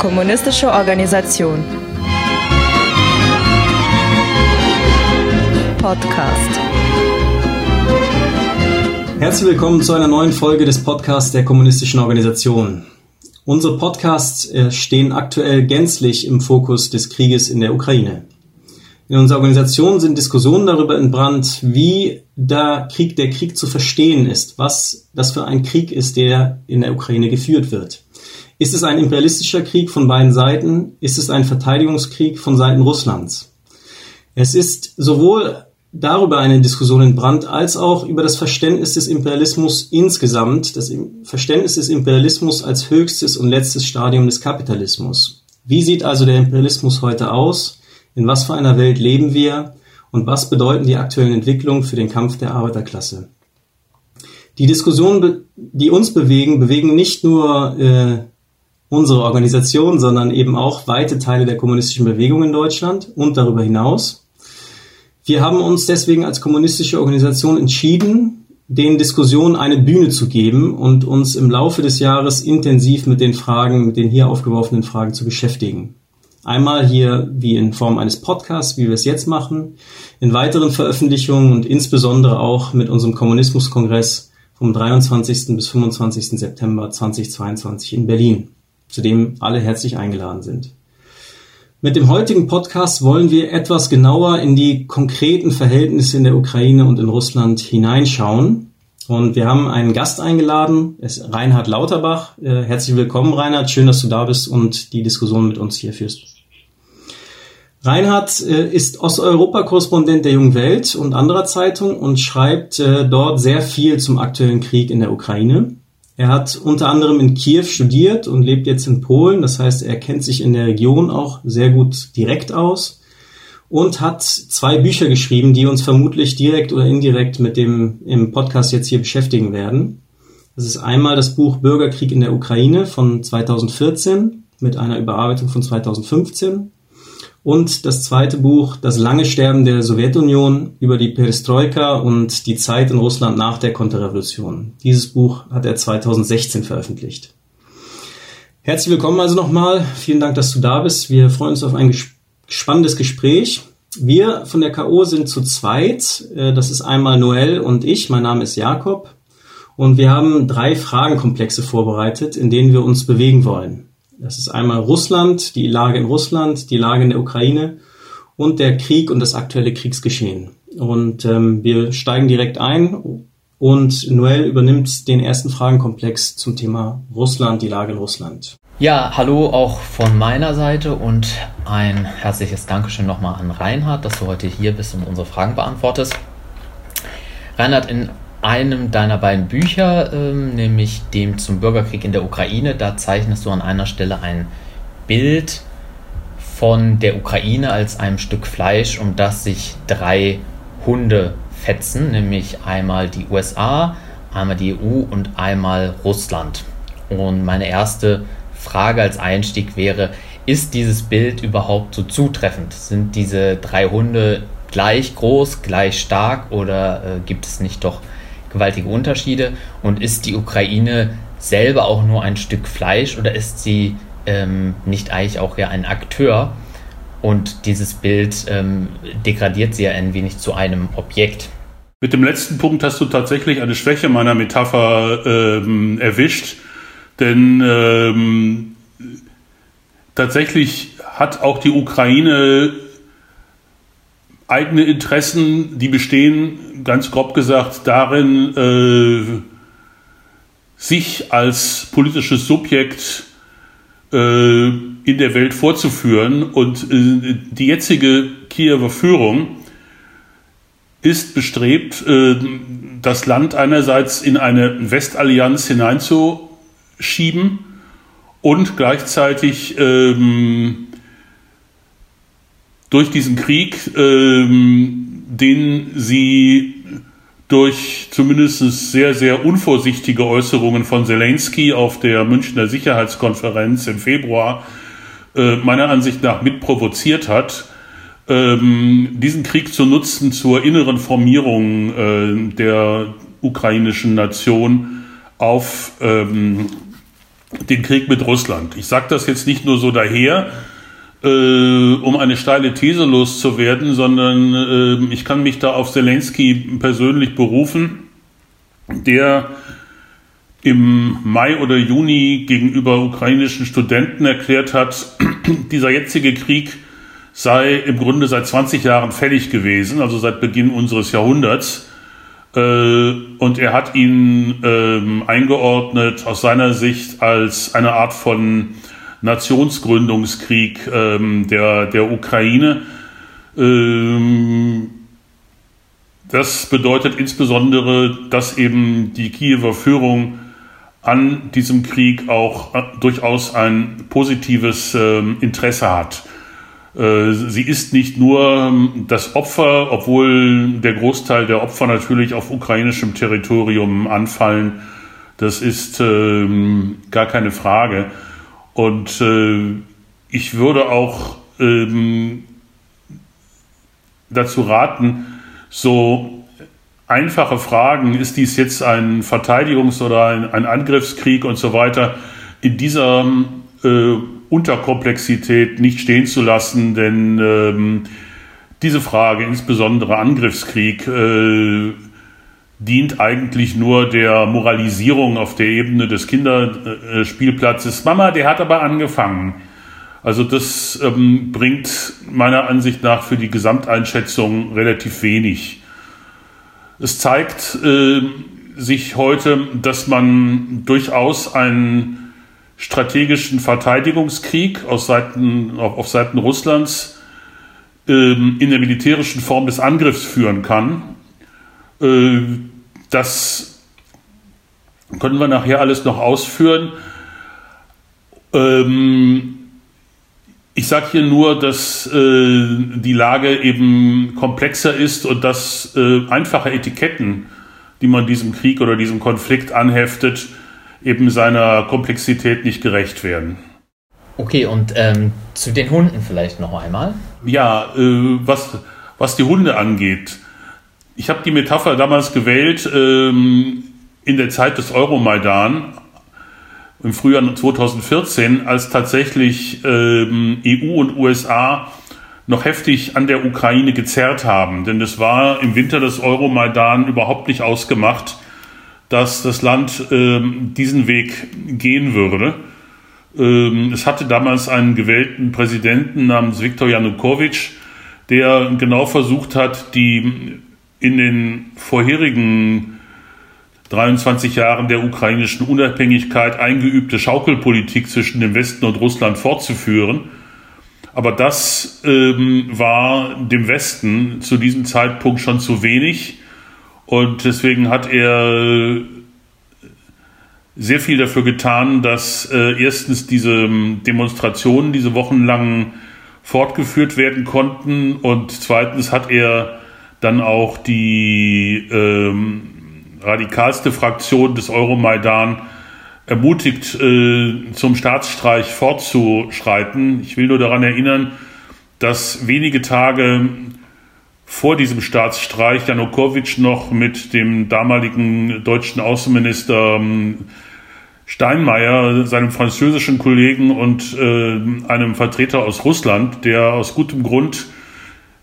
Kommunistische Organisation. Podcast. Herzlich willkommen zu einer neuen Folge des Podcasts der Kommunistischen Organisation. Unsere Podcasts äh, stehen aktuell gänzlich im Fokus des Krieges in der Ukraine. In unserer Organisation sind Diskussionen darüber entbrannt, wie der Krieg, der Krieg zu verstehen ist, was das für ein Krieg ist, der in der Ukraine geführt wird. Ist es ein imperialistischer Krieg von beiden Seiten? Ist es ein Verteidigungskrieg von Seiten Russlands? Es ist sowohl darüber eine Diskussion entbrannt, als auch über das Verständnis des Imperialismus insgesamt, das Verständnis des Imperialismus als höchstes und letztes Stadium des Kapitalismus. Wie sieht also der Imperialismus heute aus? In was für einer Welt leben wir? Und was bedeuten die aktuellen Entwicklungen für den Kampf der Arbeiterklasse? Die Diskussionen, die uns bewegen, bewegen nicht nur äh, unsere Organisation, sondern eben auch weite Teile der kommunistischen Bewegung in Deutschland und darüber hinaus. Wir haben uns deswegen als kommunistische Organisation entschieden, den Diskussionen eine Bühne zu geben und uns im Laufe des Jahres intensiv mit den Fragen, mit den hier aufgeworfenen Fragen zu beschäftigen. Einmal hier wie in Form eines Podcasts, wie wir es jetzt machen, in weiteren Veröffentlichungen und insbesondere auch mit unserem Kommunismuskongress vom 23. bis 25. September 2022 in Berlin, zu dem alle herzlich eingeladen sind. Mit dem heutigen Podcast wollen wir etwas genauer in die konkreten Verhältnisse in der Ukraine und in Russland hineinschauen und wir haben einen Gast eingeladen, ist Reinhard Lauterbach. Äh, herzlich willkommen, Reinhard. Schön, dass du da bist und die Diskussion mit uns hier führst. Reinhard äh, ist Osteuropa-Korrespondent der Jungen Welt und anderer Zeitungen und schreibt äh, dort sehr viel zum aktuellen Krieg in der Ukraine. Er hat unter anderem in Kiew studiert und lebt jetzt in Polen. Das heißt, er kennt sich in der Region auch sehr gut direkt aus und hat zwei Bücher geschrieben, die uns vermutlich direkt oder indirekt mit dem im Podcast jetzt hier beschäftigen werden. Das ist einmal das Buch Bürgerkrieg in der Ukraine von 2014 mit einer Überarbeitung von 2015 und das zweite Buch Das lange Sterben der Sowjetunion über die Perestroika und die Zeit in Russland nach der Konterrevolution. Dieses Buch hat er 2016 veröffentlicht. Herzlich willkommen also nochmal. Vielen Dank, dass du da bist. Wir freuen uns auf ein Gespräch spannendes Gespräch. Wir von der KO sind zu zweit. Äh, das ist einmal Noel und ich. Mein Name ist Jakob. Und wir haben drei Fragenkomplexe vorbereitet, in denen wir uns bewegen wollen. Das ist einmal Russland, die Lage in Russland, die Lage in der Ukraine und der Krieg und das aktuelle Kriegsgeschehen. Und ähm, wir steigen direkt ein und Noel übernimmt den ersten Fragenkomplex zum Thema Russland, die Lage in Russland. Ja, hallo auch von meiner Seite und ein herzliches Dankeschön nochmal an Reinhard, dass du heute hier bist und unsere Fragen beantwortest. Reinhard, in einem deiner beiden Bücher, ähm, nämlich dem zum Bürgerkrieg in der Ukraine, da zeichnest du an einer Stelle ein Bild von der Ukraine als einem Stück Fleisch, um das sich drei Hunde fetzen, nämlich einmal die USA, einmal die EU und einmal Russland. Und meine erste Frage als Einstieg wäre, ist dieses Bild überhaupt so zutreffend? Sind diese drei Hunde gleich groß, gleich stark oder äh, gibt es nicht doch gewaltige Unterschiede? Und ist die Ukraine selber auch nur ein Stück Fleisch oder ist sie ähm, nicht eigentlich auch ja ein Akteur? Und dieses Bild ähm, degradiert sie ja ein wenig zu einem Objekt. Mit dem letzten Punkt hast du tatsächlich eine Schwäche meiner Metapher ähm, erwischt denn ähm, tatsächlich hat auch die Ukraine eigene Interessen, die bestehen, ganz grob gesagt, darin, äh, sich als politisches Subjekt äh, in der Welt vorzuführen. Und äh, die jetzige Kiewer Führung ist bestrebt, äh, das Land einerseits in eine Westallianz hineinzu schieben und gleichzeitig ähm, durch diesen Krieg, ähm, den sie durch zumindest sehr, sehr unvorsichtige Äußerungen von Zelensky auf der Münchner Sicherheitskonferenz im Februar äh, meiner Ansicht nach mitprovoziert hat, ähm, diesen Krieg zu nutzen zur inneren Formierung äh, der ukrainischen Nation auf ähm, den Krieg mit Russland. Ich sage das jetzt nicht nur so daher, äh, um eine steile These loszuwerden, sondern äh, ich kann mich da auf Zelensky persönlich berufen, der im Mai oder Juni gegenüber ukrainischen Studenten erklärt hat, dieser jetzige Krieg sei im Grunde seit 20 Jahren fällig gewesen, also seit Beginn unseres Jahrhunderts. Äh, und er hat ihn ähm, eingeordnet aus seiner Sicht als eine Art von Nationsgründungskrieg ähm, der, der Ukraine. Ähm, das bedeutet insbesondere, dass eben die Kiewer Führung an diesem Krieg auch äh, durchaus ein positives ähm, Interesse hat. Äh, sie ist nicht nur ähm, das Opfer, obwohl der Großteil der Opfer natürlich auf ukrainischem Territorium anfallen. Das ist ähm, gar keine Frage. Und äh, ich würde auch ähm, dazu raten, so einfache Fragen, ist dies jetzt ein Verteidigungs- oder ein, ein Angriffskrieg und so weiter, in dieser äh, Unterkomplexität nicht stehen zu lassen, denn ähm, diese Frage, insbesondere Angriffskrieg, äh, dient eigentlich nur der Moralisierung auf der Ebene des Kinderspielplatzes. Mama, der hat aber angefangen. Also das ähm, bringt meiner Ansicht nach für die Gesamteinschätzung relativ wenig. Es zeigt äh, sich heute, dass man durchaus einen strategischen Verteidigungskrieg aus Seiten, auf, auf Seiten Russlands ähm, in der militärischen Form des Angriffs führen kann. Äh, das können wir nachher alles noch ausführen. Ähm, ich sage hier nur, dass äh, die Lage eben komplexer ist und dass äh, einfache Etiketten, die man diesem Krieg oder diesem Konflikt anheftet, eben seiner Komplexität nicht gerecht werden. Okay, und ähm, zu den Hunden vielleicht noch einmal? Ja, äh, was, was die Hunde angeht. Ich habe die Metapher damals gewählt ähm, in der Zeit des Euromaidan im Frühjahr 2014, als tatsächlich ähm, EU und USA noch heftig an der Ukraine gezerrt haben. Denn es war im Winter des Euromaidan überhaupt nicht ausgemacht, dass das Land ähm, diesen Weg gehen würde. Ähm, es hatte damals einen gewählten Präsidenten namens Viktor Janukowitsch, der genau versucht hat, die in den vorherigen 23 Jahren der ukrainischen Unabhängigkeit eingeübte Schaukelpolitik zwischen dem Westen und Russland fortzuführen. Aber das ähm, war dem Westen zu diesem Zeitpunkt schon zu wenig. Und deswegen hat er sehr viel dafür getan, dass äh, erstens diese ähm, Demonstrationen diese wochenlang fortgeführt werden konnten und zweitens hat er dann auch die ähm, radikalste Fraktion des Euromaidan ermutigt, äh, zum Staatsstreich fortzuschreiten. Ich will nur daran erinnern, dass wenige Tage vor diesem Staatsstreich Janukowitsch noch mit dem damaligen deutschen Außenminister ähm, Steinmeier, seinem französischen Kollegen und äh, einem Vertreter aus Russland, der aus gutem Grund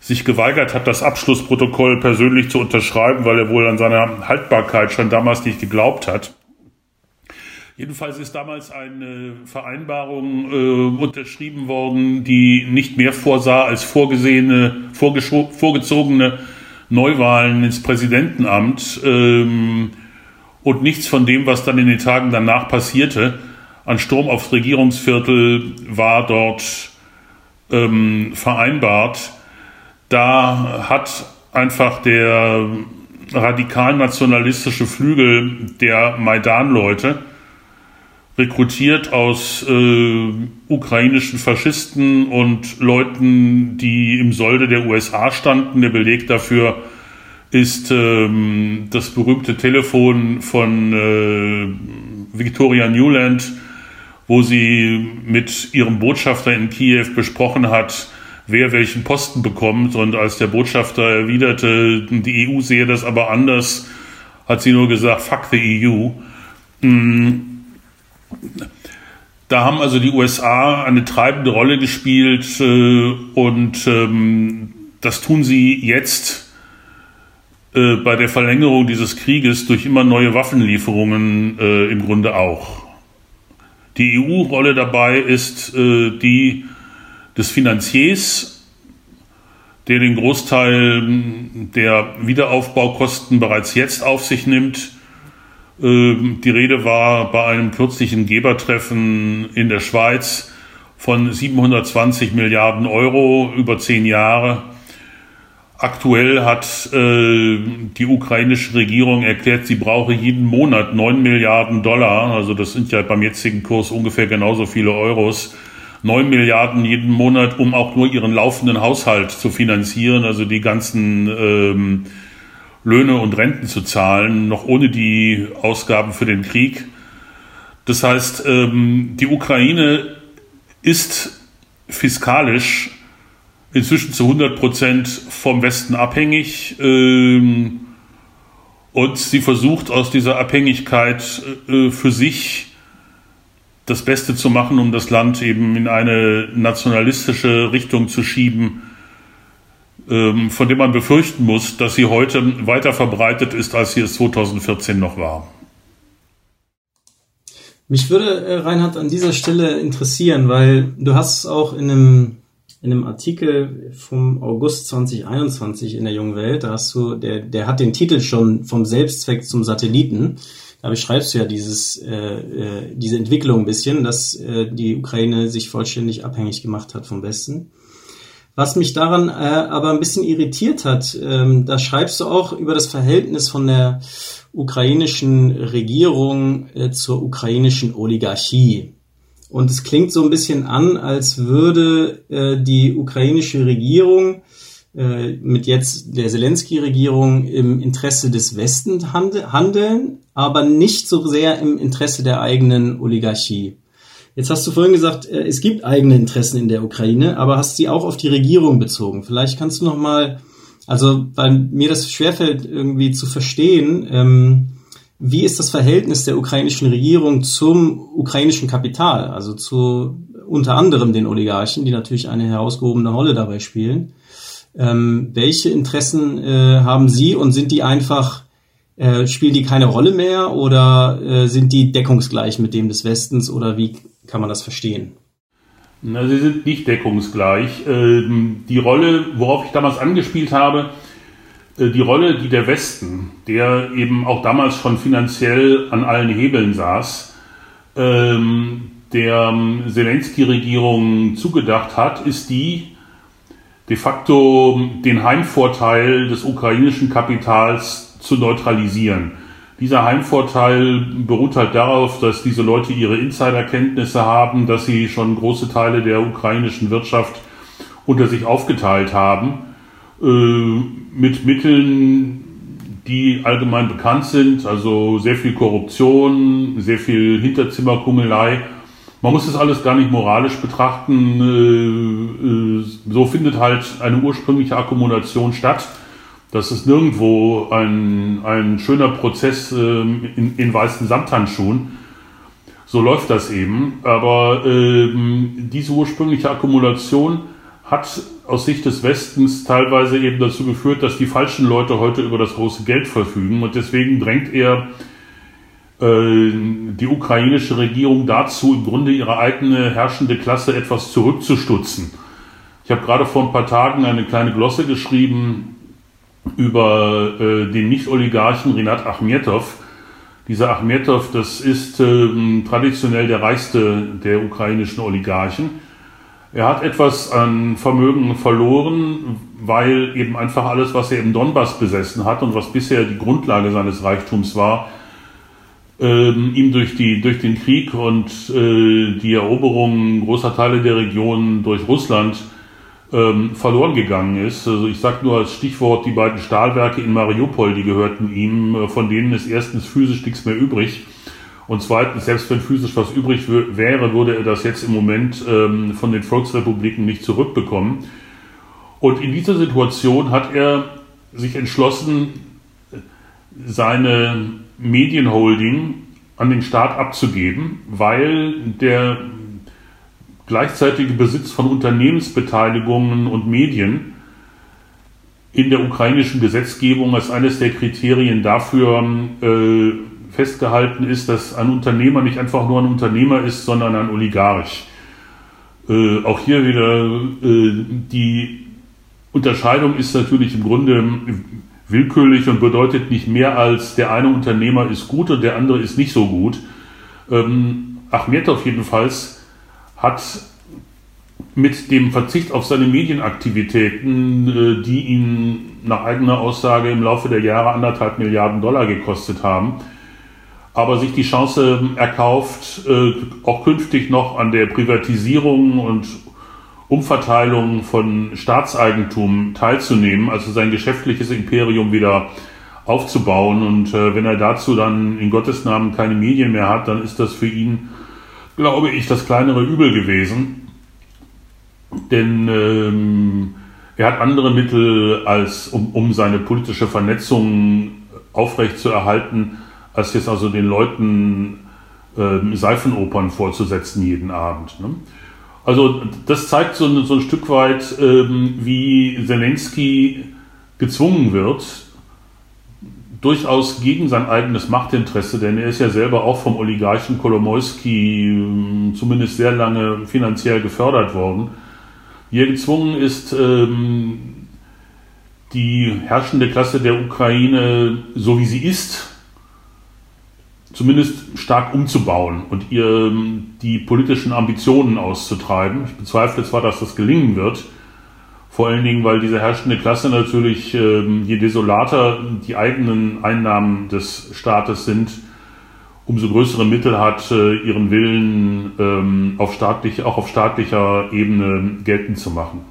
sich geweigert hat, das Abschlussprotokoll persönlich zu unterschreiben, weil er wohl an seiner Haltbarkeit schon damals nicht geglaubt hat. Jedenfalls ist damals eine Vereinbarung äh, unterschrieben worden, die nicht mehr vorsah als vorgesehene, vorgezogene Neuwahlen ins Präsidentenamt ähm, und nichts von dem, was dann in den Tagen danach passierte, an Sturm aufs Regierungsviertel war dort ähm, vereinbart. Da hat einfach der radikal-nationalistische Flügel der Maidan-Leute rekrutiert aus äh, ukrainischen Faschisten und Leuten, die im Solde der USA standen. Der Beleg dafür ist ähm, das berühmte Telefon von äh, Victoria Newland, wo sie mit ihrem Botschafter in Kiew besprochen hat, wer welchen Posten bekommt. Und als der Botschafter erwiderte, die EU sehe das aber anders, hat sie nur gesagt, fuck the EU. Mm Da haben also die USA eine treibende Rolle gespielt äh, und ähm, das tun sie jetzt äh, bei der Verlängerung dieses Krieges durch immer neue Waffenlieferungen äh, im Grunde auch. Die EU-Rolle dabei ist äh, die des Finanziers, der den Großteil der Wiederaufbaukosten bereits jetzt auf sich nimmt. Ähm, die Rede war bei einem kürzlichen Gebertreffen in der Schweiz von 720 Milliarden Euro über zehn Jahre. Aktuell hat äh, die ukrainische Regierung erklärt, sie brauche jeden Monat 9 Milliarden Dollar, also das sind ja beim jetzigen Kurs ungefähr genauso viele Euros, 9 Milliarden jeden Monat, um auch nur ihren laufenden Haushalt zu finanzieren, also die ganzen ähm, Löhne und Renten zu zahlen, noch ohne die Ausgaben für den Krieg. Das heißt, ähm, die Ukraine ist fiskalisch inzwischen zu 100 Prozent vom Westen abhängig ähm, und sie versucht aus dieser Abhängigkeit äh, für sich das Beste zu machen, um das Land eben in eine nationalistische Richtung zu schieben, ähm, von dem man befürchten muss, dass sie heute weiter verbreitet ist, als sie es 2014 noch war. Mich würde, äh, Reinhard, an dieser Stelle interessieren, weil du hast auch in einem, in einem Artikel vom August 2021 in der Jungen Welt, da hast du, der, der hat den Titel schon vom Selbstzweck zum Satelliten. Da beschreibst du ja dieses, äh, äh, diese Entwicklung ein bisschen, dass äh, die Ukraine sich vollständig abhängig gemacht hat vom Westen. Was mich daran äh, aber ein bisschen irritiert hat, ähm, da schreibst du auch über das Verhältnis von der ukrainischen Regierung äh, zur ukrainischen Oligarchie. Und es klingt so ein bisschen an, als würde äh, die ukrainische Regierung mit jetzt der Zelensky-Regierung im Interesse des Westens handeln, aber nicht so sehr im Interesse der eigenen Oligarchie. Jetzt hast du vorhin gesagt, äh, es gibt eigene Interessen in der Ukraine, aber hast sie auch auf die Regierung bezogen. Vielleicht kannst du noch mal, also weil mir das schwerfällt irgendwie zu verstehen, ähm, wie ist das Verhältnis der ukrainischen Regierung zum ukrainischen Kapital, also zu unter anderem den Oligarchen, die natürlich eine herausgehobene Rolle dabei spielen. Ähm, welche Interessen äh, haben Sie und sind die einfach äh, spielen die keine Rolle mehr oder äh, sind die deckungsgleich mit dem des Westens oder wie kann man das verstehen? Na, sie sind nicht deckungsgleich. Ähm, die Rolle, worauf ich damals angespielt habe, äh, die Rolle, die der Westen, der eben auch damals schon finanziell an allen Hebeln saß, ähm, der ähm, Zelensky-Regierung zugedacht hat, ist die, de facto den Heimvorteil des ukrainischen Kapitals zu neutralisieren. Dieser Heimvorteil beruht halt darauf, dass diese Leute ihre Insiderkenntnisse haben, dass sie schon große Teile der ukrainischen Wirtschaft unter sich aufgeteilt haben, äh, mit Mitteln, die allgemein bekannt sind, also sehr viel Korruption, sehr viel Hinterzimmerkungelei. Man muss das alles gar nicht moralisch betrachten. Äh, äh, so findet halt eine ursprüngliche Akkumulation statt das ist nirgendwo ein, ein schöner Prozess ähm, in, in weißen Samthandschuhen. So läuft das eben. Aber ähm, diese ursprüngliche Akkumulation hat aus Sicht des Westens teilweise eben dazu geführt, dass die falschen Leute heute über das große Geld verfügen. Und deswegen drängt er die ukrainische Regierung dazu, im Grunde ihre eigene herrschende Klasse etwas zurückzustutzen. Ich habe gerade vor ein paar Tagen eine kleine Glosse geschrieben über äh, den Nicht-Oligarchen Rinat Achmetov. Dieser Achmetov, das ist ähm, traditionell der reichste der ukrainischen Oligarchen. Er hat etwas an Vermögen verloren, weil eben einfach alles, was er im Donbass besessen hat und was bisher die Grundlage seines Reichtums war, ähm, ihm durch, die, durch den Krieg und äh, die Eroberung großer Teile der Region durch Russland ähm, verloren gegangen ist. Also ich sage nur als Stichwort die beiden Stahlwerke in Mariupol, die gehörten ihm, äh, von denen ist erstens physisch nichts mehr übrig. Und zweitens, selbst wenn physisch was übrig wäre, würde er das jetzt im Moment ähm, von den Volksrepubliken nicht zurückbekommen. Und in dieser Situation hat er sich entschlossen, seine Medienholding an den Staat abzugeben, weil der gleichzeitige Besitz von Unternehmensbeteiligungen und Medien in der ukrainischen Gesetzgebung als eines der Kriterien dafür äh, festgehalten ist, dass ein Unternehmer nicht einfach nur ein Unternehmer ist, sondern ein Oligarch. Äh, auch hier wieder äh, die Unterscheidung ist natürlich im Grunde willkürlich und bedeutet nicht mehr als der eine Unternehmer ist gut und der andere ist nicht so gut. Ähm, Achmetow jedenfalls hat mit dem Verzicht auf seine Medienaktivitäten, äh, die ihn nach eigener Aussage im Laufe der Jahre anderthalb Milliarden Dollar gekostet haben, aber sich die Chance erkauft, äh, auch künftig noch an der Privatisierung und Umverteilung von Staatseigentum teilzunehmen, also sein geschäftliches Imperium wieder aufzubauen. Und äh, wenn er dazu dann in Gottes Namen keine Medien mehr hat, dann ist das für ihn, glaube ich, das kleinere Übel gewesen. Denn ähm, er hat andere Mittel, als um, um seine politische Vernetzung aufrechtzuerhalten, als jetzt also den Leuten äh, Seifenopern vorzusetzen jeden Abend. Ne? Also das zeigt so, so ein Stück weit, ähm, wie Zelensky gezwungen wird, durchaus gegen sein eigenes Machtinteresse, denn er ist ja selber auch vom Oligarchen Kolomoisky ähm, zumindest sehr lange finanziell gefördert worden, wie er gezwungen ist, ähm, die herrschende Klasse der Ukraine, so wie sie ist, zumindest stark umzubauen und ihr ähm, die politischen Ambitionen auszutreiben. Ich bezweifle zwar, dass das gelingen wird, vor allen Dingen, weil diese herrschende Klasse natürlich, ähm, je desolater die eigenen Einnahmen des Staates sind, umso größere Mittel hat, äh, ihren Willen ähm, auf staatlich, auch auf staatlicher Ebene geltend zu machen.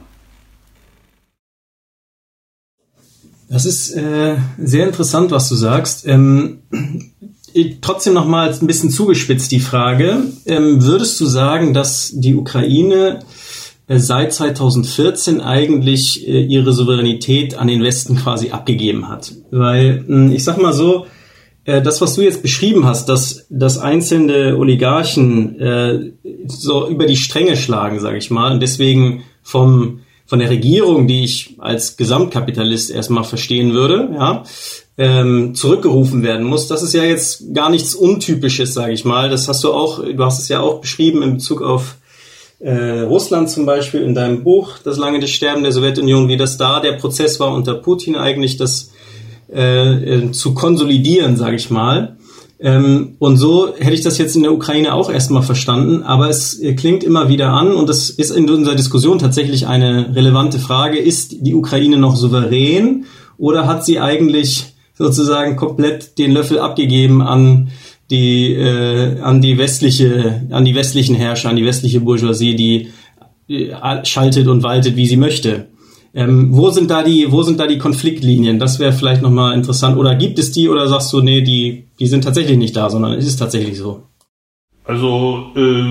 Das ist äh, sehr interessant, was du sagst. Ähm, trotzdem noch mal ein bisschen zugespitzt die Frage. Ähm, würdest du sagen, dass die Ukraine äh, seit 2014 eigentlich äh, ihre Souveränität an den Westen quasi abgegeben hat? Weil äh, ich sag mal so, äh, das, was du jetzt beschrieben hast, dass, dass einzelne Oligarchen so über die Stränge schlagen, sage ich mal, und deswegen vom von der Regierung, die ich als Gesamtkapitalist erstmal verstehen würde, ja, ähm, zurückgerufen werden muss. Das ist ja jetzt gar nichts Untypisches, sage ich mal. Das hast du auch, du hast es ja auch beschrieben in Bezug auf äh, Russland zum Beispiel in deinem Buch, das lange des Sterben der Sowjetunion, wie das da der Prozess war unter Putin eigentlich, das äh, äh zu konsolidieren, sage ich mal. Ähm, und so hätte ich das jetzt in der Ukraine auch erstmal verstanden, aber es äh, klingt immer wieder an und das ist in unserer Diskussion tatsächlich eine relevante Frage. Ist die Ukraine noch souverän oder hat sie eigentlich sozusagen komplett den Löffel abgegeben an die äh, an die westliche an die westlichen Herrscher, an die westliche Bourgeoisie, die äh, schaltet und waltet, wie sie möchte. Ähm, wo sind da die wo sind da die Konfliktlinien? Das wäre vielleicht noch mal interessant. Oder gibt es die oder sagst du nee, die die sind tatsächlich nicht da, sondern es ist tatsächlich so? Also äh,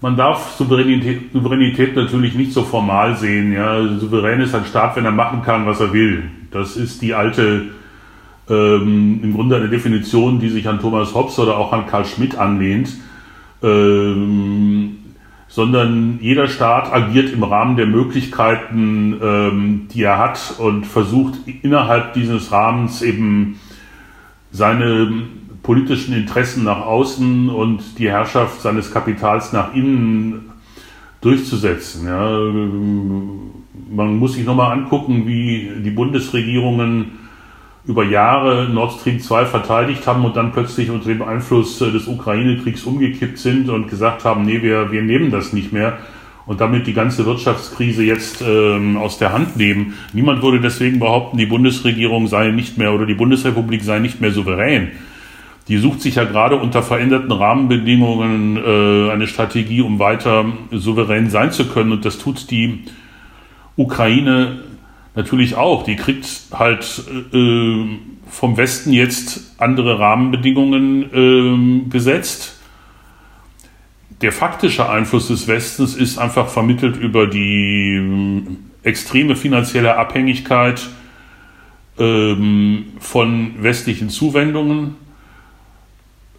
man darf Souveränität, Souveränität natürlich nicht so formal sehen. Ja, souverän ist ein Staat, wenn er machen kann, was er will. Das ist die alte, ähm, im Grunde eine Definition, die sich an Thomas Hobbes oder auch an Karl Schmidt anlehnt. Ähm, sondern jeder Staat agiert im Rahmen der Möglichkeiten, ähm, die er hat und versucht innerhalb dieses Rahmens eben seine politischen Interessen nach außen und die Herrschaft seines Kapitals nach innen durchzusetzen. Ja. Man muss sich nochmal angucken, wie die Bundesregierungen über Jahre Nord Stream 2 verteidigt haben und dann plötzlich unter dem Einfluss des Ukraine-Kriegs umgekippt sind und gesagt haben, nee, wir, wir nehmen das nicht mehr und damit die ganze Wirtschaftskrise jetzt ähm, aus der Hand nehmen. Niemand würde deswegen behaupten, die Bundesregierung sei nicht mehr oder die Bundesrepublik sei nicht mehr souverän. Die sucht sich ja gerade unter veränderten Rahmenbedingungen äh, eine Strategie, um weiter souverän sein zu können. Und das tut die Ukraine natürlich auch. Die kriegt halt äh, vom Westen jetzt andere Rahmenbedingungen äh, gesetzt. Der faktische Einfluss des Westens ist einfach vermittelt über die äh, extreme finanzielle Abhängigkeit ähm, von westlichen Zuwendungen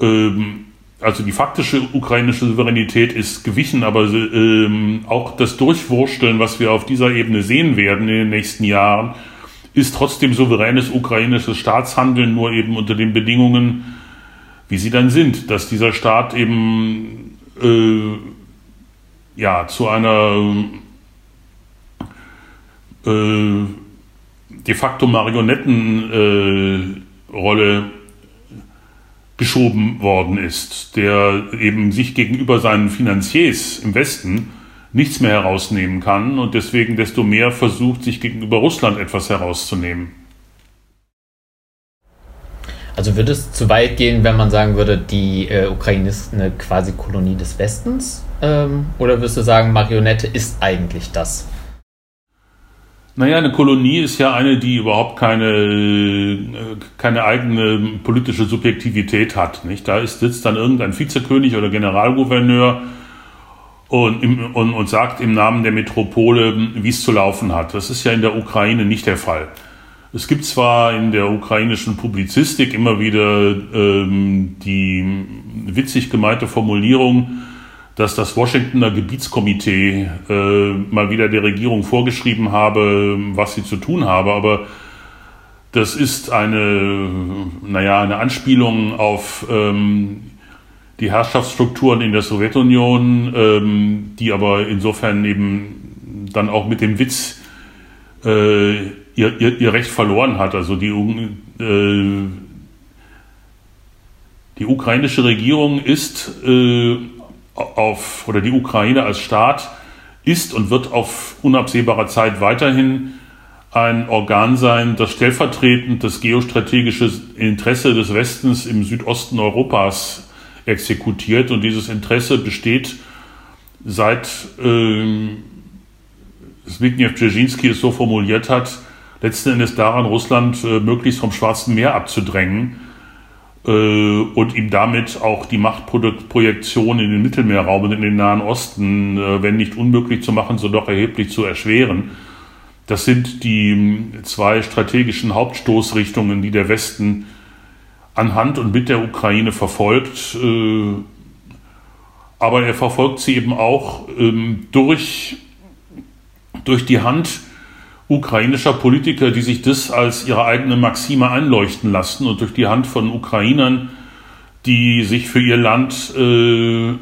Ähm, also die faktische ukrainische Souveränität ist gewichen, aber ähm, auch das Durchwursteln, was wir auf dieser Ebene sehen werden in den nächsten Jahren, ist trotzdem souveränes ukrainisches Staatshandeln, nur eben unter den Bedingungen, wie sie dann sind, dass dieser Staat eben äh, ja zu einer äh, de facto Marionettenrolle äh, geschoben worden ist, der eben sich gegenüber seinen Finanziers im Westen nichts mehr herausnehmen kann und deswegen desto mehr versucht, sich gegenüber Russland etwas herauszunehmen. Also würde es zu weit gehen, wenn man sagen würde, die äh, Ukraine ist eine quasi Kolonie des Westens? Ähm, oder würdest du sagen, Marionette ist eigentlich das? Naja, eine Kolonie ist ja eine, die überhaupt keine, keine eigene politische Subjektivität hat. Nicht? Da ist, sitzt dann irgendein Vizekönig oder Generalgouverneur und, und, und sagt im Namen der Metropole, wie es zu laufen hat. Das ist ja in der Ukraine nicht der Fall. Es gibt zwar in der ukrainischen Publizistik immer wieder ähm, die witzig gemeinte Formulierung, dass das Washingtoner Gebietskomitee äh, mal wieder der Regierung vorgeschrieben habe, was sie zu tun habe, aber das ist eine, naja, eine Anspielung auf ähm, die Herrschaftsstrukturen in der Sowjetunion, ähm, die aber insofern eben dann auch mit dem Witz äh, ihr, ihr, ihr, Recht verloren hat. Also die, äh, die ukrainische Regierung ist äh, auf, oder die Ukraine als Staat ist und wird auf unabsehbare Zeit weiterhin ein Organ sein, das stellvertretend das geostrategische Interesse des Westens im Südosten Europas exekutiert. Und dieses Interesse besteht seit äh, Zbigniew Brzezinski es so formuliert hat, letzten Endes daran, Russland äh, möglichst vom Schwarzen Meer abzudrängen und ihm damit auch die Machtprojektion in den Mittelmeerraum und in den Nahen Osten, äh, wenn nicht unmöglich zu machen, so doch erheblich zu erschweren. Das sind die ähm, zwei strategischen Hauptstoßrichtungen, die der Westen anhand und mit der Ukraine verfolgt. Äh, aber er verfolgt sie eben auch ähm, durch, durch die Hand ukrainischer Politiker, die sich das als ihre eigene Maxime einleuchten lassen und durch die Hand von Ukrainern, die sich für ihr Land äh,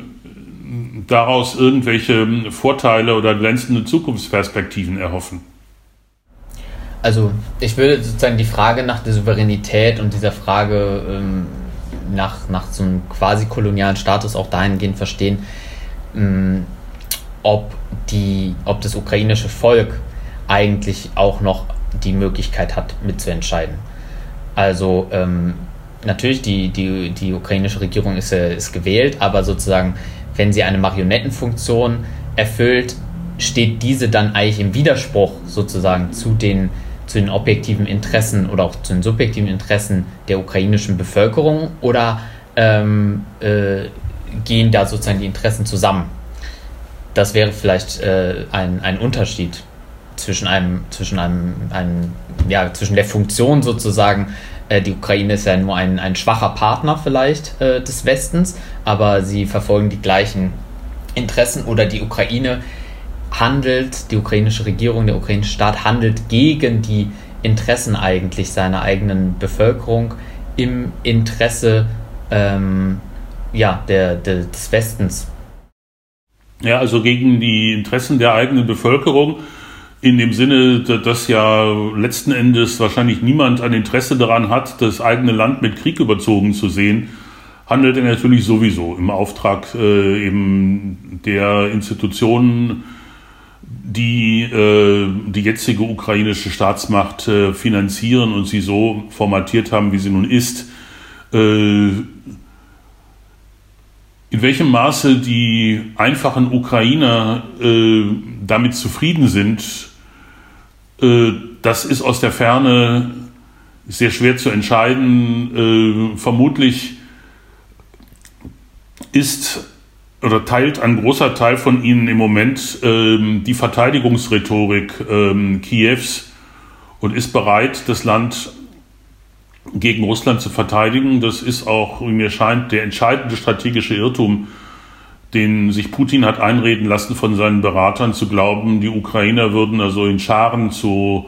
daraus irgendwelche Vorteile oder glänzende Zukunftsperspektiven erhoffen. Also ich würde sozusagen die Frage nach der Souveränität und dieser Frage ähm, nach, nach so einem quasi kolonialen Status auch dahingehend verstehen, ähm, ob, die, ob das ukrainische Volk eigentlich auch noch die Möglichkeit hat, mitzuentscheiden. Also ähm, natürlich, die, die, die ukrainische Regierung ist, äh, ist gewählt, aber sozusagen, wenn sie eine Marionettenfunktion erfüllt, steht diese dann eigentlich im Widerspruch sozusagen zu den, zu den objektiven Interessen oder auch zu den subjektiven Interessen der ukrainischen Bevölkerung oder ähm, äh, gehen da sozusagen die Interessen zusammen? Das wäre vielleicht äh, ein, ein Unterschied zwischen einem, zwischen einem, einem, ja, zwischen der Funktion sozusagen, äh, die Ukraine ist ja nur ein, ein schwacher Partner vielleicht äh, des Westens, aber sie verfolgen die gleichen Interessen oder die Ukraine handelt, die ukrainische Regierung, der ukrainische Staat handelt gegen die Interessen eigentlich seiner eigenen Bevölkerung im Interesse ähm, ja, der, der, des Westens. Ja, also gegen die Interessen der eigenen Bevölkerung in dem Sinne, dass ja letzten Endes wahrscheinlich niemand ein Interesse daran hat, das eigene Land mit Krieg überzogen zu sehen, handelt er natürlich sowieso im Auftrag äh, eben der Institutionen, die äh, die jetzige ukrainische Staatsmacht äh, finanzieren und sie so formatiert haben, wie sie nun ist. In welchem Maße die einfachen Ukrainer äh, damit zufrieden sind, äh, das ist aus der Ferne sehr schwer zu entscheiden. Äh, vermutlich ist oder teilt ein großer Teil von ihnen im Moment ähm, die Verteidigungsrhetorik ähm, Kiews und ist bereit, das Land gegen Russland zu verteidigen. Das ist auch, wie mir scheint, der entscheidende strategische Irrtum, den sich Putin hat einreden lassen von seinen Beratern, zu glauben, die Ukrainer würden also in Scharen zu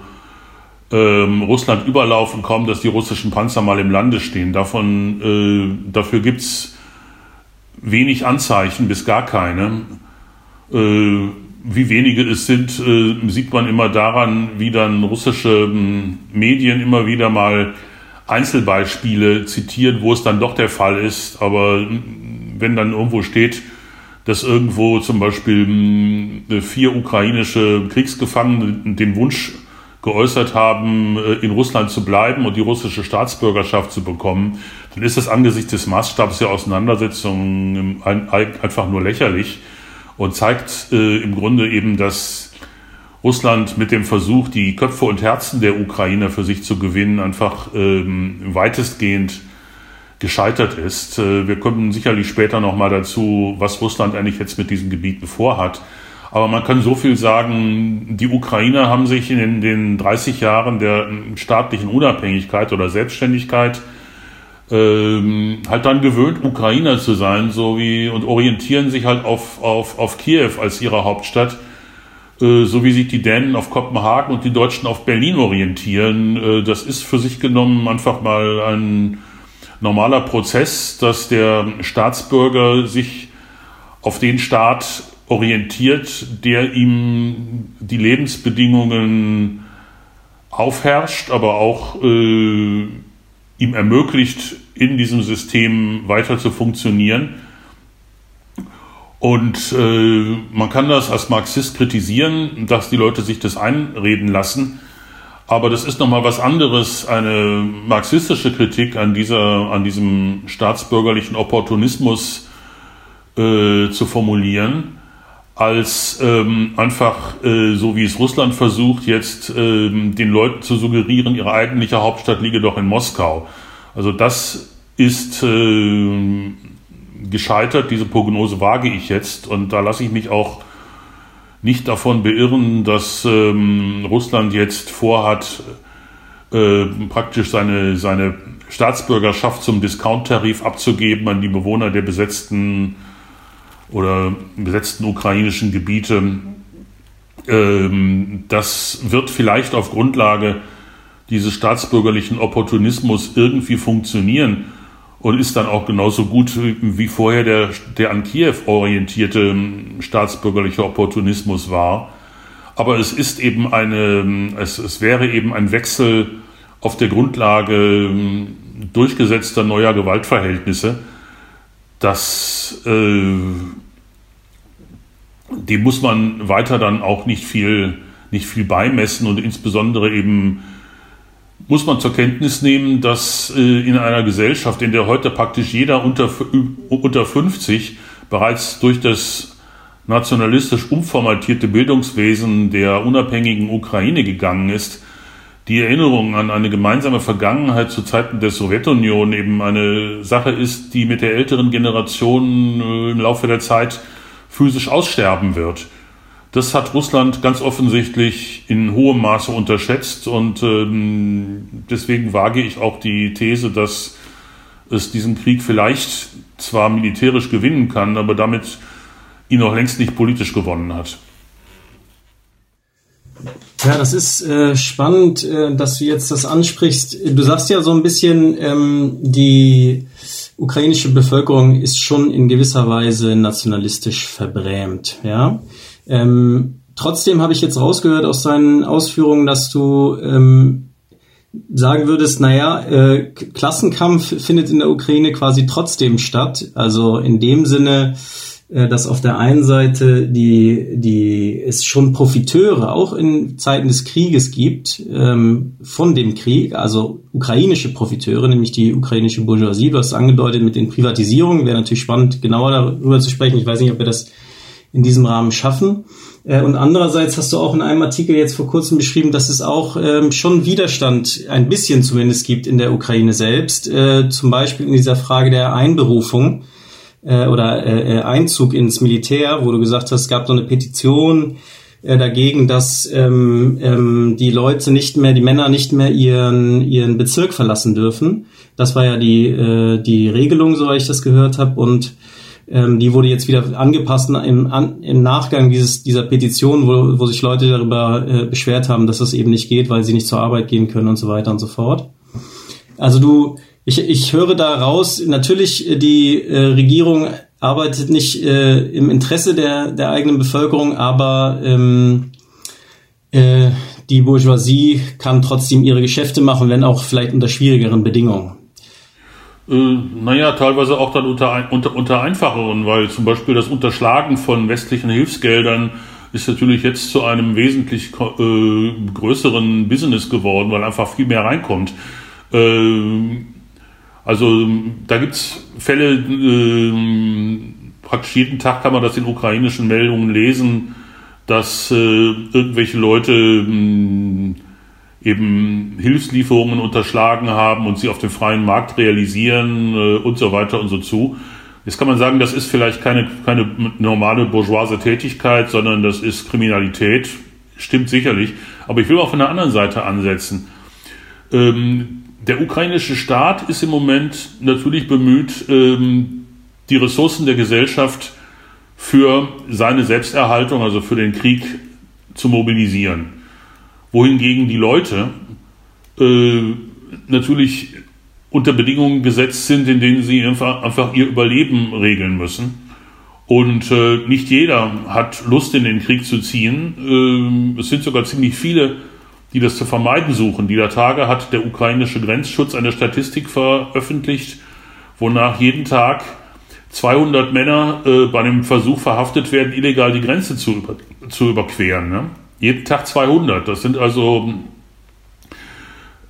ähm, Russland überlaufen, kaum dass die russischen Panzer mal im Lande stehen. Davon, äh, dafür gibt's wenig Anzeichen, bis gar keine. Äh, wie wenige es sind, äh, sieht man immer daran, wie dann russische ähm, Medien immer wieder mal Einzelbeispiele zitieren, wo es dann doch der Fall ist. Aber wenn dann irgendwo steht, dass irgendwo zum Beispiel hm, vier ukrainische Kriegsgefangene den Wunsch geäußert haben, äh, in Russland zu bleiben und die russische Staatsbürgerschaft zu bekommen, dann ist das angesichts des Maßstabs der Auseinandersetzung einfach nur lächerlich und zeigt äh, im Grunde eben, dass Russland mit dem Versuch, die Köpfe und Herzen der Ukrainer für sich zu gewinnen, einfach ähm, weitestgehend gescheitert ist. Äh, wir kommen sicherlich später nochmal dazu, was Russland eigentlich jetzt mit diesen Gebieten vorhat. Aber man kann so viel sagen, die Ukrainer haben sich in den 30 Jahren der staatlichen Unabhängigkeit oder Selbstständigkeit ähm, halt dann gewöhnt, Ukrainer zu sein, so wie und orientieren sich halt auf, auf, auf Kiew als ihre Hauptstadt, so wie sich die Dänen auf Kopenhagen und die Deutschen auf Berlin orientieren. Äh, das ist für sich genommen einfach mal ein normaler Prozess, dass der Staatsbürger sich auf den Staat orientiert, der ihm die Lebensbedingungen aufherrscht, aber auch äh, ihm ermöglicht, in diesem System weiter zu funktionieren. Und äh, man kann das als Marxist kritisieren, dass die Leute sich das einreden lassen. Aber das ist nochmal was anderes, eine marxistische Kritik an dieser, an diesem staatsbürgerlichen Opportunismus äh, zu formulieren als ähm, einfach, äh, so wie es Russland versucht, jetzt ähm, den Leuten zu suggerieren, ihre eigentliche Hauptstadt liege doch in Moskau. Also das ist äh, gescheitert, diese Prognose wage ich jetzt. Und da lasse ich mich auch nicht davon beirren, dass ähm, Russland jetzt vorhat, äh, praktisch seine, seine Staatsbürgerschaft zum Discount-Tarif abzugeben an die Bewohner der besetzten oder besetzten ukrainischen Gebiete. Ähm, das wird vielleicht auf Grundlage dieses staatsbürgerlichen Opportunismus irgendwie funktionieren und ist dann auch genauso gut wie vorher der, der an Kiew orientierte staatsbürgerliche Opportunismus war. Aber es ist eben eine, es, es wäre eben ein Wechsel auf der Grundlage durchgesetzter neuer Gewaltverhältnisse das, äh, dem muss man weiter dann auch nicht viel, nicht viel beimessen und insbesondere eben muss man zur Kenntnis nehmen, dass äh, in einer Gesellschaft, in der heute praktisch jeder unter, unter 50 bereits durch das nationalistisch umformatierte Bildungswesen der unabhängigen Ukraine gegangen ist, die Erinnerung an eine gemeinsame Vergangenheit zu Zeiten der Sowjetunion eben eine Sache ist, die mit der älteren Generation äh, im Laufe der Zeit physisch aussterben wird. Das hat Russland ganz offensichtlich in hohem Maße unterschätzt und ähm, deswegen wage ich auch die These, dass es diesen Krieg vielleicht zwar militärisch gewinnen kann, aber damit ihn noch längst nicht politisch gewonnen hat. Ja, das ist äh, spannend, äh, dass du jetzt das ansprichst. Du sagst ja so ein bisschen, ähm, die ukrainische Bevölkerung ist schon in gewisser Weise nationalistisch verbrämt. Ja. Ähm, trotzdem habe ich jetzt rausgehört aus deinen Ausführungen, dass du ähm, sagen würdest, naja, äh, Klassenkampf findet in der Ukraine quasi trotzdem statt. Also in dem Sinne, äh, dass auf der einen Seite die, die es schon Profiteure auch in Zeiten des Krieges gibt ähm, von dem Krieg, also ukrainische Profiteure, nämlich die ukrainische Bourgeoisie. Du hast angedeutet mit den Privatisierungen, wäre natürlich spannend, genauer darüber zu sprechen. Ich weiß nicht, ob wir das in diesem Rahmen schaffen. Äh, und andererseits hast du auch in einem Artikel jetzt vor kurzem beschrieben, dass es auch ähm, schon Widerstand, ein bisschen zumindest gibt in der Ukraine selbst, äh, zum Beispiel in dieser Frage der Einberufung äh, oder Einzug ins Militär, wo du gesagt hast, es gab so eine Petition dagegen, dass ähm, ähm, die Leute nicht mehr, die Männer nicht mehr ihren ihren Bezirk verlassen dürfen. Das war ja die die Regelung, so ich das gehört habe und ähm, die wurde jetzt wieder angepasst im, an, im Nachgang dieses, dieser Petition, wo, wo sich Leute darüber äh, beschwert haben, dass das eben nicht geht, weil sie nicht zur Arbeit gehen können und so weiter und so fort. Also du, ich, ich höre da raus, natürlich äh, die äh, Regierung arbeitet nicht äh, im Interesse der, der eigenen Bevölkerung, aber ähm, äh, die Bourgeoisie kann trotzdem ihre Geschäfte machen, wenn auch vielleicht unter schwierigeren Bedingungen. Äh, naja, teilweise auch dann unter, unter, unter einfacheren, weil zum Beispiel das Unterschlagen von westlichen Hilfsgeldern ist natürlich jetzt zu einem wesentlich äh, größeren Business geworden, weil einfach viel mehr reinkommt. Äh, also da gibt es Fälle, äh, praktisch jeden Tag kann man das in ukrainischen Meldungen lesen, dass äh, irgendwelche Leute hm, eben Hilfslieferungen unterschlagen haben und sie auf dem freien Markt realisieren äh, und so weiter und so zu. Jetzt kann man sagen, das ist vielleicht keine, keine normale bourgeoise Tätigkeit, sondern das ist Kriminalität. Stimmt sicherlich. Aber ich will auch von der anderen Seite ansetzen. Ähm, der ukrainische Staat ist im Moment natürlich bemüht, ähm, die Ressourcen der Gesellschaft für seine Selbsterhaltung, also für den Krieg, zu mobilisieren wohingegen die Leute äh, natürlich unter Bedingungen gesetzt sind, in denen sie einfach, einfach ihr Überleben regeln müssen. Und äh, nicht jeder hat Lust, in den Krieg zu ziehen. Äh, es sind sogar ziemlich viele, die das zu vermeiden suchen. Dieser Tage hat der ukrainische Grenzschutz eine Statistik veröffentlicht, wonach jeden Tag 200 Männer äh, bei einem Versuch verhaftet werden, illegal die Grenze zu, über, zu überqueren. Ne? Jeden Tag 200. Das sind also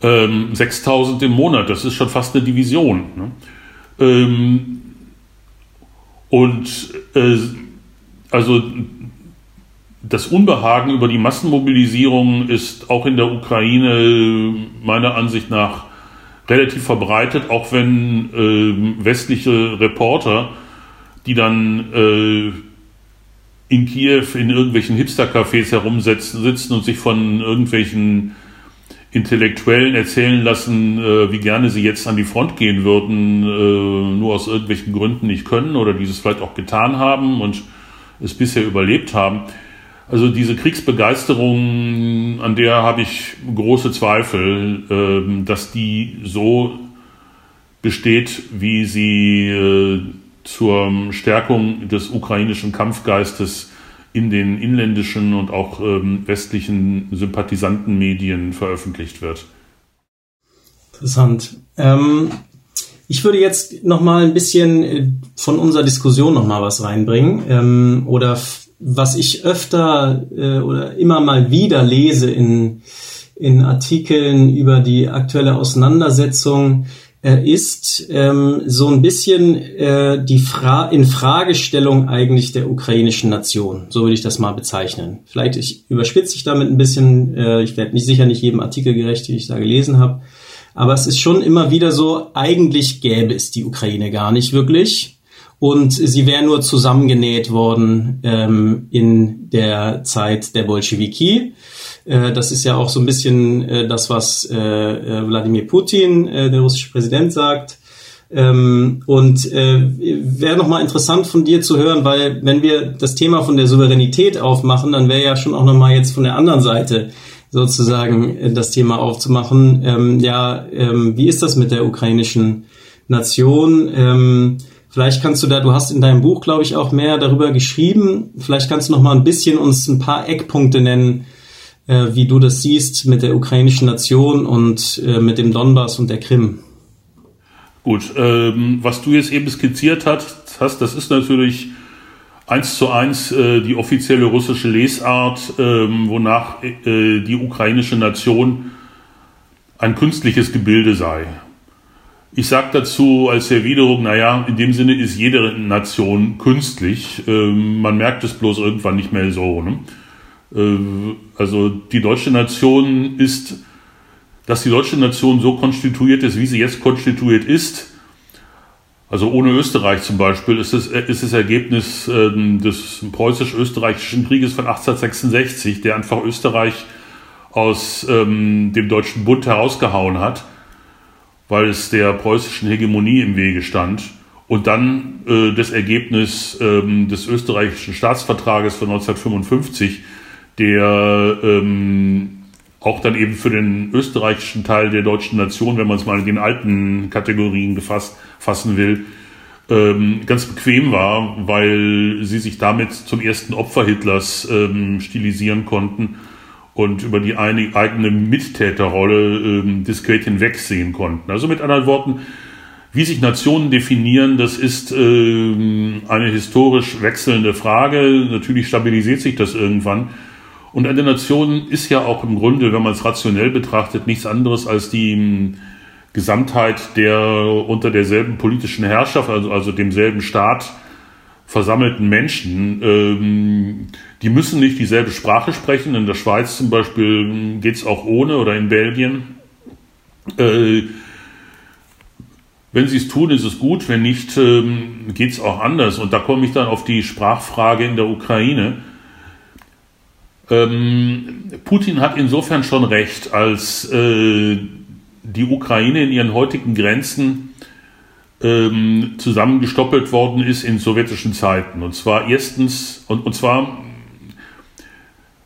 ähm, 6000 im Monat. Das ist schon fast eine Division. Ne? Ähm, und äh, also das Unbehagen über die Massenmobilisierung ist auch in der Ukraine meiner Ansicht nach relativ verbreitet, auch wenn äh, westliche Reporter, die dann äh, in Kiew in irgendwelchen Hipster-Cafés herumsitzen sitzen und sich von irgendwelchen Intellektuellen erzählen lassen, äh, wie gerne sie jetzt an die Front gehen würden, äh, nur aus irgendwelchen Gründen nicht können oder dieses vielleicht auch getan haben und es bisher überlebt haben. Also diese Kriegsbegeisterung, an der habe ich große Zweifel, äh, dass die so besteht, wie sie äh, zur Stärkung des ukrainischen Kampfgeistes in den inländischen und auch ähm, westlichen Sympathisantenmedien veröffentlicht wird. Interessant. Ähm, ich würde jetzt noch mal ein bisschen äh, von unserer Diskussion noch mal was reinbringen ähm, oder was ich öfter äh, oder immer mal wieder lese in in Artikeln über die aktuelle Auseinandersetzung ist ähm, so ein bisschen äh, die Fra Infragestellung eigentlich der ukrainischen Nation. So würde ich das mal bezeichnen. Vielleicht ich überspitze ich damit ein bisschen. Äh, ich werde nicht sicher nicht jedem Artikel gerecht, den ich da gelesen habe. Aber es ist schon immer wieder so, eigentlich gäbe es die Ukraine gar nicht wirklich. Und sie wäre nur zusammengenäht worden ähm, in der Zeit der Bolschewiki. Äh, das ist ja auch so ein bisschen äh, das, was äh, Wladimir Putin, der russische Präsident, sagt. Ähm, und wäre nochmal interessant von dir zu hören, weil wenn wir das Thema von der Souveränität aufmachen, dann wäre ja schon auch nochmal jetzt von der anderen Seite sozusagen das Thema aufzumachen. Ähm, ja, ähm, wie ist das mit der ukrainischen Nation? Vielleicht kannst du da, du hast in deinem Buch, glaube ich, auch mehr darüber geschrieben. Vielleicht kannst du noch mal ein bisschen uns ein paar Eckpunkte nennen, äh, wie du das siehst mit der ukrainischen Nation und äh, mit dem Donbass und der Krim. Gut, ähm, was du jetzt eben skizziert hast, das ist natürlich eins zu eins äh, die offizielle russische Lesart, ähm, wonach äh, die ukrainische Nation ein künstliches Gebilde sei. Ich sage dazu als Erwiderung, naja, in dem Sinne ist jede Nation künstlich. Ähm, man merkt es bloß irgendwann nicht mehr so. Ne? Äh, also die deutsche Nation ist, dass die deutsche Nation so konstituiert ist, wie sie jetzt konstituiert ist, Also ohne Österreich zum Beispiel ist es, ist das Ergebnis äh, des preußisch-österreichischen Krieges von 1866, der einfach Österreich aus ähm, dem Deutschen Bund herausgehauen hat, weil es der preußischen Hegemonie im Wege stand. Und dann äh, das Ergebnis ähm, des österreichischen Staatsvertrages von 1955, der ähm, auch dann eben für den österreichischen Teil der deutschen Nation, wenn man es mal in den alten Kategorien gefasst, fassen will, ähm, ganz bequem war, weil sie sich damit zum ersten Opfer Hitlers ähm, stilisieren konnten und über die eine, eigene Mittäterrolle ähm, diskret hinwegsehen konnten. Also mit anderen Worten, wie sich Nationen definieren, das ist ähm, eine historisch wechselnde Frage. Natürlich stabilisiert sich das irgendwann. Und eine Nation ist ja auch im Grunde, wenn man es rationell betrachtet, nichts anderes als die ähm, Gesamtheit der unter derselben politischen Herrschaft, also, also demselben Staat versammelten Menschen. Ähm, die müssen nicht dieselbe Sprache sprechen. In der Schweiz zum Beispiel ähm, geht es auch ohne oder in Belgien. Äh, wenn sie es tun, ist es gut. Wenn nicht, ähm, geht es auch anders. Und da komme ich dann auf die Sprachfrage in der Ukraine. Ähm, Putin hat insofern schon recht, als äh, die Ukraine in ihren heutigen Grenzen ähm, zusammengestoppelt worden ist in sowjetischen Zeiten. Und zwar erstens, und, und zwar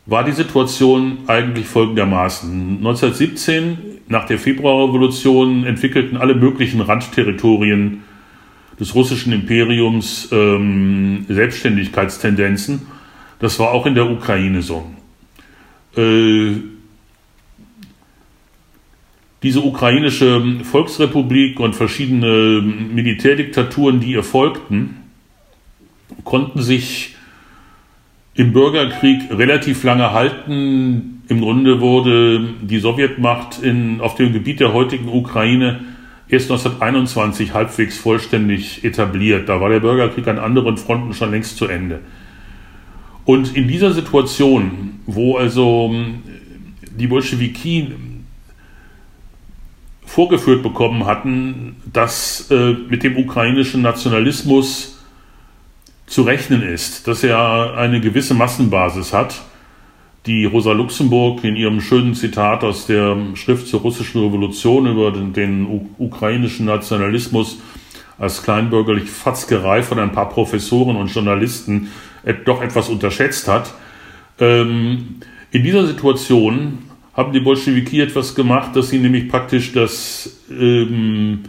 war die Situation eigentlich folgendermaßen. 1917, nach der Februarrevolution, entwickelten alle möglichen Randterritorien des russischen Imperiums ähm, Selbstständigkeitstendenzen. Das war auch in der Ukraine so. Äh, diese ukrainische Volksrepublik und verschiedene Militärdiktaturen, die ihr folgten, konnten sich im Bürgerkrieg relativ lange halten. Im Grunde wurde die Sowjetmacht in, auf dem Gebiet der heutigen Ukraine erst 1921 halbwegs vollständig etabliert. Da war der Bürgerkrieg an anderen Fronten schon längst zu Ende. Und in dieser Situation, wo also ähm, die Bolschewiki vorgeführt bekommen hatten, dass äh, mit dem ukrainischen Nationalismus zu rechnen ist, dass er eine gewisse Massenbasis hat, die Rosa Luxemburg in ihrem schönen Zitat aus der Schrift zur russischen Revolution über den, den ukrainischen Nationalismus als kleinbürgerlich Fatzgerei von ein paar Professoren und Journalisten doch etwas unterschätzt hat. Ähm, in dieser Situation haben die Bolschewiki etwas gemacht, dass sie nämlich praktisch das, ähm,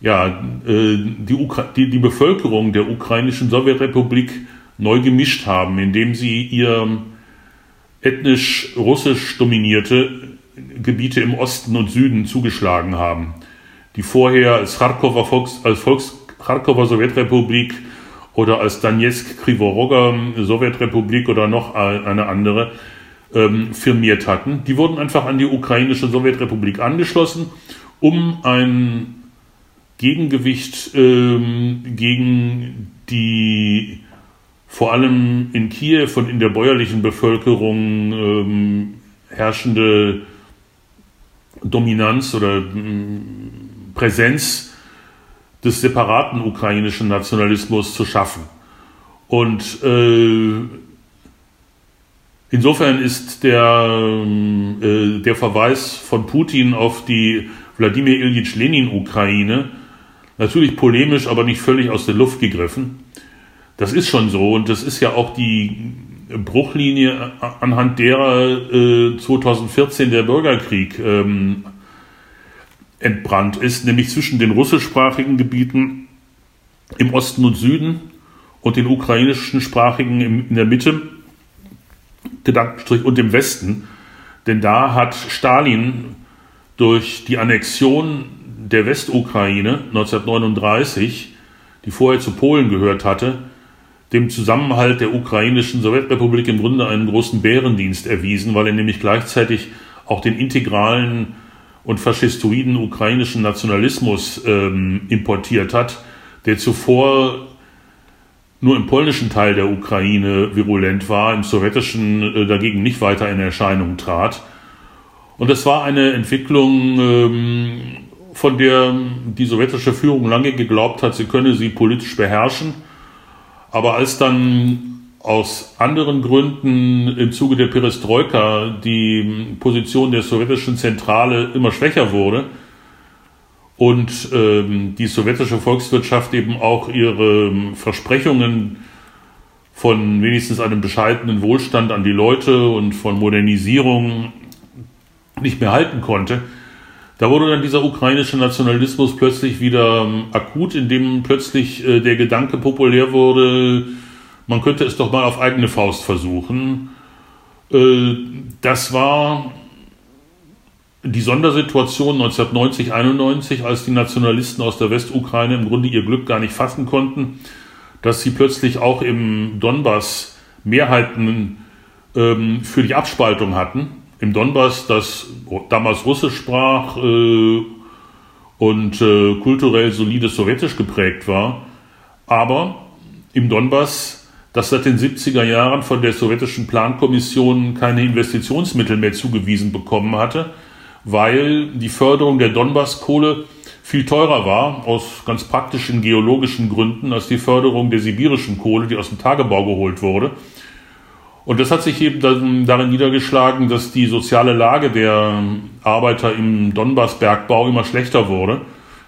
ja, äh, die, die, die, Bevölkerung der ukrainischen Sowjetrepublik neu gemischt haben, indem sie ihr ethnisch russisch dominierte Gebiete im Osten und Süden zugeschlagen haben, die vorher als Kharkover Volks, als Volks Kharkover Sowjetrepublik oder als Donetsk Krivoroga Sowjetrepublik oder noch eine andere ähm, firmiert hatten. Die wurden einfach an die ukrainische Sowjetrepublik angeschlossen, um ein Gegengewicht ähm, gegen die vor allem in Kiew und in der bäuerlichen Bevölkerung ähm, herrschende Dominanz oder ähm, Präsenz des separaten ukrainischen Nationalismus zu schaffen. Und äh, insofern ist der, äh, der Verweis von Putin auf die Wladimir Ilyich Lenin-Ukraine natürlich polemisch, aber nicht völlig aus der Luft gegriffen. Das ist schon so und das ist ja auch die Bruchlinie, anhand derer äh, 2014 der Bürgerkrieg ähm, entbrannt ist, nämlich zwischen den russischsprachigen Gebieten im Osten und Süden und den ukrainischen sprachigen in der Mitte, und im Westen. Denn da hat Stalin durch die Annexion der Westukraine 1939, die vorher zu Polen gehört hatte, dem Zusammenhalt der ukrainischen Sowjetrepublik im Grunde einen großen Bärendienst erwiesen, weil er nämlich gleichzeitig auch den integralen und faschistoiden ukrainischen Nationalismus ähm, importiert hat, der zuvor nur im polnischen Teil der Ukraine virulent war, im sowjetischen äh, dagegen nicht weiter in Erscheinung trat. Und das war eine Entwicklung ähm, von der die sowjetische Führung lange geglaubt hat, sie könne sie politisch beherrschen. Aber als dann aus anderen Gründen im Zuge der Perestroika die Position der sowjetischen Zentrale immer schwächer wurde und ähm, die sowjetische Volkswirtschaft eben auch ihre Versprechungen von wenigstens einem bescheidenen Wohlstand an die Leute und von Modernisierung nicht mehr halten konnte, da wurde dann dieser ukrainische Nationalismus plötzlich wieder ähm, akut, indem plötzlich äh, der Gedanke populär wurde, man könnte es doch mal auf eigene Faust versuchen. Äh, das war die Sondersituation 1990, 91, als die Nationalisten aus der Westukraine im Grunde ihr Glück gar nicht fassen konnten, dass sie plötzlich auch im Donbass Mehrheiten ähm, für die Abspaltung hatten im Donbass, das damals Russisch sprach äh, und äh, kulturell solide sowjetisch geprägt war, aber im Donbass, das seit den 70er Jahren von der sowjetischen Plankommission keine Investitionsmittel mehr zugewiesen bekommen hatte, weil die Förderung der Donbasskohle viel teurer war, aus ganz praktischen geologischen Gründen, als die Förderung der sibirischen Kohle, die aus dem Tagebau geholt wurde. Und das hat sich eben darin niedergeschlagen, dass die soziale Lage der Arbeiter im Donbass-Bergbau immer schlechter wurde,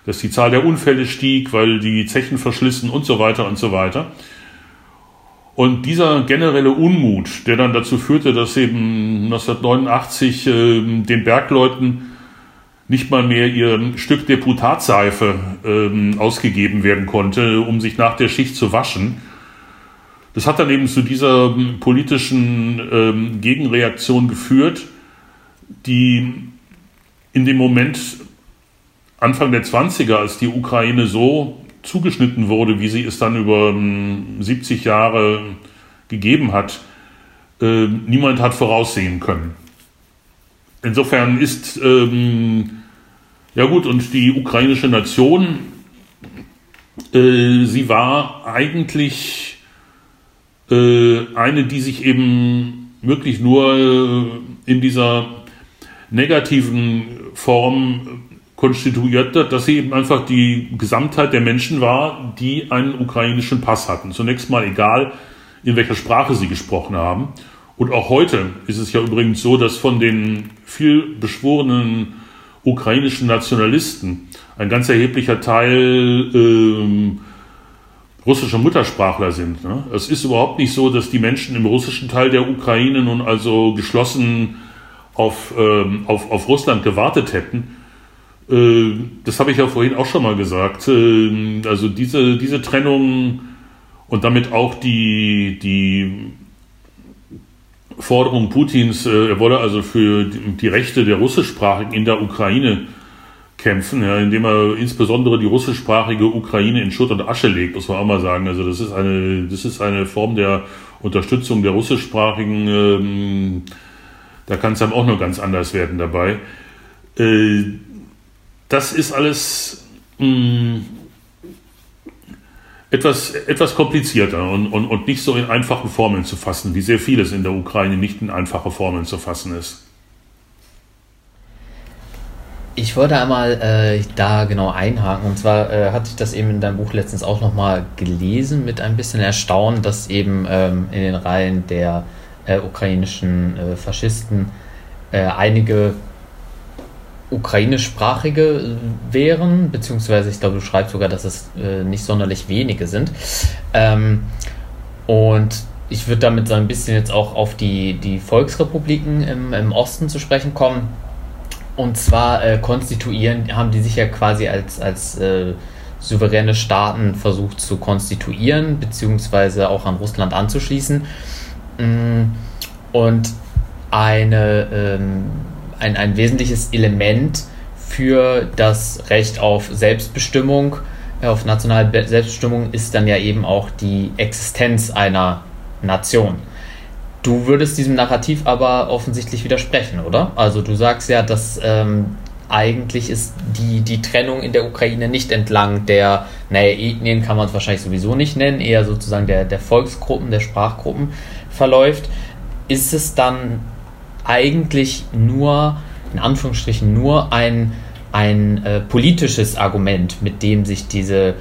dass die Zahl der Unfälle stieg, weil die Zechen verschlissen und so weiter und so weiter. Und dieser generelle Unmut, der dann dazu führte, dass eben 1989 äh, den Bergleuten nicht mal mehr ihr Stück Deputatseife äh, ausgegeben werden konnte, um sich nach der Schicht zu waschen, das hat dann eben zu dieser ähm, politischen ähm, Gegenreaktion geführt, die in dem Moment Anfang der 20er, als die Ukraine so zugeschnitten wurde, wie sie es dann über ähm, 70 Jahre gegeben hat, äh, niemand hat voraussehen können. Insofern ist, ähm, ja gut, und die ukrainische Nation, äh, sie war eigentlich äh, eine, die sich eben wirklich nur äh, in dieser negativen Form konstituiert hat, dass sie eben einfach die Gesamtheit der Menschen war, die einen ukrainischen Pass hatten. Zunächst mal egal, in welcher Sprache sie gesprochen haben. Und auch heute ist es ja übrigens so, dass von den viel beschworenen ukrainischen Nationalisten ein ganz erheblicher Teil ähm, russische Muttersprachler sind. Ne? Es ist überhaupt nicht so, dass die Menschen im russischen Teil der Ukraine nun also geschlossen auf, ähm, auf, auf Russland gewartet hätten. Äh, das habe ich ja vorhin auch schon mal gesagt. Äh, also diese, diese Trennung und damit auch die, die Forderung Putins, äh, er wolle also für die, Rechte der Russischsprachigen in der Ukraine kämpfen, ja, indem er insbesondere die russischsprachige Ukraine in Schutt und Asche legt, muss man auch mal sagen. Also das ist eine, das ist eine Form der Unterstützung der russischsprachigen, ähm, da kann es einem auch noch ganz anders werden dabei. Äh, das ist alles mh, mm, etwas, etwas komplizierter und, und, und nicht so in einfachen Formeln zu fassen, wie sehr vieles in der Ukraine nicht in einfache Formeln zu fassen ist. Ich wollte einmal äh, da genau einhaken. Und zwar äh, hatte ich das eben in deinem Buch letztens auch nochmal gelesen mit ein bisschen Erstaunen, dass eben ähm, in den Reihen der äh, ukrainischen äh, Faschisten äh, einige ukrainischsprachige wären, beziehungsweise ich glaube, du schreibst sogar, dass es äh, nicht sonderlich wenige sind. Ähm, und ich würde damit so ein bisschen jetzt auch auf die, die Volksrepubliken im, im Osten zu sprechen kommen und zwar äh, konstituieren, haben die sich ja quasi als, als äh, souveräne Staaten versucht zu konstituieren, beziehungsweise auch an Russland anzuschließen. Mm, und eine, ähm, ein, ein wesentliches Element für das Recht auf Selbstbestimmung, auf nationale Selbstbestimmung ist dann ja eben auch die Existenz einer Nation. Du würdest diesem Narrativ aber offensichtlich widersprechen, oder? Also du sagst ja, dass ähm, eigentlich ist die, die Trennung in der Ukraine nicht entlang der, naja, Ethnien kann man es wahrscheinlich sowieso nicht nennen, eher sozusagen der, der Volksgruppen, der Sprachgruppen verläuft. Ist es dann eigentlich nur, in Anführungsstrichen, nur ein ein äh, politisches Argument, mit dem sich diese,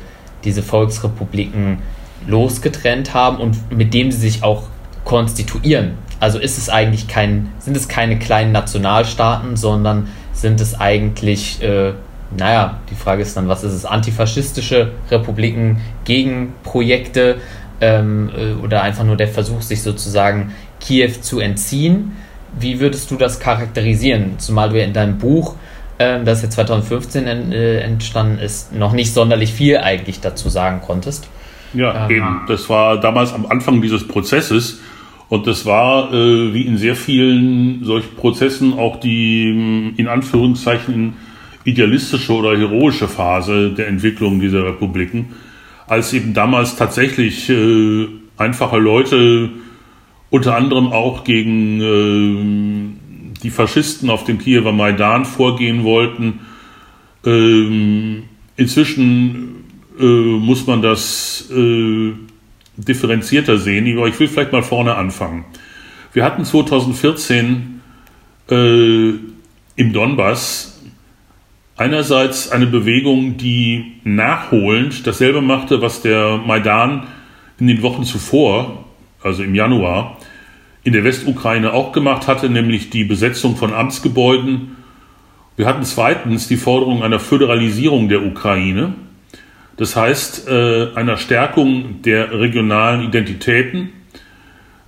diese Volksrepubliken losgetrennt haben und mit dem sie sich auch konstituieren. Also ist es eigentlich kein, sind es keine kleinen Nationalstaaten, sondern sind es eigentlich, äh, naja, die Frage ist dann, was ist es, antifaschistische Republiken, Gegenprojekte ähm, äh, oder einfach nur der Versuch, sich sozusagen Kiew zu entziehen? Wie würdest du das charakterisieren? Zumal du ja in deinem Buch äh, das jetzt 2015 en, äh, entstanden ist, noch nicht sonderlich viel eigentlich dazu sagen konntest. Ja, ähm, eben. Das war damals am Anfang dieses Prozesses. Und das war, äh, wie in sehr vielen solchen Prozessen, auch die in Anführungszeichen idealistische oder heroische Phase der Entwicklung dieser Republiken, als eben damals tatsächlich äh, einfache Leute unter anderem auch gegen äh, die Faschisten auf dem Kiewer Maidan vorgehen wollten. Ähm, inzwischen äh, muss man das äh, differenzierter sehen, aber ich will vielleicht mal vorne anfangen. Wir hatten 2014 äh, im Donbass einerseits eine Bewegung, die nachholend dasselbe machte, was der Maidan in den Wochen zuvor, also im Januar, in der Westukraine auch gemacht hatte, nämlich die Besetzung von Amtsgebäuden. Wir hatten zweitens die Forderung einer Föderalisierung der Ukraine, das heißt äh, einer Stärkung der regionalen Identitäten.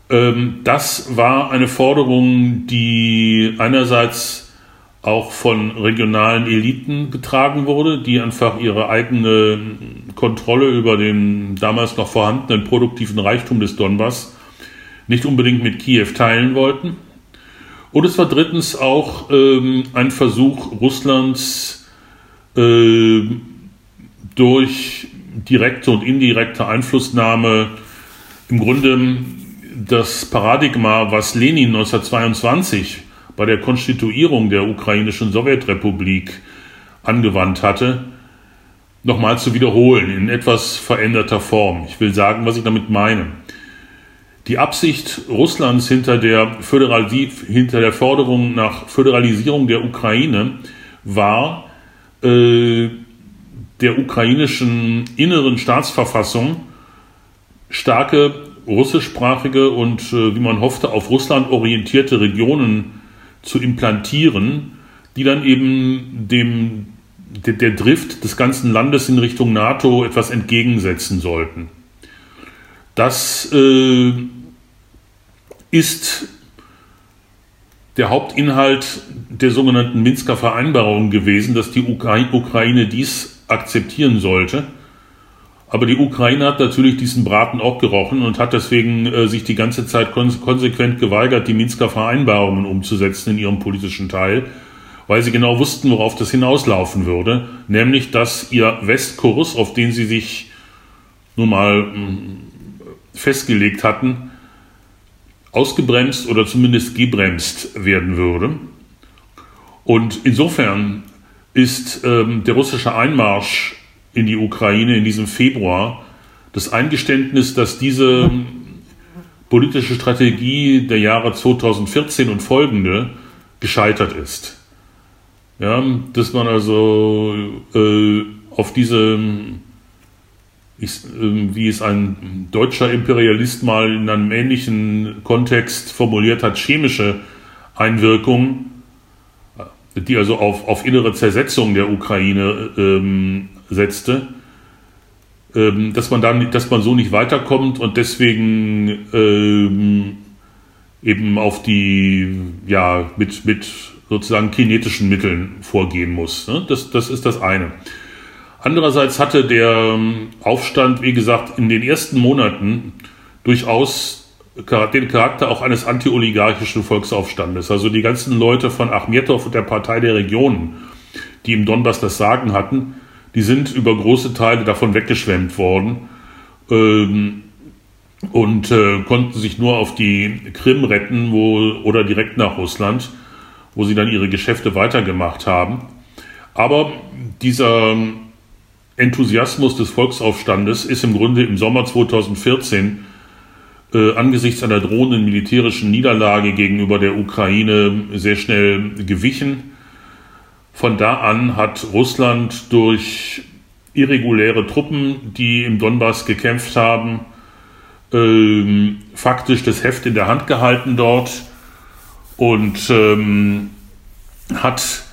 Ähm, das war eine Forderung, die einerseits auch von regionalen Eliten getragen wurde, die einfach ihre eigene Kontrolle über den damals noch vorhandenen produktiven Reichtum des Donbass nicht unbedingt mit Kiew teilen wollten. Und es war drittens auch ähm, ein Versuch Russlands äh, durch direkte und indirekte Einflussnahme im Grunde das Paradigma, was Lenin 1922 bei der Konstituierung der ukrainischen Sowjetrepublik angewandt hatte, nochmal zu wiederholen in etwas veränderter Form. Ich will sagen, was ich damit meine. Die Absicht Russlands hinter der, hinter der Forderung nach Föderalisierung der Ukraine war, äh, der ukrainischen inneren Staatsverfassung starke russischsprachige und, äh, wie man hoffte, auf Russland orientierte Regionen zu implantieren, die dann eben dem, der, der Drift des ganzen Landes in Richtung NATO etwas entgegensetzen sollten. Das äh, ist der Hauptinhalt der sogenannten Minsker Vereinbarung gewesen, dass die Ukraine dies akzeptieren sollte. Aber die Ukraine hat natürlich diesen Braten auch gerochen und hat deswegen äh, sich die ganze Zeit konsequent geweigert, die Minsker Vereinbarungen umzusetzen in ihrem politischen Teil, weil sie genau wussten, worauf das hinauslaufen würde, nämlich dass ihr Westkurs, auf den sie sich nun mal hm, festgelegt hatten, ausgebremst oder zumindest gebremst werden würde. Und insofern ist ähm, der russische Einmarsch in die Ukraine in diesem Februar das Eingeständnis, dass diese politische Strategie der Jahre 2014 und folgende gescheitert ist. Ja, dass man also äh, auf diese ich, ähm, wie es ein deutscher Imperialist mal in einem ähnlichen Kontext formuliert hat, chemische Einwirkung, die also auf, auf innere Zersetzung der Ukraine ähm, setzte, ähm, dass man dann, dass man so nicht weiterkommt und deswegen ähm, eben auf die, ja, mit, mit sozusagen kinetischen Mitteln vorgehen muss. Ne? Das, das ist das eine. Andererseits hatte der ähm, Aufstand, wie gesagt, in den ersten Monaten durchaus den Charakter auch eines anti-oligarchischen Volksaufstandes. Also die ganzen Leute von Achmetow und der Partei der Regionen, die im Donbass das Sagen hatten, die sind über große Teile davon weggeschwemmt worden ähm, und äh, konnten sich nur auf die Krim retten wo, oder direkt nach Russland, wo sie dann ihre Geschäfte weitergemacht haben. Aber dieser Enthusiasmus des Volksaufstandes ist im Grunde im Sommer 2014 äh, angesichts einer drohenden militärischen Niederlage gegenüber der Ukraine sehr schnell gewichen. Von da an hat Russland durch irreguläre Truppen, die im Donbass gekämpft haben, ähm, faktisch das Heft in der Hand gehalten dort und ähm, hat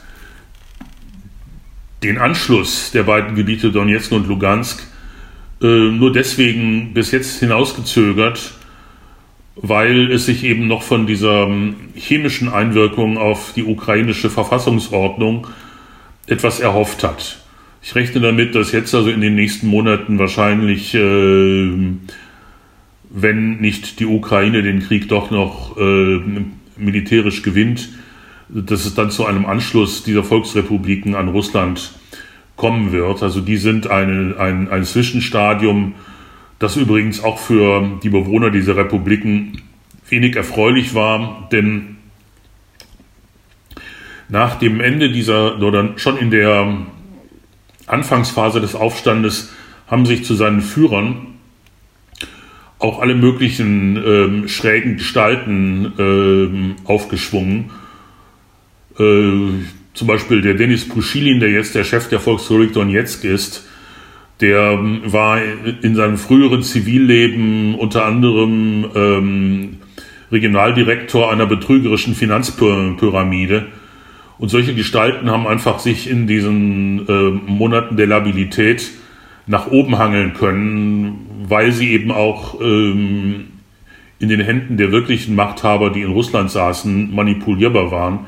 den Anschluss der beiden Gebiete Donetsk und Lugansk äh, nur deswegen bis jetzt hinausgezögert, weil es sich eben noch von dieser ähm, chemischen Einwirkung auf die ukrainische Verfassungsordnung etwas erhofft hat. Ich rechne damit, dass jetzt also in den nächsten Monaten wahrscheinlich, äh, wenn nicht die Ukraine den Krieg doch noch äh, militärisch gewinnt, dass es dann zu einem Anschluss dieser Volksrepubliken an Russland kommen wird. Also die sind eine, ein, ein Zwischenstadium, das übrigens auch für die Bewohner dieser Republiken wenig erfreulich war, denn nach dem Ende dieser, oder schon in der Anfangsphase des Aufstandes haben sich zu seinen Führern auch alle möglichen ähm, schrägen Gestalten ähm, aufgeschwungen. Äh, zum Beispiel der Denis Puschilin, der jetzt der Chef der Volksrepublik Donetsk ist, der ähm, war in seinem früheren Zivilleben unter anderem ähm, Regionaldirektor einer betrügerischen Finanzpyramide. Und solche Gestalten haben einfach sich in diesen äh, Monaten der Labilität nach oben hangeln können, weil sie eben auch ähm, in den Händen der wirklichen Machthaber, die in Russland saßen, manipulierbar waren.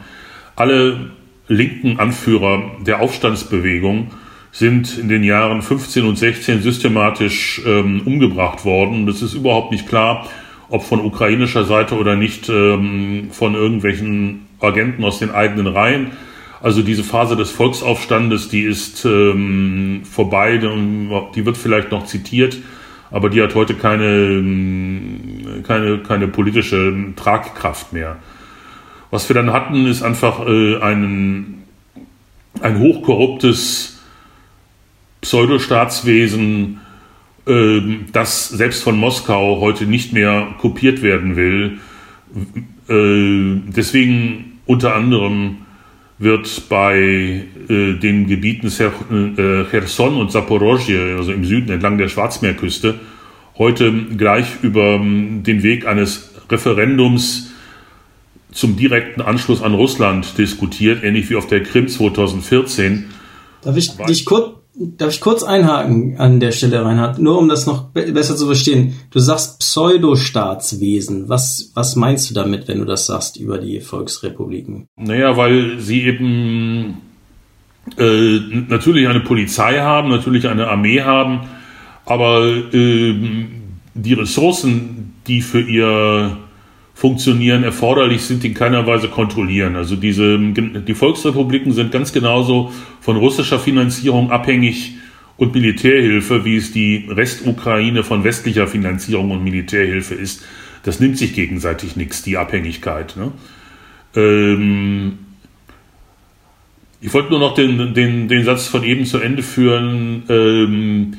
Alle linken Anführer der Aufstandsbewegung sind in den Jahren 15 und 16 systematisch ähm, umgebracht worden. Das ist überhaupt nicht klar, ob von ukrainischer Seite oder nicht ähm, von irgendwelchen Agenten aus den eigenen Reihen. Also diese Phase des Volksaufstandes, die ist ähm, vorbei, die wird vielleicht noch zitiert, aber die hat heute keine, ähm, keine, keine politische Tragkraft mehr. Was wir dann hatten, ist einfach äh, einen, ein hochkorruptes Pseudostaatswesen, äh, das selbst von Moskau heute nicht mehr kopiert werden will. Äh, deswegen unter anderem wird bei äh, den Gebieten äh, Cherson und Zaporozhye, also im Süden entlang der Schwarzmeerküste, heute gleich über ähm, den Weg eines Referendums zum direkten Anschluss an Russland diskutiert, ähnlich wie auf der Krim 2014. Darf ich dich kurz, darf ich kurz einhaken an der Stelle, Reinhard? Nur um das noch besser zu verstehen. Du sagst Pseudostaatswesen. Was, was meinst du damit, wenn du das sagst über die Volksrepubliken? Naja, weil sie eben äh, natürlich eine Polizei haben, natürlich eine Armee haben, aber äh, die Ressourcen, die für ihr Funktionieren erforderlich sind, in keiner Weise kontrollieren. Also diese, die Volksrepubliken sind ganz genauso von russischer Finanzierung abhängig und Militärhilfe, wie es die Restukraine von westlicher Finanzierung und Militärhilfe ist. Das nimmt sich gegenseitig nichts, die Abhängigkeit. Ne? Ähm, ich wollte nur noch den, den, den Satz von eben zu Ende führen. Ähm,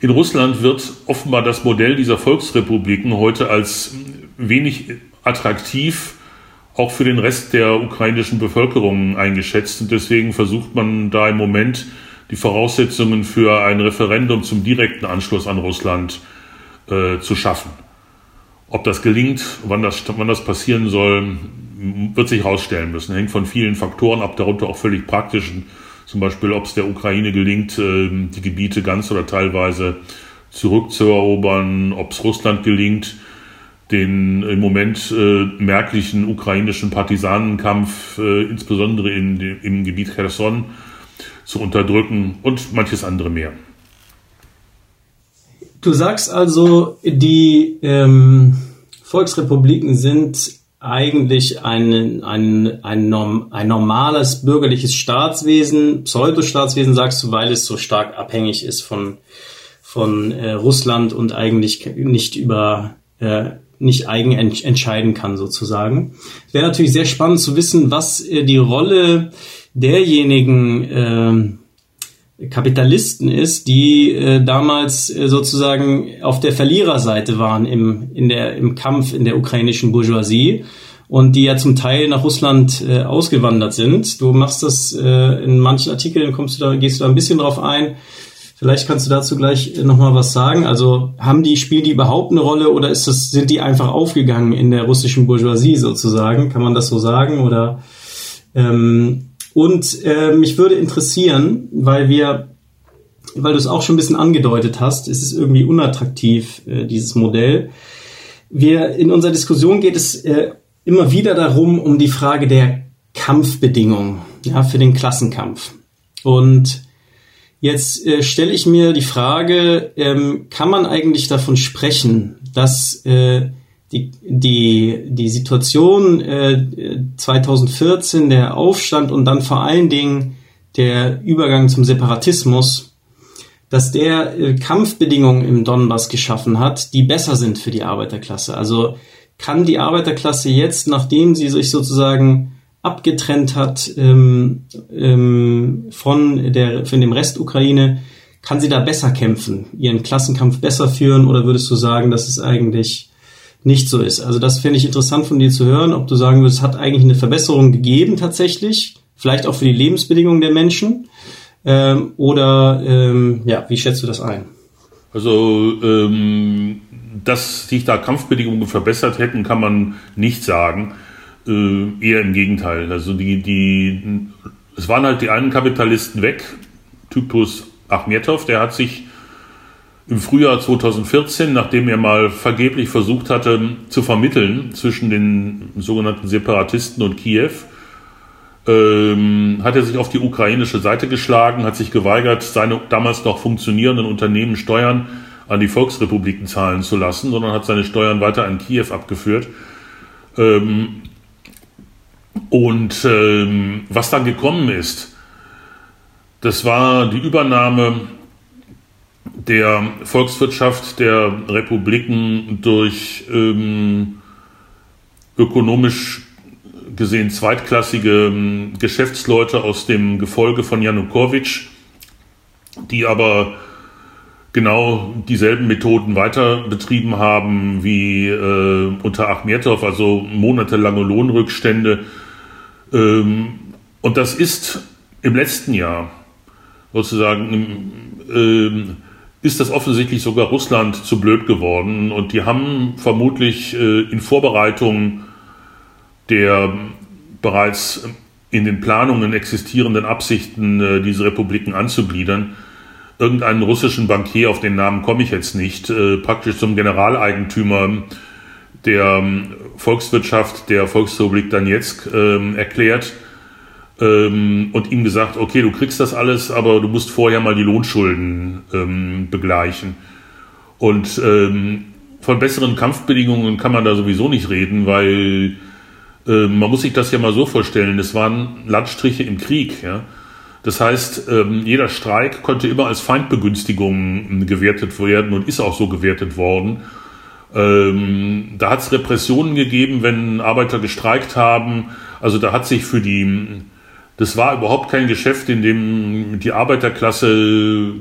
in Russland wird offenbar das Modell dieser Volksrepubliken heute als wenig attraktiv auch für den Rest der ukrainischen Bevölkerung eingeschätzt. Und deswegen versucht man da im Moment die Voraussetzungen für ein Referendum zum direkten Anschluss an Russland äh, zu schaffen. Ob das gelingt, wann das, wann das passieren soll, wird sich herausstellen müssen. Hängt von vielen Faktoren ab, darunter auch völlig praktischen. Zum Beispiel, ob es der Ukraine gelingt, äh, die Gebiete ganz oder teilweise zurückzuerobern, ob es Russland gelingt, den im Moment äh, merklichen ukrainischen Partisanenkampf, äh, insbesondere in, im Gebiet Cherson, zu unterdrücken und manches andere mehr. Du sagst also, die ähm, Volksrepubliken sind eigentlich ein, ein, ein, ein normales bürgerliches Staatswesen, Pseudostaatswesen, sagst du, weil es so stark abhängig ist von, von äh, Russland und eigentlich nicht über äh, nicht eigen entscheiden kann sozusagen. Es wäre natürlich sehr spannend zu wissen, was äh, die Rolle derjenigen äh, Kapitalisten ist, die äh, damals äh, sozusagen auf der Verliererseite waren im, in der, im Kampf in der ukrainischen Bourgeoisie und die ja zum Teil nach Russland äh, ausgewandert sind. Du machst das äh, in manchen Artikeln, kommst du da, gehst du da ein bisschen drauf ein. Vielleicht kannst du dazu gleich nochmal was sagen. Also haben die, spielen die überhaupt eine Rolle oder ist das, sind die einfach aufgegangen in der russischen Bourgeoisie sozusagen? Kann man das so sagen? Oder ähm, und äh, mich würde interessieren, weil wir, weil du es auch schon ein bisschen angedeutet hast, ist es irgendwie unattraktiv, äh, dieses Modell. Wir in unserer Diskussion geht es äh, immer wieder darum, um die Frage der Kampfbedingungen ja, für den Klassenkampf. Und Jetzt äh, stelle ich mir die Frage, ähm, kann man eigentlich davon sprechen, dass äh, die, die, die Situation äh, 2014, der Aufstand und dann vor allen Dingen der Übergang zum Separatismus, dass der äh, Kampfbedingungen im Donbass geschaffen hat, die besser sind für die Arbeiterklasse. Also kann die Arbeiterklasse jetzt, nachdem sie sich sozusagen abgetrennt hat ähm, ähm, von, der, von dem Rest Ukraine, kann sie da besser kämpfen, ihren Klassenkampf besser führen oder würdest du sagen, dass es eigentlich nicht so ist? Also das finde ich interessant von dir zu hören, ob du sagen würdest, es hat eigentlich eine Verbesserung gegeben tatsächlich, vielleicht auch für die Lebensbedingungen der Menschen ähm, oder ähm, ja, wie schätzt du das ein? Also ähm, dass sich da Kampfbedingungen verbessert hätten, kann man nicht sagen. Äh, eher im Gegenteil. Also die, die, es waren halt die einen Kapitalisten weg, Typus Achmetov, der hat sich im Frühjahr 2014, nachdem er mal vergeblich versucht hatte zu vermitteln zwischen den sogenannten Separatisten und Kiew, ähm, hat er sich auf die ukrainische Seite geschlagen, hat sich geweigert, seine damals noch funktionierenden Unternehmen Steuern an die Volksrepubliken zahlen zu lassen, sondern hat seine Steuern weiter an Kiew abgeführt. Ähm, und ähm, was dann gekommen ist, das war die Übernahme der Volkswirtschaft der Republiken durch ähm, ökonomisch gesehen zweitklassige ähm, Geschäftsleute aus dem Gefolge von Janukowitsch, die aber genau dieselben Methoden weiter betrieben haben wie äh, unter Achmetov, also monatelange Lohnrückstände, und das ist im letzten Jahr sozusagen, ähm, ist das offensichtlich sogar Russland zu blöd geworden. Und die haben vermutlich äh, in Vorbereitung der bereits in den Planungen existierenden Absichten, äh, diese Republiken anzugliedern, irgendeinen russischen Bankier, auf den Namen komme ich jetzt nicht, äh, praktisch zum Generaleigentümer der ähm, Volkswirtschaft der Volksrepublik Donetsk ähm, erklärt ähm, und ihm gesagt, okay, du kriegst das alles, aber du musst vorher mal die Lohnschulden ähm, begleichen. Und ähm, von besseren Kampfbedingungen kann man da sowieso nicht reden, weil äh, man muss sich das ja mal so vorstellen, es waren Landstriche im Krieg, ja. Das heißt, ähm, jeder Streik konnte immer als Feindbegünstigung gewertet werden und ist auch so gewertet worden. Ähm, da hat es Repressionen gegeben, wenn Arbeiter gestreikt haben. Also da hat sich für die, das war überhaupt kein Geschäft, in dem die Arbeiterklasse,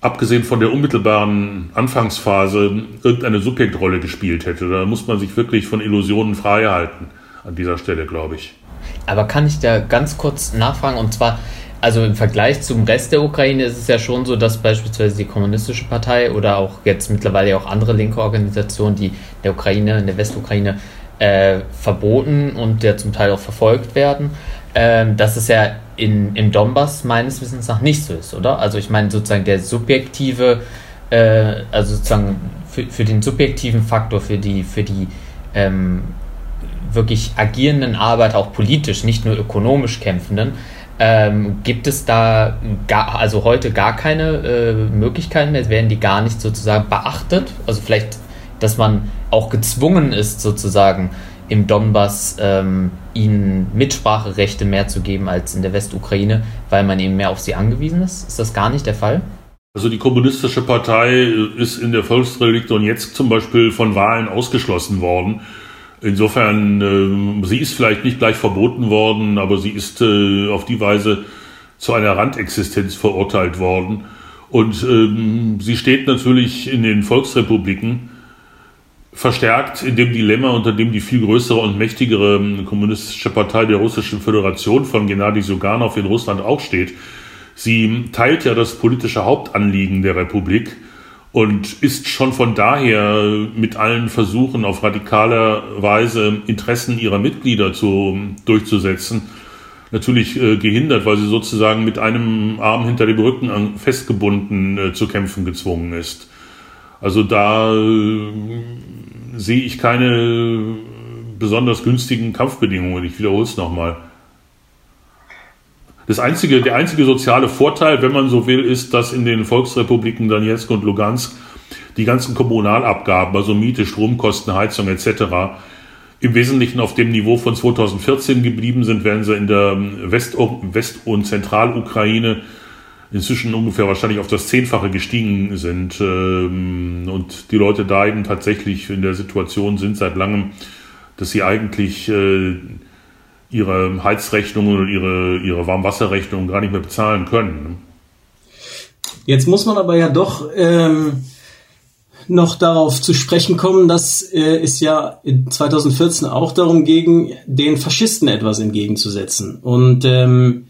abgesehen von der unmittelbaren Anfangsphase, irgendeine Subjektrolle gespielt hätte. Da muss man sich wirklich von Illusionen frei halten an dieser Stelle, glaube ich. Aber kann ich da ganz kurz nachfragen? Und zwar, also im Vergleich zum Rest der Ukraine ist es ja schon so, dass beispielsweise die Kommunistische Partei oder auch jetzt mittlerweile auch andere linke Organisationen, die der Ukraine, in der Westukraine äh, verboten und ja zum Teil auch verfolgt werden, äh, dass es ja in, im Donbass meines Wissens nach nicht so ist, oder? Also ich meine sozusagen der subjektive, äh, also sozusagen für, für den subjektiven Faktor, für die, für die ähm, wirklich agierenden Arbeiter, auch politisch, nicht nur ökonomisch kämpfenden, ähm, gibt es da gar, also heute gar keine äh, Möglichkeiten mehr? Werden die gar nicht sozusagen beachtet? Also vielleicht, dass man auch gezwungen ist, sozusagen im Donbass ähm, ihnen Mitspracherechte mehr zu geben als in der Westukraine, weil man eben mehr auf sie angewiesen ist? Ist das gar nicht der Fall? Also die kommunistische Partei ist in der Volksrepublik Donetsk zum Beispiel von Wahlen ausgeschlossen worden. Insofern, äh, sie ist vielleicht nicht gleich verboten worden, aber sie ist äh, auf die Weise zu einer Randexistenz verurteilt worden. Und ähm, sie steht natürlich in den Volksrepubliken verstärkt in dem Dilemma, unter dem die viel größere und mächtigere ähm, kommunistische Partei der Russischen Föderation von Gennady Suganov in Russland auch steht. Sie teilt ja das politische Hauptanliegen der Republik und ist schon von daher mit allen Versuchen auf radikaler Weise Interessen ihrer Mitglieder zu, durchzusetzen, natürlich äh, gehindert, weil sie sozusagen mit einem Arm hinter dem Rücken festgebunden äh, zu kämpfen gezwungen ist. Also da äh, sehe ich keine besonders günstigen Kampfbedingungen. Ich wiederhole es nochmal. Das einzige, der einzige soziale Vorteil, wenn man so will, ist, dass in den Volksrepubliken Donetsk und Lugansk die ganzen Kommunalabgaben, also Miete, Stromkosten, Heizung etc., im Wesentlichen auf dem Niveau von 2014 geblieben sind, während sie in der West- West und Zentralukraine inzwischen ungefähr wahrscheinlich auf das Zehnfache gestiegen sind ähm, und die Leute da eben tatsächlich in der Situation sind seit langem, dass sie eigentlich äh, ihre Heizrechnungen oder ihre, ihre Warmwasserrechnungen gar nicht mehr bezahlen können. Jetzt muss man aber ja doch ähm, noch darauf zu sprechen kommen, dass äh, es ja 2014 auch darum ging, den Faschisten etwas entgegenzusetzen. Und ähm,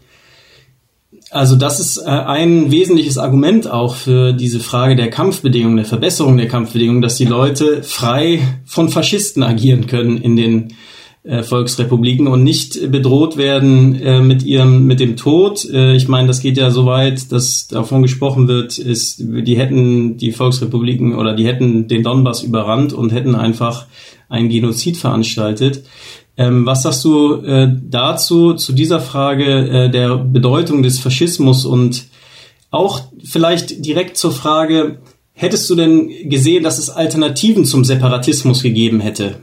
also das ist äh, ein wesentliches Argument auch für diese Frage der Kampfbedingungen, der Verbesserung der Kampfbedingungen, dass die Leute frei von Faschisten agieren können in den Volksrepubliken und nicht bedroht werden äh, mit ihrem mit dem Tod. Äh, ich meine, das geht ja so weit, dass davon gesprochen wird, ist die hätten die Volksrepubliken oder die hätten den Donbass überrannt und hätten einfach einen Genozid veranstaltet. Ähm, was sagst du äh, dazu, zu dieser Frage äh, der Bedeutung des Faschismus und auch vielleicht direkt zur Frage, hättest du denn gesehen, dass es Alternativen zum Separatismus gegeben hätte?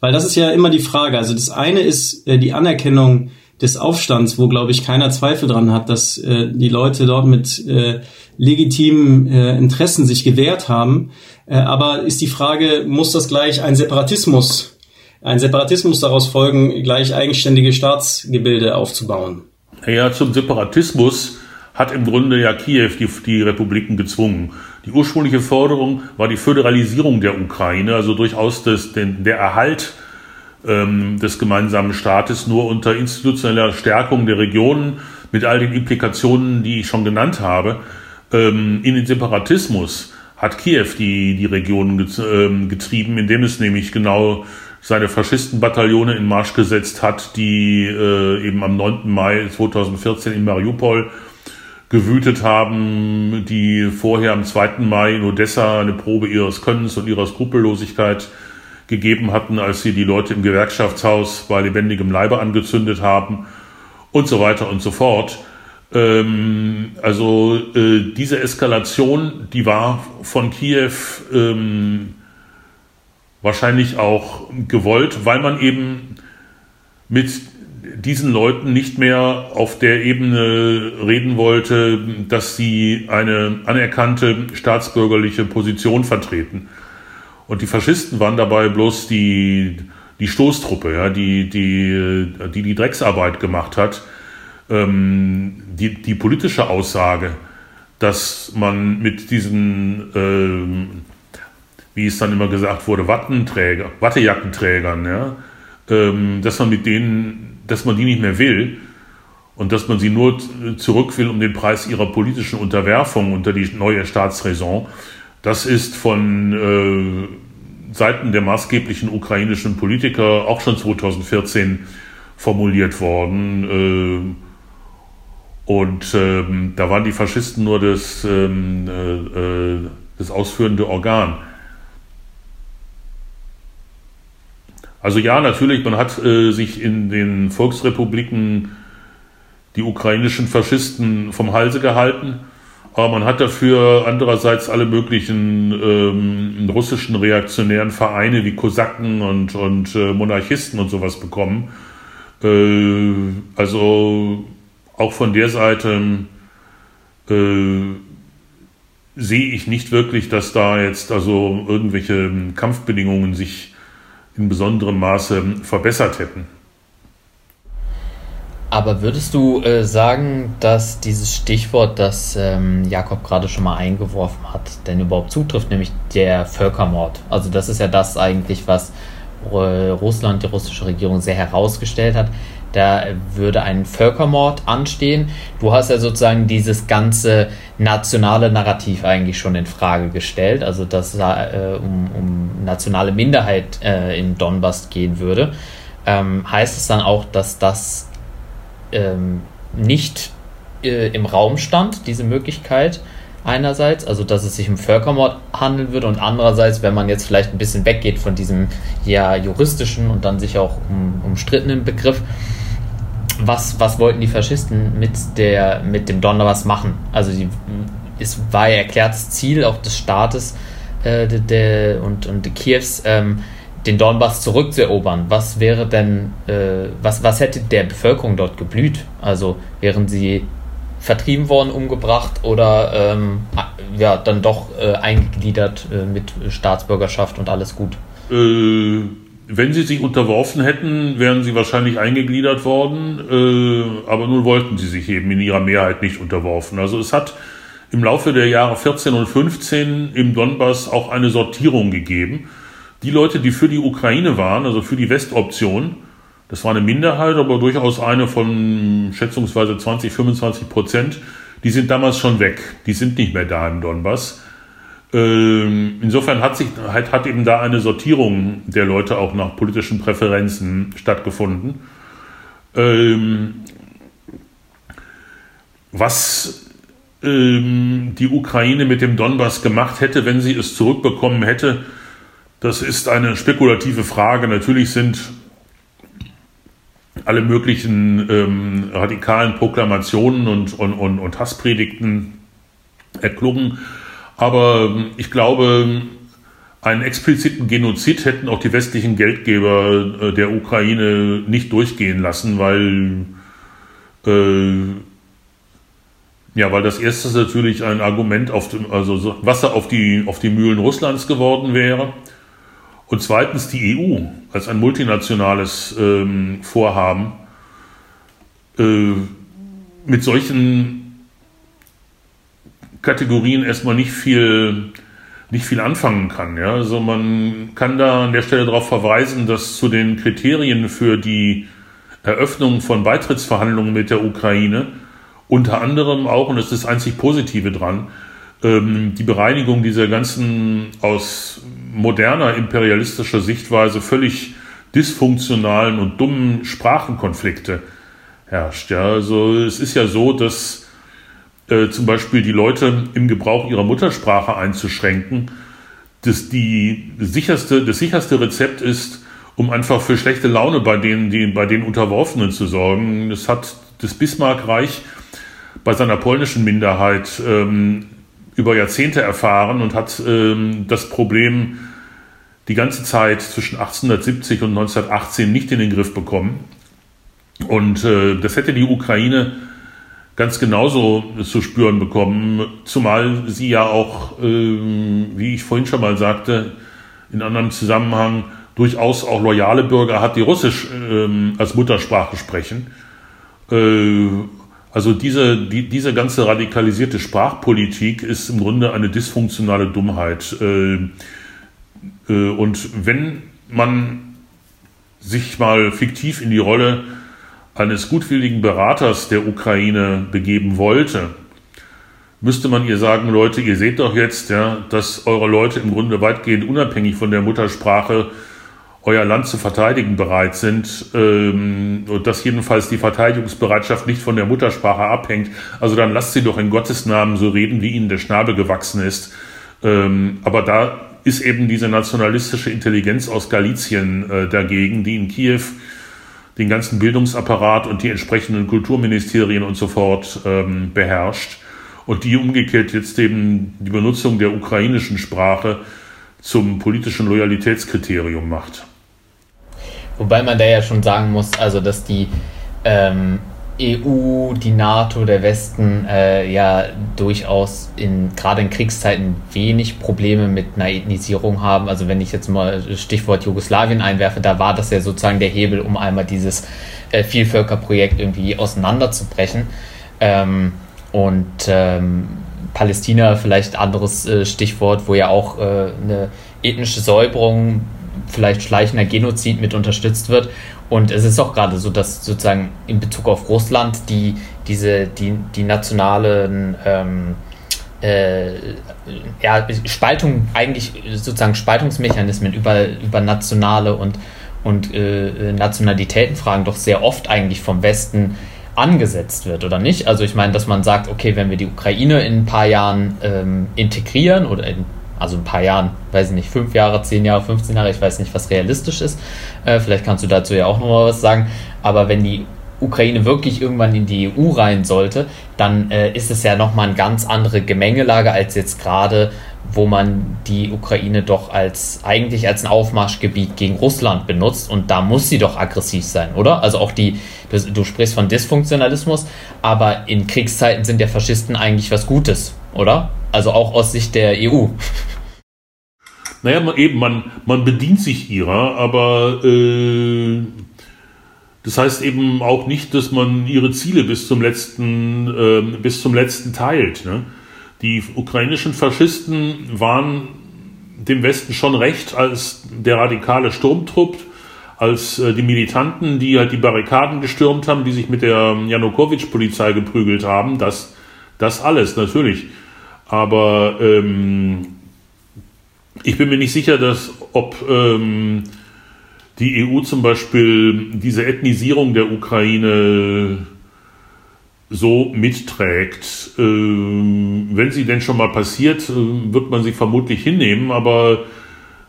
Weil das ist ja immer die Frage. Also das eine ist äh, die Anerkennung des Aufstands, wo, glaube ich, keiner Zweifel dran hat, dass äh, die Leute dort mit äh, legitimen äh, Interessen sich gewehrt haben. Äh, aber ist die Frage, muss das gleich ein Separatismus ein Separatismus daraus folgen, gleich eigenständige Staatsgebilde aufzubauen. Ja, zum Separatismus hat im Grunde ja Kiew die, die Republiken gezwungen. Die ursprüngliche Forderung war die Föderalisierung der Ukraine, also durchaus das, den, der Erhalt ähm, des gemeinsamen Staates nur unter institutioneller Stärkung der Regionen mit all den Implikationen, die ich schon genannt habe. Ähm, in den Separatismus hat Kiew die, die Regionen ähm, getrieben, indem es nämlich genau seine Faschistenbataillone in Marsch gesetzt hat, die äh, eben am 9. Mai 2014 in Mariupol gewütet haben, die vorher am 2. Mai in Odessa eine Probe ihres Könnens und ihrer Skrupellosigkeit gegeben hatten, als sie die Leute im Gewerkschaftshaus bei lebendigem Leibe angezündet haben und so weiter und so fort. Ähm, also äh, diese Eskalation, die war von Kiew ähm, wahrscheinlich auch gewollt, weil man eben mit diesen Leuten nicht mehr auf der Ebene reden wollte, dass sie eine anerkannte staatsbürgerliche Position vertreten. Und die Faschisten waren dabei bloß die, die Stoßtruppe, ja, die, die, die die Drecksarbeit gemacht hat. Ähm, die, die politische Aussage, dass man mit diesen ähm, wie es dann immer gesagt wurde, Wattenträger, Wattejackenträgern, ja, ähm, dass man mit denen, dass man die nicht mehr will und dass man sie nur zurück will um den Preis ihrer politischen Unterwerfung unter die neue Staatsräson. Das ist von äh, Seiten der maßgeblichen ukrainischen Politiker auch schon 2014 formuliert worden. Äh, und ähm, da waren die Faschisten nur das, ähm, äh, äh das ausführende Organ. Also ja, natürlich, man hat äh, sich in den Volksrepubliken die ukrainischen Faschisten vom Halse gehalten, aber man hat dafür andererseits alle möglichen ähm, russischen reaktionären Vereine wie Kosaken und, und äh, Monarchisten und sowas bekommen. Äh, also auch von der Seite äh, sehe ich nicht wirklich, dass da jetzt also irgendwelche Kampfbedingungen sich in besonderem Maße verbessert hätten. Aber würdest du äh, sagen, dass dieses Stichwort, das ähm, Jakob gerade schon mal eingeworfen hat, denn überhaupt zutrifft, nämlich der Völkermord? Also das ist ja das eigentlich, was äh, Russland, die russische Regierung sehr herausgestellt hat. Da würde ein Völkermord anstehen. Du hast ja sozusagen dieses ganze nationale Narrativ eigentlich schon in Frage gestellt, also dass es äh, um, um nationale Minderheit äh, im Donbass gehen würde. Ähm, heißt es dann auch, dass das ähm, nicht äh, im Raum stand, diese Möglichkeit einerseits, also dass es sich um Völkermord handeln würde und andererseits, wenn man jetzt vielleicht ein bisschen weggeht von diesem ja juristischen und dann sich auch um, umstrittenen Begriff, was, was wollten die Faschisten mit, der, mit dem Donbass machen? Also die, es war ja erklärtes Ziel auch des Staates äh, de, de, und, und Kiews, ähm, den Donbass zurückzuerobern, was wäre denn, äh, was, was hätte der Bevölkerung dort geblüht? Also wären sie vertrieben worden, umgebracht oder ähm, ja, dann doch äh, eingegliedert äh, mit Staatsbürgerschaft und alles gut? Äh, wenn sie sich unterworfen hätten, wären sie wahrscheinlich eingegliedert worden, äh, aber nun wollten sie sich eben in ihrer Mehrheit nicht unterworfen. Also es hat im Laufe der Jahre 14 und 15 im Donbass auch eine Sortierung gegeben die Leute, die für die Ukraine waren, also für die Westoption, das war eine Minderheit, aber durchaus eine von schätzungsweise 20, 25 Prozent, die sind damals schon weg. Die sind nicht mehr da im Donbass. Ähm, insofern hat, sich, hat, hat eben da eine Sortierung der Leute auch nach politischen Präferenzen stattgefunden. Ähm, was ähm, die Ukraine mit dem Donbass gemacht hätte, wenn sie es zurückbekommen hätte, das ist eine spekulative Frage. Natürlich sind alle möglichen ähm, radikalen Proklamationen und, und, und, und Hasspredigten erklungen. Aber ähm, ich glaube, einen expliziten Genozid hätten auch die westlichen Geldgeber äh, der Ukraine nicht durchgehen lassen, weil, äh, ja, weil das erste natürlich ein Argument auf dem, also Wasser auf die, auf die Mühlen Russlands geworden wäre. Und zweitens die EU als ein multinationales ähm, Vorhaben äh, mit solchen Kategorien erstmal nicht viel, nicht viel anfangen kann. Ja? Also man kann da an der Stelle darauf verweisen, dass zu den Kriterien für die Eröffnung von Beitrittsverhandlungen mit der Ukraine unter anderem auch, und das ist das einzig Positive dran, ähm, die Bereinigung dieser ganzen aus moderner imperialistischer Sichtweise völlig dysfunktionalen und dummen Sprachenkonflikte herrscht. Ja, also es ist ja so, dass äh, zum Beispiel die Leute im Gebrauch ihrer Muttersprache einzuschränken, dass die das sicherste, das sicherste Rezept ist, um einfach für schlechte Laune bei denen, die, bei den Unterworfenen zu sorgen. Das hat das Bismarckreich bei seiner polnischen Minderheit ähm, über Jahrzehnte erfahren und hat ähm, das Problem die ganze Zeit zwischen 1870 und 1918 nicht in den Griff bekommen. Und äh, das hätte die Ukraine ganz genauso zu spüren bekommen, zumal sie ja auch, äh, wie ich vorhin schon mal sagte, in anderem Zusammenhang durchaus auch loyale Bürger hat, die Russisch äh, als Muttersprache sprechen. Äh, also diese, die, diese ganze radikalisierte Sprachpolitik ist im Grunde eine dysfunktionale Dummheit. Äh, äh, und wenn man sich mal fiktiv in die Rolle eines gutwilligen Beraters der Ukraine begeben wollte, müsste man ihr sagen, Leute, ihr seht doch jetzt, ja, dass eure Leute im Grunde weitgehend unabhängig von der Muttersprache euer Land zu verteidigen bereit sind ähm, und dass jedenfalls die Verteidigungsbereitschaft nicht von der Muttersprache abhängt. Also dann lasst sie doch in Gottes Namen so reden, wie ihnen der Schnabel gewachsen ist. Ähm, aber da ist eben diese nationalistische Intelligenz aus Galizien äh, dagegen, die in Kiew den ganzen Bildungsapparat und die entsprechenden Kulturministerien und so fort ähm, beherrscht und die umgekehrt jetzt eben die Benutzung der ukrainischen Sprache zum politischen Loyalitätskriterium macht. Wobei man da ja schon sagen muss, also dass die ähm, EU, die NATO, der Westen äh, ja durchaus in gerade in Kriegszeiten wenig Probleme mit einer Ethnisierung haben. Also wenn ich jetzt mal Stichwort Jugoslawien einwerfe, da war das ja sozusagen der Hebel, um einmal dieses äh, Vielvölkerprojekt irgendwie auseinanderzubrechen. Ähm, und ähm, Palästina vielleicht anderes äh, Stichwort, wo ja auch äh, eine ethnische Säuberung, vielleicht schleichender Genozid mit unterstützt wird. Und es ist auch gerade so, dass sozusagen in Bezug auf Russland die, diese, die, die nationalen ähm, äh, ja, Spaltung, eigentlich sozusagen Spaltungsmechanismen über, über nationale und, und äh, Nationalitätenfragen doch sehr oft eigentlich vom Westen angesetzt wird, oder nicht? Also ich meine, dass man sagt, okay, wenn wir die Ukraine in ein paar Jahren ähm, integrieren oder in also ein paar Jahren, weiß ich nicht, fünf Jahre, zehn Jahre, 15 Jahre, ich weiß nicht, was realistisch ist. Äh, vielleicht kannst du dazu ja auch nochmal was sagen. Aber wenn die Ukraine wirklich irgendwann in die EU rein sollte, dann äh, ist es ja nochmal eine ganz andere Gemengelage als jetzt gerade, wo man die Ukraine doch als eigentlich als ein Aufmarschgebiet gegen Russland benutzt und da muss sie doch aggressiv sein, oder? Also auch die, du, du sprichst von Dysfunktionalismus, aber in Kriegszeiten sind ja Faschisten eigentlich was Gutes, oder? Also auch aus Sicht der EU. Naja, man, eben, man, man bedient sich ihrer, aber äh, das heißt eben auch nicht, dass man ihre Ziele bis zum letzten, äh, bis zum letzten teilt. Ne? Die ukrainischen Faschisten waren dem Westen schon recht als der radikale Sturmtrupp, als äh, die Militanten, die halt die Barrikaden gestürmt haben, die sich mit der Janukowitsch-Polizei geprügelt haben. Das, das alles, natürlich. Aber ähm, ich bin mir nicht sicher, dass ob ähm, die EU zum Beispiel diese Ethnisierung der Ukraine so mitträgt. Ähm, wenn sie denn schon mal passiert, äh, wird man sie vermutlich hinnehmen, aber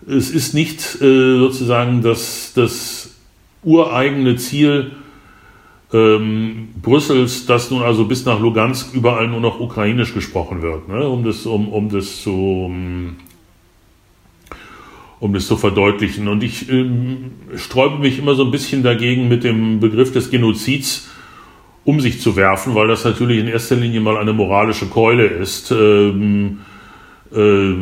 es ist nicht äh, sozusagen das, das ureigene Ziel, ähm, Brüssels, dass nun also bis nach Lugansk überall nur noch ukrainisch gesprochen wird, ne? um das, um, um das zu, um, das zu verdeutlichen. Und ich ähm, sträube mich immer so ein bisschen dagegen, mit dem Begriff des Genozids um sich zu werfen, weil das natürlich in erster Linie mal eine moralische Keule ist. Ähm, äh,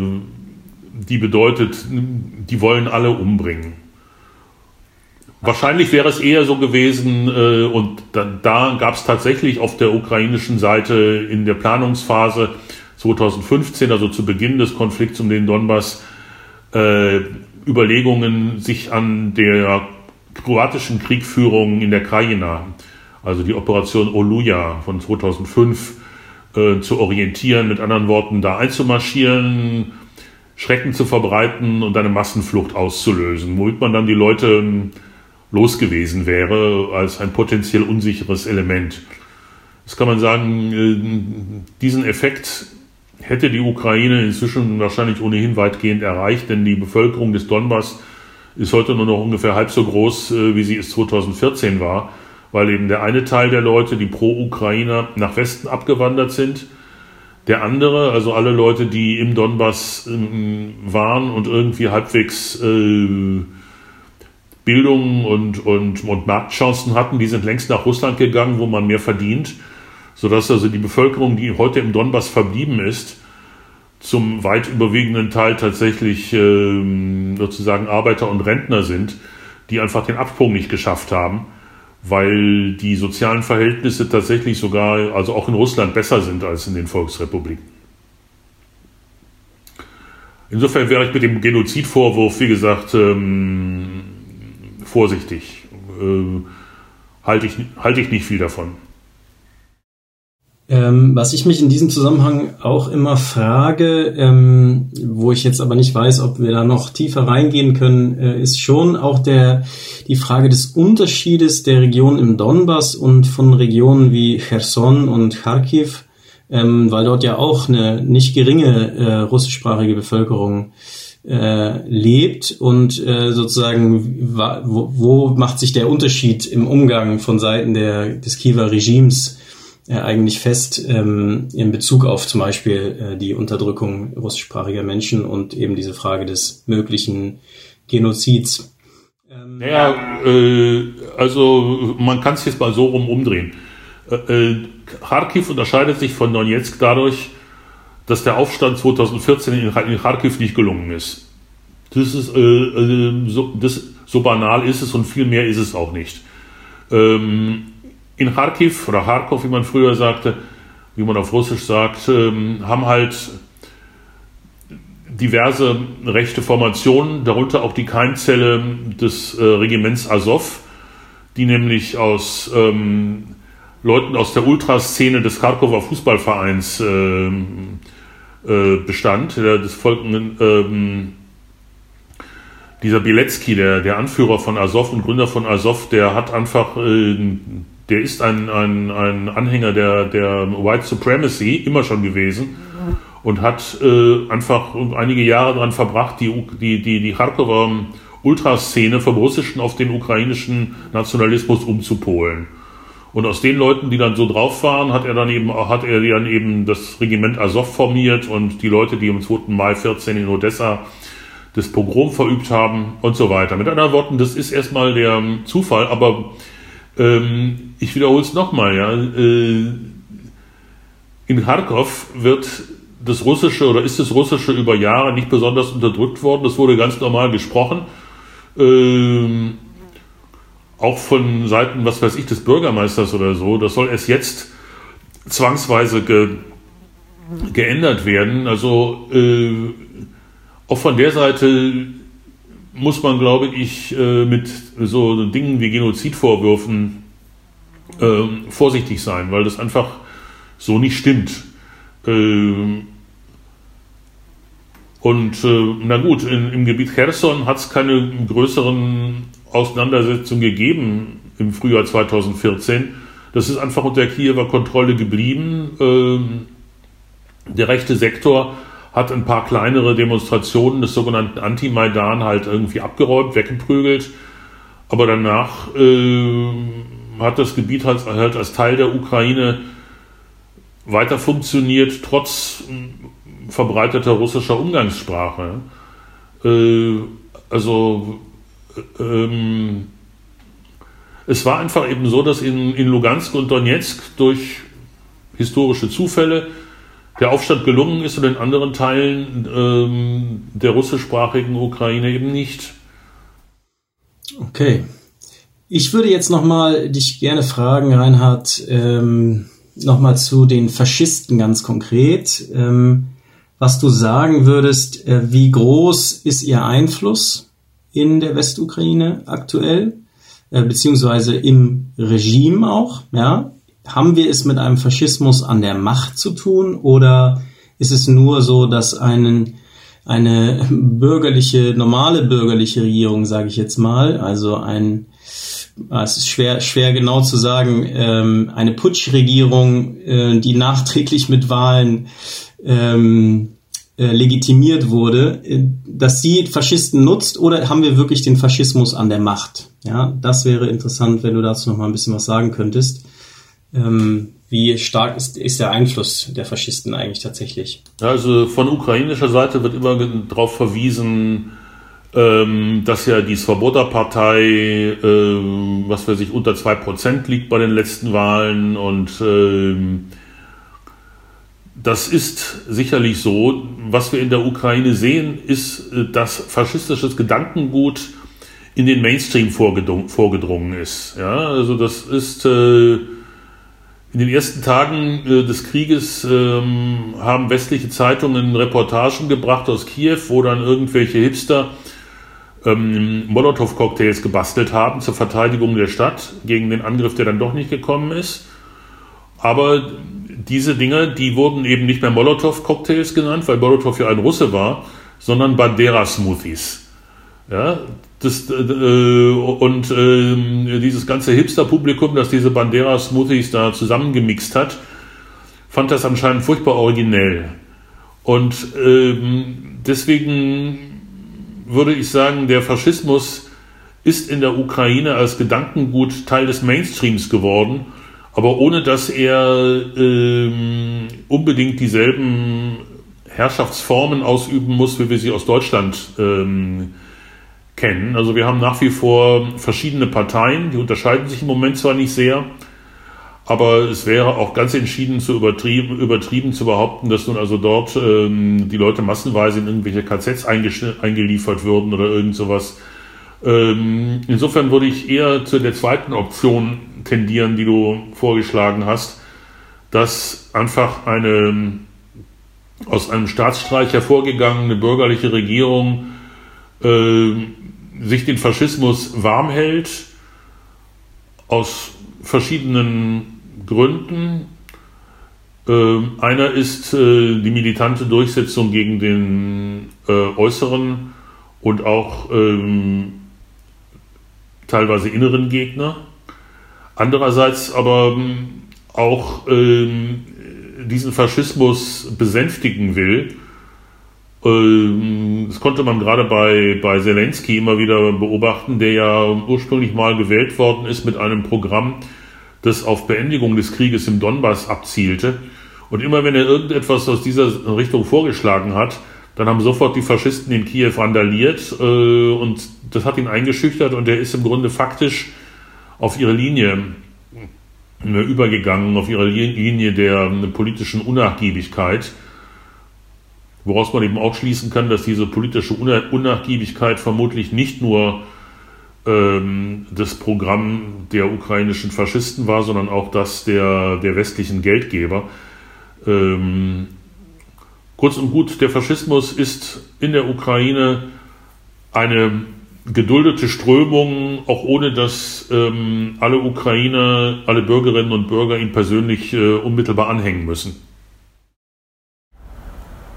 die bedeutet, die wollen alle umbringen. Wahrscheinlich wäre es eher so gewesen, äh, und da, da gab es tatsächlich auf der ukrainischen Seite in der Planungsphase 2015, also zu Beginn des Konflikts um den Donbass, äh, Überlegungen, sich an der kroatischen Kriegführung in der Krajina, also die Operation Oluja von 2005, äh, zu orientieren, mit anderen Worten, da einzumarschieren, Schrecken zu verbreiten und eine Massenflucht auszulösen, womit man dann die Leute los gewesen wäre als ein potenziell unsicheres Element. Das kann man sagen, äh, diesen Effekt hätte die Ukraine inzwischen wahrscheinlich ohnehin weitgehend erreicht, denn die Bevölkerung des Donbass ist heute nur noch ungefähr halb so groß, äh, wie sie es 2014 war, weil eben der eine Teil der Leute, die Pro-Ukrainer, nach Westen abgewandert sind. Der andere, also alle Leute, die im Donbass ähm, waren und irgendwie halbwegs äh, Bildung und, und, und Marktchancen hatten, die sind längst nach Russland gegangen, wo man mehr verdient, sodass also die Bevölkerung, die heute im Donbass verblieben ist, zum weit überwiegenden Teil tatsächlich äh, sozusagen Arbeiter und Rentner sind, die einfach den Absprung nicht geschafft haben, weil die sozialen Verhältnisse tatsächlich sogar, also auch in Russland, besser sind als in den Volksrepubliken. Insofern wäre ich mit dem Genozidvorwurf, wie gesagt, ähm, vorsichtig. Äh, halte ich, halte ich nicht viel davon. Ähm, was ich mich in diesem Zusammenhang auch immer frage, ähm, wo ich jetzt aber nicht weiß, ob wir da noch tiefer reingehen können, äh, ist schon auch der, die Frage des Unterschiedes der Region im Donbass und von Regionen wie Cherson und Kharkiv, ähm, weil dort ja auch eine nicht geringe äh, russischsprachige Bevölkerung äh, lebt und äh, sozusagen wo, wo macht sich der Unterschied im Umgang von Seiten der, des Kiewer Regimes äh, eigentlich fest ähm, in Bezug auf zum Beispiel äh, die Unterdrückung russischsprachiger Menschen und eben diese Frage des möglichen Genozids. Ähm, naja, äh, also man kann es jetzt mal so rum umdrehen. Äh, äh, Kharkiv unterscheidet sich von Donetsk dadurch, dass der Aufstand 2014 in, Kharkiv nicht gelungen ist. Das ist äh, äh, so, das, so banal ist es und viel mehr ist es auch nicht. Ähm, in Kharkiv oder Kharkov, wie man früher sagte, wie man auf Russisch sagt, ähm, haben halt diverse rechte Formationen, darunter auch die Keimzelle des äh, Regiments Azov, die nämlich aus ähm, Leuten aus der Ultraszene des Kharkover Fußballvereins äh, äh, bestand. Des Volken, ähm, dieser Bielecki, der, der Anführer von Azov und Gründer von Azov, der hat einfach, äh, der ist ein, ein, ein Anhänger der, der White Supremacy, immer schon gewesen und hat äh, einfach einige Jahre daran verbracht, die, die, die, die Kharkover Ultraszene vom russischen auf den ukrainischen Nationalismus umzupolen. Und aus den Leuten, die dann so drauf waren, hat er dann eben, hat er dann eben das Regiment Azov formiert und die Leute, die am 2. Mai 14 in Odessa das Pogrom verübt haben und so weiter. Mit anderen Worten, das ist erstmal der Zufall, aber ähm, ich wiederhole es nochmal, ja. Äh, in Kharkov wird das Russische oder ist das Russische über Jahre nicht besonders unterdrückt worden. Das wurde ganz normal gesprochen. Ähm, auch von Seiten, was weiß ich, des Bürgermeisters oder so. Das soll erst jetzt zwangsweise ge, geändert werden. Also äh, auch von der Seite muss man, glaube ich, äh, mit so Dingen wie Genozidvorwürfen äh, vorsichtig sein, weil das einfach so nicht stimmt. Ähm, und äh, na gut, in, im Gebiet Cherson hat es keine größeren Auseinandersetzungen gegeben im Frühjahr 2014. Das ist einfach unter Kiewer Kontrolle geblieben. Ähm, der rechte Sektor hat ein paar kleinere Demonstrationen des sogenannten Anti-Maidan halt irgendwie abgeräumt, weggeprügelt. Aber danach äh, hat das Gebiet halt, halt als Teil der Ukraine weiter funktioniert, trotz hm, verbreiteter russischer Umgangssprache. Äh, also ähm, es war einfach eben so, dass in, in Lugansk und Donetsk durch historische Zufälle der Aufstand gelungen ist und in anderen Teilen ähm, der russischsprachigen Ukraine eben nicht. Okay. Ich würde jetzt nochmal dich gerne fragen, Reinhard, ähm, nochmal zu den Faschisten ganz konkret. Ähm, was du sagen würdest, äh, wie groß ist ihr Einfluss in der Westukraine aktuell, äh, beziehungsweise im Regime auch, ja? Haben wir es mit einem Faschismus an der Macht zu tun oder ist es nur so, dass einen, eine bürgerliche, normale bürgerliche Regierung, sage ich jetzt mal, also ein Ah, es ist schwer, schwer genau zu sagen, ähm, eine Putschregierung, äh, die nachträglich mit Wahlen ähm, äh, legitimiert wurde, äh, dass sie Faschisten nutzt oder haben wir wirklich den Faschismus an der Macht? Ja, das wäre interessant, wenn du dazu noch mal ein bisschen was sagen könntest. Ähm, wie stark ist, ist der Einfluss der Faschisten eigentlich tatsächlich? Also von ukrainischer Seite wird immer darauf verwiesen, ähm, dass ja die Svoboda-Partei, ähm, was weiß ich, unter 2% liegt bei den letzten Wahlen und ähm, das ist sicherlich so. Was wir in der Ukraine sehen, ist, äh, dass faschistisches Gedankengut in den Mainstream vorgedrungen ist. Ja, also das ist äh, in den ersten Tagen äh, des Krieges ähm, haben westliche Zeitungen Reportagen gebracht aus Kiew, wo dann irgendwelche Hipster ähm, Molotow-Cocktails gebastelt haben zur Verteidigung der Stadt gegen den Angriff, der dann doch nicht gekommen ist. Aber diese Dinge, die wurden eben nicht mehr Molotow-Cocktails genannt, weil Molotow ja ein Russe war, sondern Bandera-Smoothies. Ja, das, äh, und äh, dieses ganze Hipster-Publikum, das diese Bandera-Smoothies da zusammengemixt hat, fand das anscheinend furchtbar originell. Und äh, deswegen würde ich sagen, der Faschismus ist in der Ukraine als Gedankengut Teil des Mainstreams geworden, aber ohne dass er ähm, unbedingt dieselben Herrschaftsformen ausüben muss, wie wir sie aus Deutschland ähm, kennen. Also wir haben nach wie vor verschiedene Parteien, die unterscheiden sich im Moment zwar nicht sehr, Aber es wäre auch ganz entschieden zu übertrieben, übertrieben zu behaupten, dass nun also dort ähm, die Leute massenweise in irgendwelche KZs eingeliefert würden oder irgend sowas. Ähm, insofern würde ich eher zu der zweiten Option tendieren, die du vorgeschlagen hast, dass einfach eine aus einem Staatsstreich hervorgegangene bürgerliche Regierung äh, sich den Faschismus warm hält, aus verschiedenen Gründen. Äh, einer ist äh, die militante Durchsetzung gegen den äh, äußeren und auch ähm, teilweise inneren Gegner. Andererseits aber ähm, auch ähm, diesen Faschismus besänftigen will. Ähm, das konnte man gerade bei, bei Zelensky immer wieder beobachten, der ja ursprünglich mal gewählt worden ist mit einem Programm, das auf Beendigung des Krieges im Donbass abzielte. Und immer wenn er irgendetwas aus dieser Richtung vorgeschlagen hat, dann haben sofort die Faschisten in Kiew randaliert äh, und das hat ihn eingeschüchtert und er ist im Grunde faktisch auf ihre Linie äh, übergegangen, auf ihre Linie der äh, politischen Unnachgiebigkeit, woraus man eben auch schließen kann, dass diese politische Unnachgiebigkeit vermutlich nicht nur ähm, das Programm der ukrainischen Faschisten war, sondern auch das der, der westlichen Geldgeber. Ähm, kurz und gut, der Faschismus ist in der Ukraine eine geduldete Strömung, auch ohne dass ähm, alle Ukrainer, alle Bürgerinnen und Bürger ihn persönlich äh, unmittelbar anhängen müssen.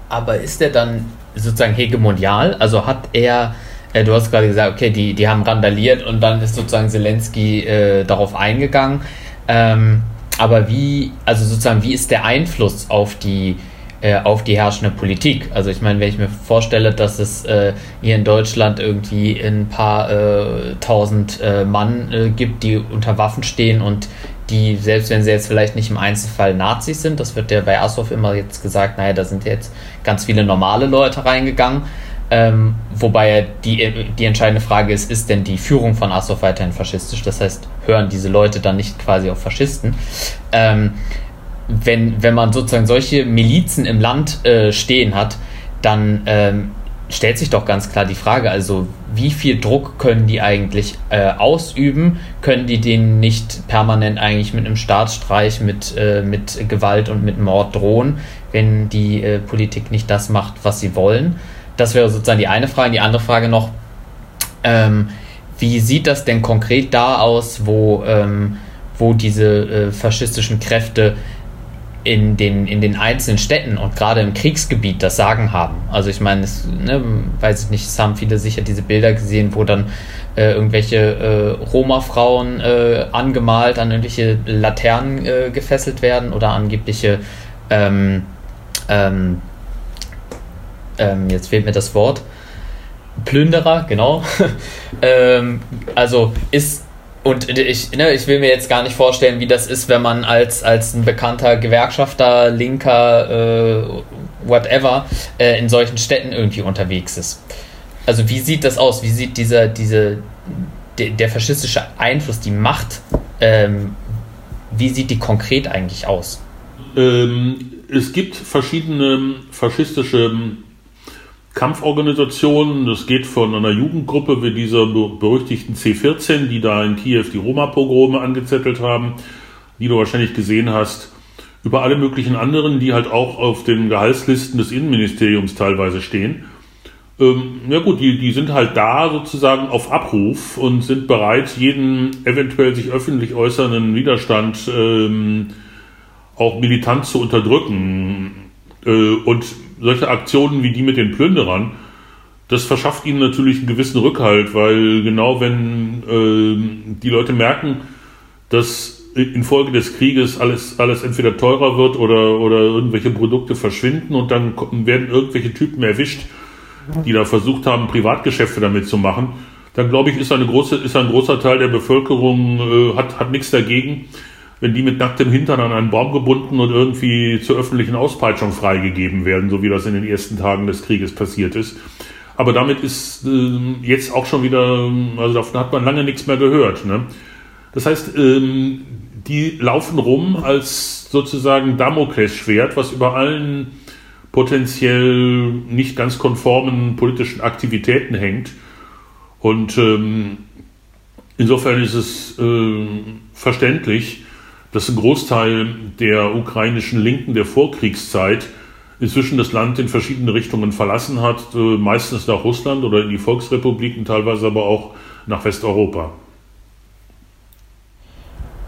Aber ist er dann sozusagen hegemonial? Also hat er äh, du hast gerade gesagt, okay, die, die haben randaliert und dann ist sozusagen Zelensky äh, darauf eingegangen. Ähm, aber wie, also sozusagen, wie ist der Einfluss auf die, äh, auf die herrschende Politik? Also ich meine, wenn ich mir vorstelle, dass es äh, hier in Deutschland irgendwie ein paar äh, tausend äh, Mann gibt, die unter Waffen stehen und die, selbst wenn sie jetzt vielleicht nicht im Einzelfall Nazis sind, das wird ja bei Assow immer jetzt gesagt, naja, da sind jetzt ganz viele normale Leute reingegangen. Ähm, wobei die, die entscheidende Frage ist, ist denn die Führung von Azov weiterhin faschistisch? Das heißt, hören diese Leute dann nicht quasi auf Faschisten? Ähm, wenn, wenn man sozusagen solche Milizen im Land äh, stehen hat, dann ähm, stellt sich doch ganz klar die Frage, also wie viel Druck können die eigentlich äh, ausüben? Können die denen nicht permanent eigentlich mit einem Staatsstreich, mit, äh, mit Gewalt und mit Mord drohen, wenn die äh, Politik nicht das macht, was sie wollen? Das wäre sozusagen die eine Frage. Die andere Frage noch, ähm, wie sieht das denn konkret da aus, wo, ähm, wo diese äh, faschistischen Kräfte in den, in den einzelnen Städten und gerade im Kriegsgebiet das Sagen haben. Also ich meine, es, ne, weiß ich nicht, es haben viele sicher diese Bilder gesehen, wo dann äh, irgendwelche äh, Roma-Frauen äh, angemalt an irgendwelche Laternen äh, gefesselt werden oder angebliche ähm, ähm, ähm, jetzt fehlt mir das Wort, Plünderer, genau. ähm, also ist und ich, ne, ich will mir jetzt gar nicht vorstellen, wie das ist, wenn man als, als ein bekannter Gewerkschafter, Linker, äh, whatever, äh, in solchen Städten irgendwie unterwegs ist. Also wie sieht das aus? Wie sieht dieser, diese, de, der faschistische Einfluss, die Macht, ähm, wie sieht die konkret eigentlich aus? Ähm, es gibt verschiedene faschistische Kampforganisationen. Das geht von einer Jugendgruppe wie dieser berüchtigten C14, die da in Kiew die Roma-Pogrome angezettelt haben, die du wahrscheinlich gesehen hast, über alle möglichen anderen, die halt auch auf den Gehaltslisten des Innenministeriums teilweise stehen. Ähm, ja gut, die, die sind halt da sozusagen auf Abruf und sind bereit, jeden eventuell sich öffentlich äußernden Widerstand ähm, auch militant zu unterdrücken. Äh, und solche Aktionen wie die mit den Plünderern, das verschafft ihnen natürlich einen gewissen Rückhalt, weil genau wenn äh, die Leute merken, dass infolge des Krieges alles, alles entweder teurer wird oder, oder irgendwelche Produkte verschwinden und dann werden irgendwelche Typen erwischt, die da versucht haben, Privatgeschäfte damit zu machen, dann glaube ich, ist, eine große, ist ein großer Teil der Bevölkerung, äh, hat, hat nichts dagegen, wenn die mit nacktem Hintern an einen Baum gebunden und irgendwie zur öffentlichen Auspeitschung freigegeben werden, so wie das in den ersten Tagen des Krieges passiert ist. Aber damit ist äh, jetzt auch schon wieder, also davon hat man lange nichts mehr gehört. Ne? Das heißt, ähm, die laufen rum als sozusagen Damoklesschwert, was über allen potenziell nicht ganz konformen politischen Aktivitäten hängt. Und ähm, insofern ist es äh, verständlich, dass ein Großteil der ukrainischen Linken der Vorkriegszeit inzwischen das Land in verschiedene Richtungen verlassen hat, äh, meistens nach Russland oder in die Volksrepubliken, teilweise aber auch nach Westeuropa.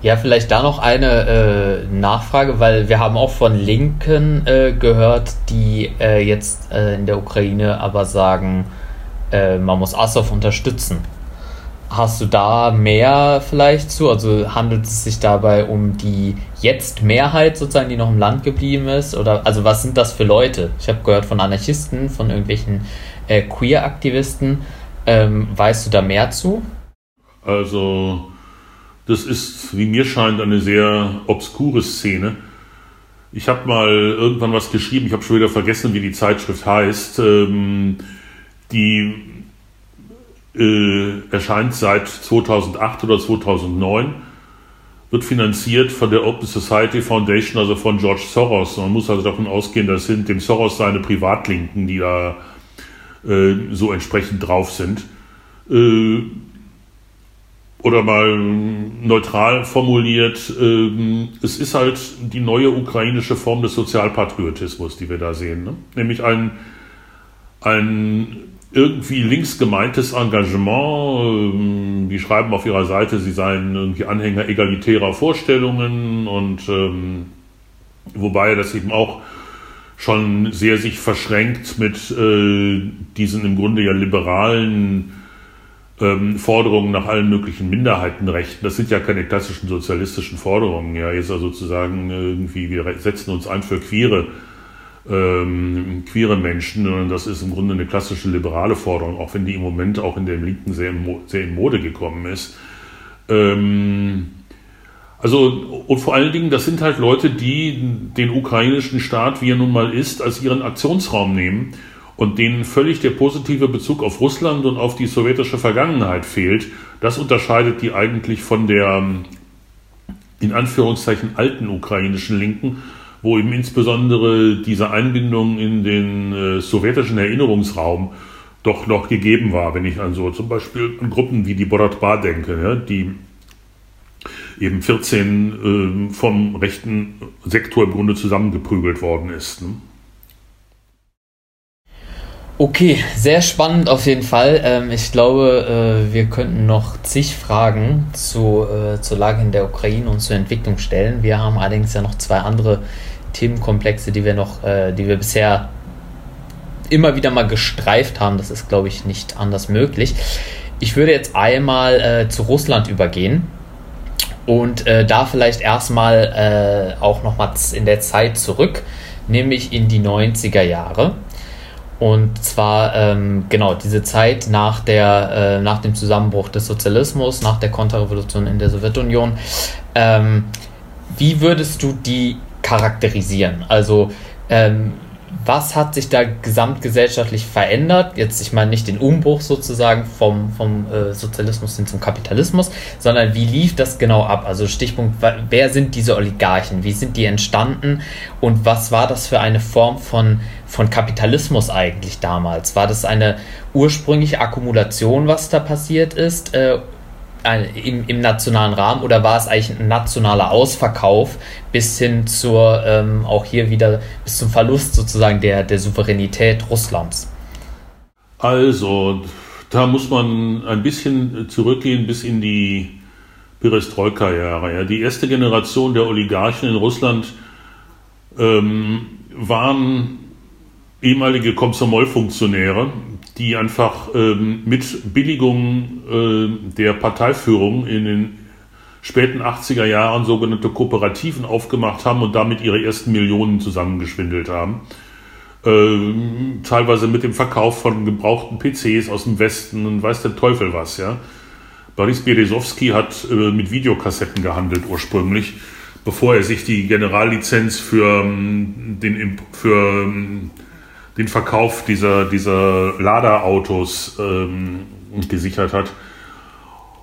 Ja, vielleicht da noch eine äh, Nachfrage, weil wir haben auch von Linken äh, gehört, die äh, jetzt äh, in der Ukraine aber sagen, äh, man muss Assov unterstützen. Hast du da mehr vielleicht zu? Also handelt es sich dabei um die jetzt Mehrheit sozusagen, die noch im Land geblieben ist? Oder also was sind das für Leute? Ich habe gehört von Anarchisten, von irgendwelchen äh, Queer-Aktivisten. Ähm, weißt du da mehr zu? Also das ist, wie mir scheint, eine sehr obskure Szene. Ich habe mal irgendwann was geschrieben, ich habe schon wieder vergessen, wie die Zeitschrift heißt. Ähm, die äh, erscheint seit 2008 oder 2009, wird finanziert von der Open Society Foundation, also von George Soros. Man muss also davon ausgehen, das sind dem Soros seine Privatlinken, die da äh, so entsprechend drauf sind. Äh, oder mal neutral formuliert, äh, es ist halt die neue ukrainische Form des Sozialpatriotismus, die wir da sehen. Ne? Nämlich ein, ein irgendwie links gemeintes Engagement. Äh, die schreiben auf ihrer Seite, sie seien irgendwie Anhänger egalitärer Vorstellungen und ähm, wobei das eben auch schon sehr sich verschränkt mit äh, diesen im Grunde ja liberalen ähm, Forderungen nach allen möglichen Minderheitenrechten. Das sind ja keine klassischen sozialistischen Forderungen. Ja, jetzt also sozusagen irgendwie, wir setzen uns ein für queere, ähm, queere Menschen. Und das ist im Grunde eine klassische liberale Forderung, auch wenn die im Moment auch in der Linken sehr, sehr in Mode gekommen ist. Ähm, also, und vor allen Dingen, das sind halt Leute, die den ukrainischen Staat, wie er nun mal ist, als ihren Aktionsraum nehmen und denen völlig der positive Bezug auf Russland und auf die sowjetische Vergangenheit fehlt, das unterscheidet die eigentlich von der in Anführungszeichen alten ukrainischen Linken, wo eben insbesondere diese Einbindung in den äh, sowjetischen Erinnerungsraum doch noch gegeben war, wenn ich an so zum Beispiel an Gruppen wie die Boratba denke, ja, die eben 14 äh, vom rechten Sektor im Grunde zusammengeprügelt worden ist. Ne? Okay, sehr spannend auf jeden Fall. Ähm, ich glaube, äh, wir könnten noch zig Fragen zu, äh, zur Lage in der Ukraine und zur Entwicklung stellen. Wir haben allerdings ja noch zwei andere Themenkomplexe, die wir noch, äh, die wir bisher immer wieder mal gestreift haben. Das ist, glaube ich, nicht anders möglich. Ich würde jetzt einmal äh, zu Russland übergehen und äh, da vielleicht erstmal äh, auch nochmal in der Zeit zurück, nämlich in die 90er Jahre. Und zwar ähm, genau diese Zeit nach, der, äh, nach dem Zusammenbruch des Sozialismus, nach der Konterrevolution in der Sowjetunion. Ähm, wie würdest du die charakterisieren? Also ähm, was hat sich da gesamtgesellschaftlich verändert? Jetzt, ich meine nicht den Umbruch sozusagen vom, vom äh, Sozialismus hin zum Kapitalismus, sondern wie lief das genau ab? Also Stichpunkt, wer sind diese Oligarchen? Wie sind die entstanden? Und was war das für eine Form von, von Kapitalismus eigentlich damals? War das eine ursprüngliche Akkumulation, was da passiert ist? Äh, im, im, nationalen Rahmen oder war es eigentlich ein nationaler Ausverkauf bis hin zur, ähm, auch hier wieder, bis zum Verlust sozusagen der, der Souveränität Russlands? Also, da muss man ein bisschen zurückgehen bis in die Perestroika-Jahre. Ja. Die erste Generation der Oligarchen in Russland ähm, waren ehemalige Komsomol-Funktionäre, die einfach ähm, mit Billigung äh, der Parteiführung in den späten 80er Jahren sogenannte Kooperativen aufgemacht haben und damit ihre ersten Millionen zusammengeschwindelt haben. Ähm, teilweise mit dem Verkauf von gebrauchten PCs aus dem Westen und weiß der Teufel was, ja. Boris Berezowski hat äh, mit Videokassetten gehandelt ursprünglich, bevor er sich die Generallizenz für ähm, den für ähm, den Verkauf dieser, dieser Laderautos ähm, gesichert hat.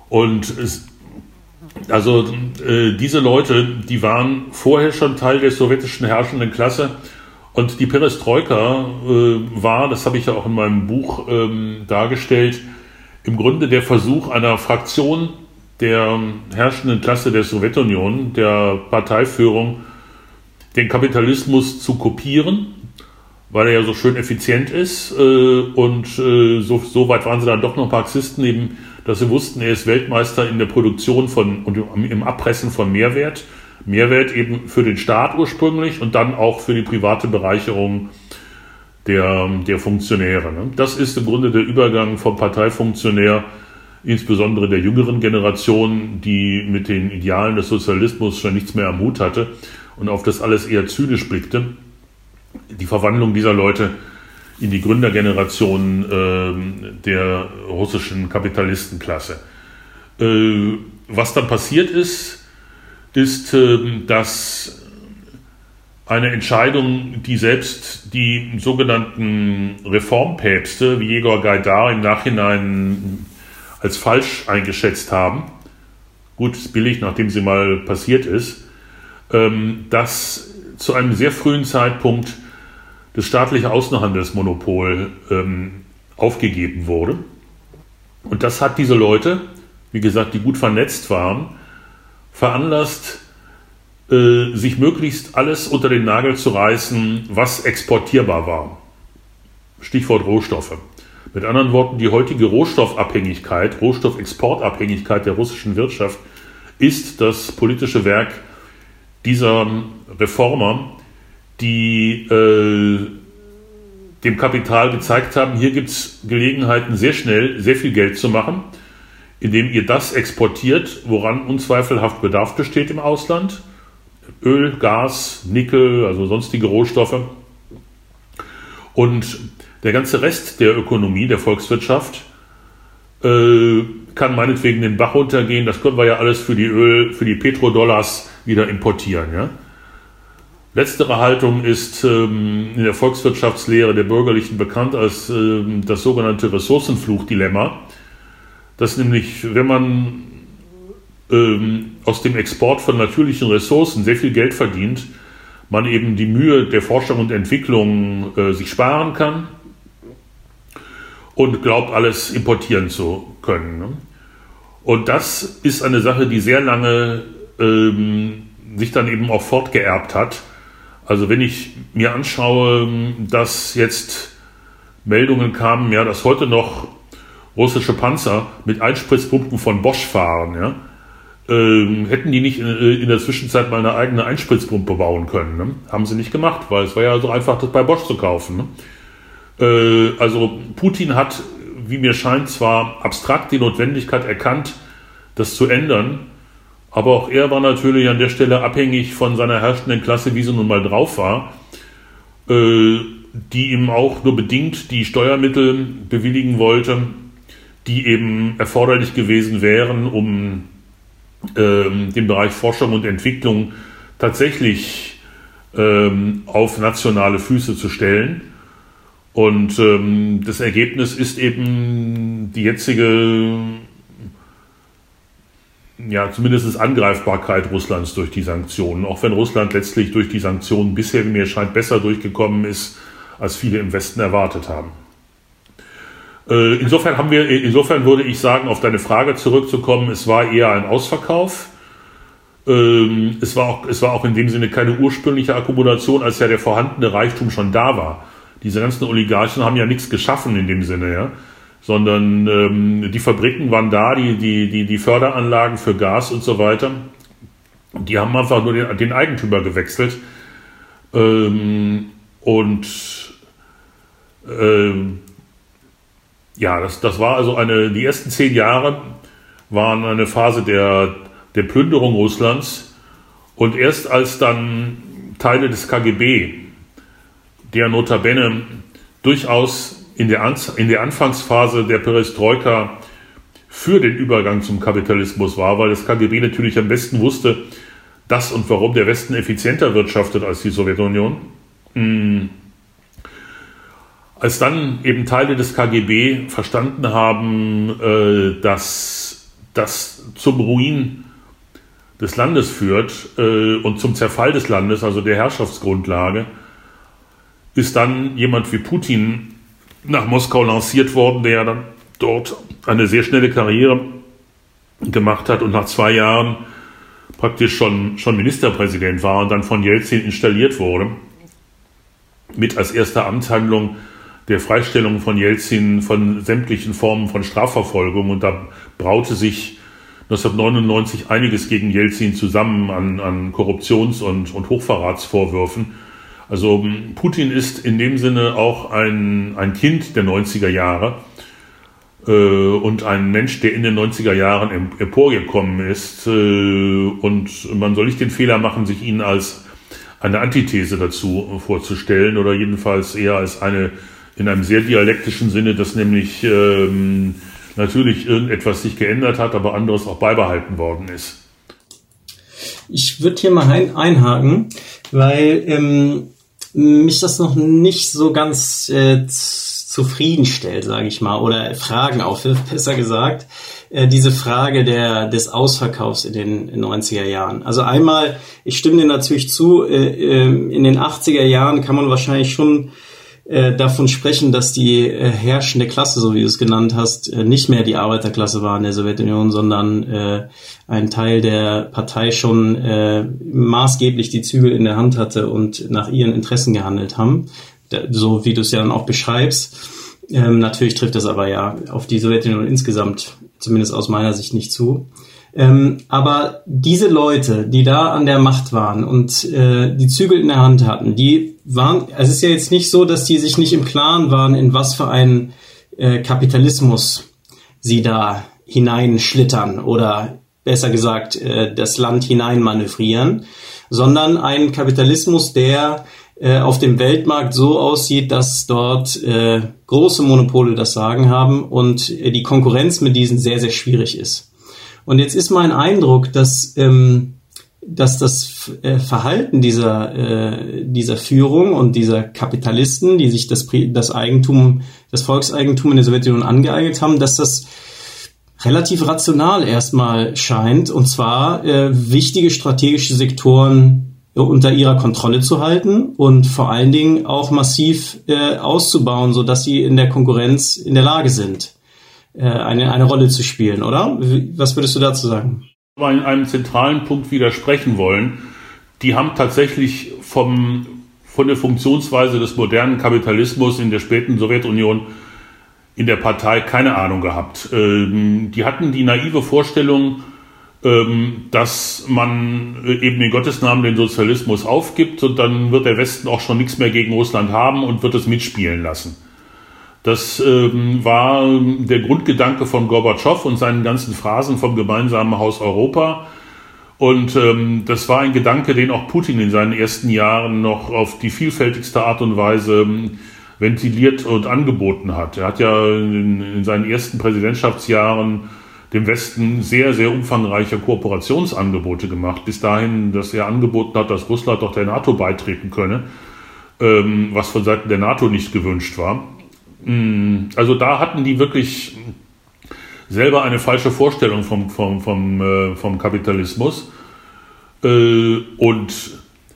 Und es, Also äh, diese Leute, die waren vorher schon Teil der sowjetischen herrschenden Klasse und die Perestroika äh, war, das habe ich ja auch in meinem Buch ähm, dargestellt, im Grunde der Versuch einer Fraktion der herrschenden Klasse der Sowjetunion, der Parteiführung, den Kapitalismus zu kopieren, weil er ja so schön effizient ist. Äh, und äh, so, so weit waren sie dann doch noch Marxisten, eben, dass sie wussten, er ist Weltmeister in der Produktion von und im Abpressen von Mehrwert. Mehrwert eben für den Staat ursprünglich und dann auch für die private Bereicherung der, der Funktionäre. Ne? Das ist im Grunde der Übergang vom Parteifunktionär, insbesondere der jüngeren Generation, die mit den Idealen des Sozialismus schon nichts mehr am Hut hatte und auf das alles eher zynisch blickte. Die Verwandlung dieser Leute in die Gründergeneration äh, der russischen Kapitalistenklasse. Äh, was dann passiert ist, ist, äh, dass eine Entscheidung, die selbst die sogenannten Reformpäpste wie Jegor Gaidar im Nachhinein als falsch eingeschätzt haben, gut, ist billig, nachdem sie mal passiert ist, ähm, dass zu einem sehr frühen Zeitpunkt das staatliche Außenhandelsmonopol ähm, aufgegeben wurde. Und das hat diese Leute, wie gesagt, die gut vernetzt waren, veranlasst, äh, sich möglichst alles unter den Nagel zu reißen, was exportierbar war. Stichwort Rohstoffe. Mit anderen Worten, die heutige Rohstoffabhängigkeit, Rohstoffexportabhängigkeit der russischen Wirtschaft ist das politische Werk dieser Reformer, die äh, dem Kapital gezeigt haben, hier gibt es Gelegenheiten, sehr schnell sehr viel Geld zu machen, indem ihr das exportiert, woran unzweifelhaft Bedarf besteht im Ausland Öl, Gas, Nickel, also sonstige Rohstoffe. Und der ganze Rest der Ökonomie, der Volkswirtschaft, äh, kann meinetwegen den Bach runtergehen. Das können wir ja alles für die Öl, für die Petrodollars wieder importieren. Ja? Letztere Haltung ist ähm, in der Volkswirtschaftslehre der Bürgerlichen bekannt als ähm, das sogenannte Ressourcenfluchdilemma. Dass nämlich, wenn man ähm, aus dem Export von natürlichen Ressourcen sehr viel Geld verdient, man eben die Mühe der Forschung und Entwicklung äh, sich sparen kann und glaubt, alles importieren zu können. Ne? Und das ist eine Sache, die sehr lange ähm, sich dann eben auch fortgeerbt hat. Also wenn ich mir anschaue, dass jetzt Meldungen kamen, ja, dass heute noch russische Panzer mit Einspritzpumpen von Bosch fahren, ja, ähm, hätten die nicht in, äh, in, der Zwischenzeit mal eine eigene Einspritzpumpe bauen können. Ne? Haben sie nicht gemacht, weil es war ja so einfach, das bei Bosch zu kaufen. Ne? Äh, also Putin hat, wie mir scheint, zwar abstrakt die Notwendigkeit erkannt, das zu ändern, aber auch er war natürlich an der Stelle abhängig von seiner herrschenden Klasse, wie sie nun mal drauf war, äh, die ihm auch nur bedingt die Steuermittel bewilligen wollte, die eben erforderlich gewesen wären, um ähm, den Bereich Forschung und Entwicklung tatsächlich ähm, auf nationale Füße zu stellen. Und ähm, das Ergebnis ist eben die jetzige, ja, zumindest Angreifbarkeit Russlands durch die Sanktionen. Auch wenn Russland letztlich durch die Sanktionen bisher, wie mir scheint, besser durchgekommen ist, als viele im Westen erwartet haben. Äh, insofern haben wir, insofern würde ich sagen, auf deine Frage zurückzukommen, es war eher ein Ausverkauf. Ähm, es war auch, es war auch in dem Sinne keine ursprüngliche Akkumulation, als ja der vorhandene Reichtum schon da war. Diese ganzen Oligarchen haben ja nichts geschaffen in dem Sinne, ja. Sondern ähm, die Fabriken waren da, die, die, die, die Förderanlagen für Gas und so weiter. Die haben einfach nur den, den Eigentümer gewechselt. Ähm, und ähm, ja, das, das war also eine, die ersten zehn Jahre waren eine Phase der, der Plünderung Russlands. Und erst als dann Teile des KGB, der notabene durchaus in der, in der Anfangsphase der Perestroika für den Übergang zum Kapitalismus war, weil das KGB natürlich am besten wusste, dass und warum der Westen effizienter wirtschaftet als die Sowjetunion. Hm. Als dann eben Teile des KGB verstanden haben, äh, dass das zum Ruin des Landes führt äh, und zum Zerfall des Landes, also der Herrschaftsgrundlage, ist dann jemand wie Putin nach Moskau lanciert worden, der dann dort eine sehr schnelle Karriere gemacht hat und nach zwei Jahren praktisch schon, schon Ministerpräsident war und dann von Jelzin installiert wurde. Mit als erste Amtshandlung der Freistellung von Jelzin von sämtlichen Formen von Strafverfolgung. Und da braute sich 1999 einiges gegen Jelzin zusammen an, an Korruptions- und, und Hochverratsvorwürfen. Also Putin ist in dem Sinne auch ein, ein Kind der 90er Jahre äh, und ein Mensch, der in den 90er Jahren emporgekommen ist. Äh, und man soll nicht den Fehler machen, sich ihn als eine Antithese dazu vorzustellen oder jedenfalls eher als eine in einem sehr dialektischen Sinne, dass nämlich ähm, natürlich irgendetwas sich geändert hat, aber anderes auch beibehalten worden ist. Ich würde hier mal ein, einhaken, weil ähm, mich das noch nicht so ganz äh, zufriedenstellt, sage ich mal, oder Fragen aufwirft, besser gesagt, äh, diese Frage der, des Ausverkaufs in den 90er Jahren. Also einmal, ich stimme dir natürlich zu, äh, äh, in den 80er Jahren kann man wahrscheinlich schon äh, davon sprechen, dass die äh, herrschende Klasse, so wie du es genannt hast, äh, nicht mehr die Arbeiterklasse war in der Sowjetunion, sondern äh, ein Teil der Partei schon äh, maßgeblich die Zügel in der Hand hatte und nach ihren Interessen gehandelt haben, da, so wie du es ja dann auch beschreibst. Ähm, natürlich trifft das aber ja auf die Sowjetunion insgesamt, zumindest aus meiner Sicht, nicht zu. Ähm, aber diese Leute, die da an der Macht waren und äh, die Zügel in der Hand hatten, die waren, es ist ja jetzt nicht so, dass die sich nicht im Klaren waren, in was für einen äh, Kapitalismus sie da hineinschlittern oder besser gesagt äh, das Land hineinmanövrieren, sondern ein Kapitalismus, der äh, auf dem Weltmarkt so aussieht, dass dort äh, große Monopole das Sagen haben und äh, die Konkurrenz mit diesen sehr, sehr schwierig ist. Und jetzt ist mein Eindruck, dass, ähm, dass das äh, Verhalten dieser, äh, dieser Führung und dieser Kapitalisten, die sich das, das Eigentum, das Volkseigentum in der Sowjetunion angeeignet haben, dass das relativ rational erstmal scheint, und zwar äh, wichtige strategische Sektoren unter ihrer Kontrolle zu halten und vor allen Dingen auch massiv äh, auszubauen, so dass sie in der Konkurrenz in der Lage sind. Äh, eine, eine Rolle zu spielen, oder? Was würdest du dazu sagen? In einem zentralen Punkt widersprechen wollen. Die haben tatsächlich vom, von der Funktionsweise des modernen Kapitalismus in der späten Sowjetunion in der Partei keine Ahnung gehabt. Ähm, die hatten die naive Vorstellung, ähm, dass man eben in Gottes Namen den Sozialismus aufgibt und dann wird der Westen auch schon nichts mehr gegen Russland haben und wird es mitspielen lassen. Das ähm, war der Grundgedanke von Gorbatschow und seinen ganzen Phrasen vom gemeinsamen Haus Europa. Und ähm, das war ein Gedanke, den auch Putin in seinen ersten Jahren noch auf die vielfältigste Art und Weise ähm, ventiliert und angeboten hat. Er hat ja in, in seinen ersten Präsidentschaftsjahren dem Westen sehr, sehr umfangreiche Kooperationsangebote gemacht. Bis dahin, dass er angeboten hat, dass Russland doch der NATO beitreten könne, ähm, was von Seiten der NATO nicht gewünscht war. Mm, also da hatten die wirklich selber eine falsche Vorstellung vom, vom, vom, äh, vom Kapitalismus. Äh, und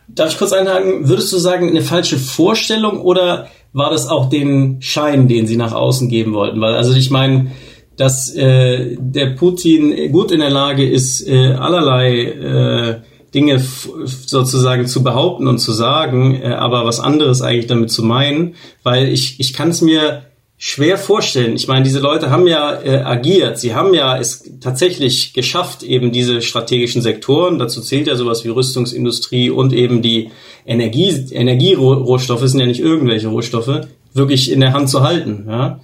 Darf ich kurz einhaken? Würdest du sagen, eine falsche Vorstellung oder war das auch den Schein, den sie nach außen geben wollten? Weil, also ich meine, dass äh, der Putin gut in der Lage ist, äh, allerlei äh, Dinge sozusagen zu behaupten und zu sagen, äh, aber was anderes eigentlich damit zu meinen, weil ich, ich kann es mir schwer vorstellen. Ich meine, diese Leute haben ja äh, agiert. Sie haben ja es tatsächlich geschafft, eben diese strategischen Sektoren, dazu zählt ja sowas wie Rüstungsindustrie und eben die Energie, Energierohstoffe sind ja nicht irgendwelche Rohstoffe, wirklich in der Hand zu halten. Ja?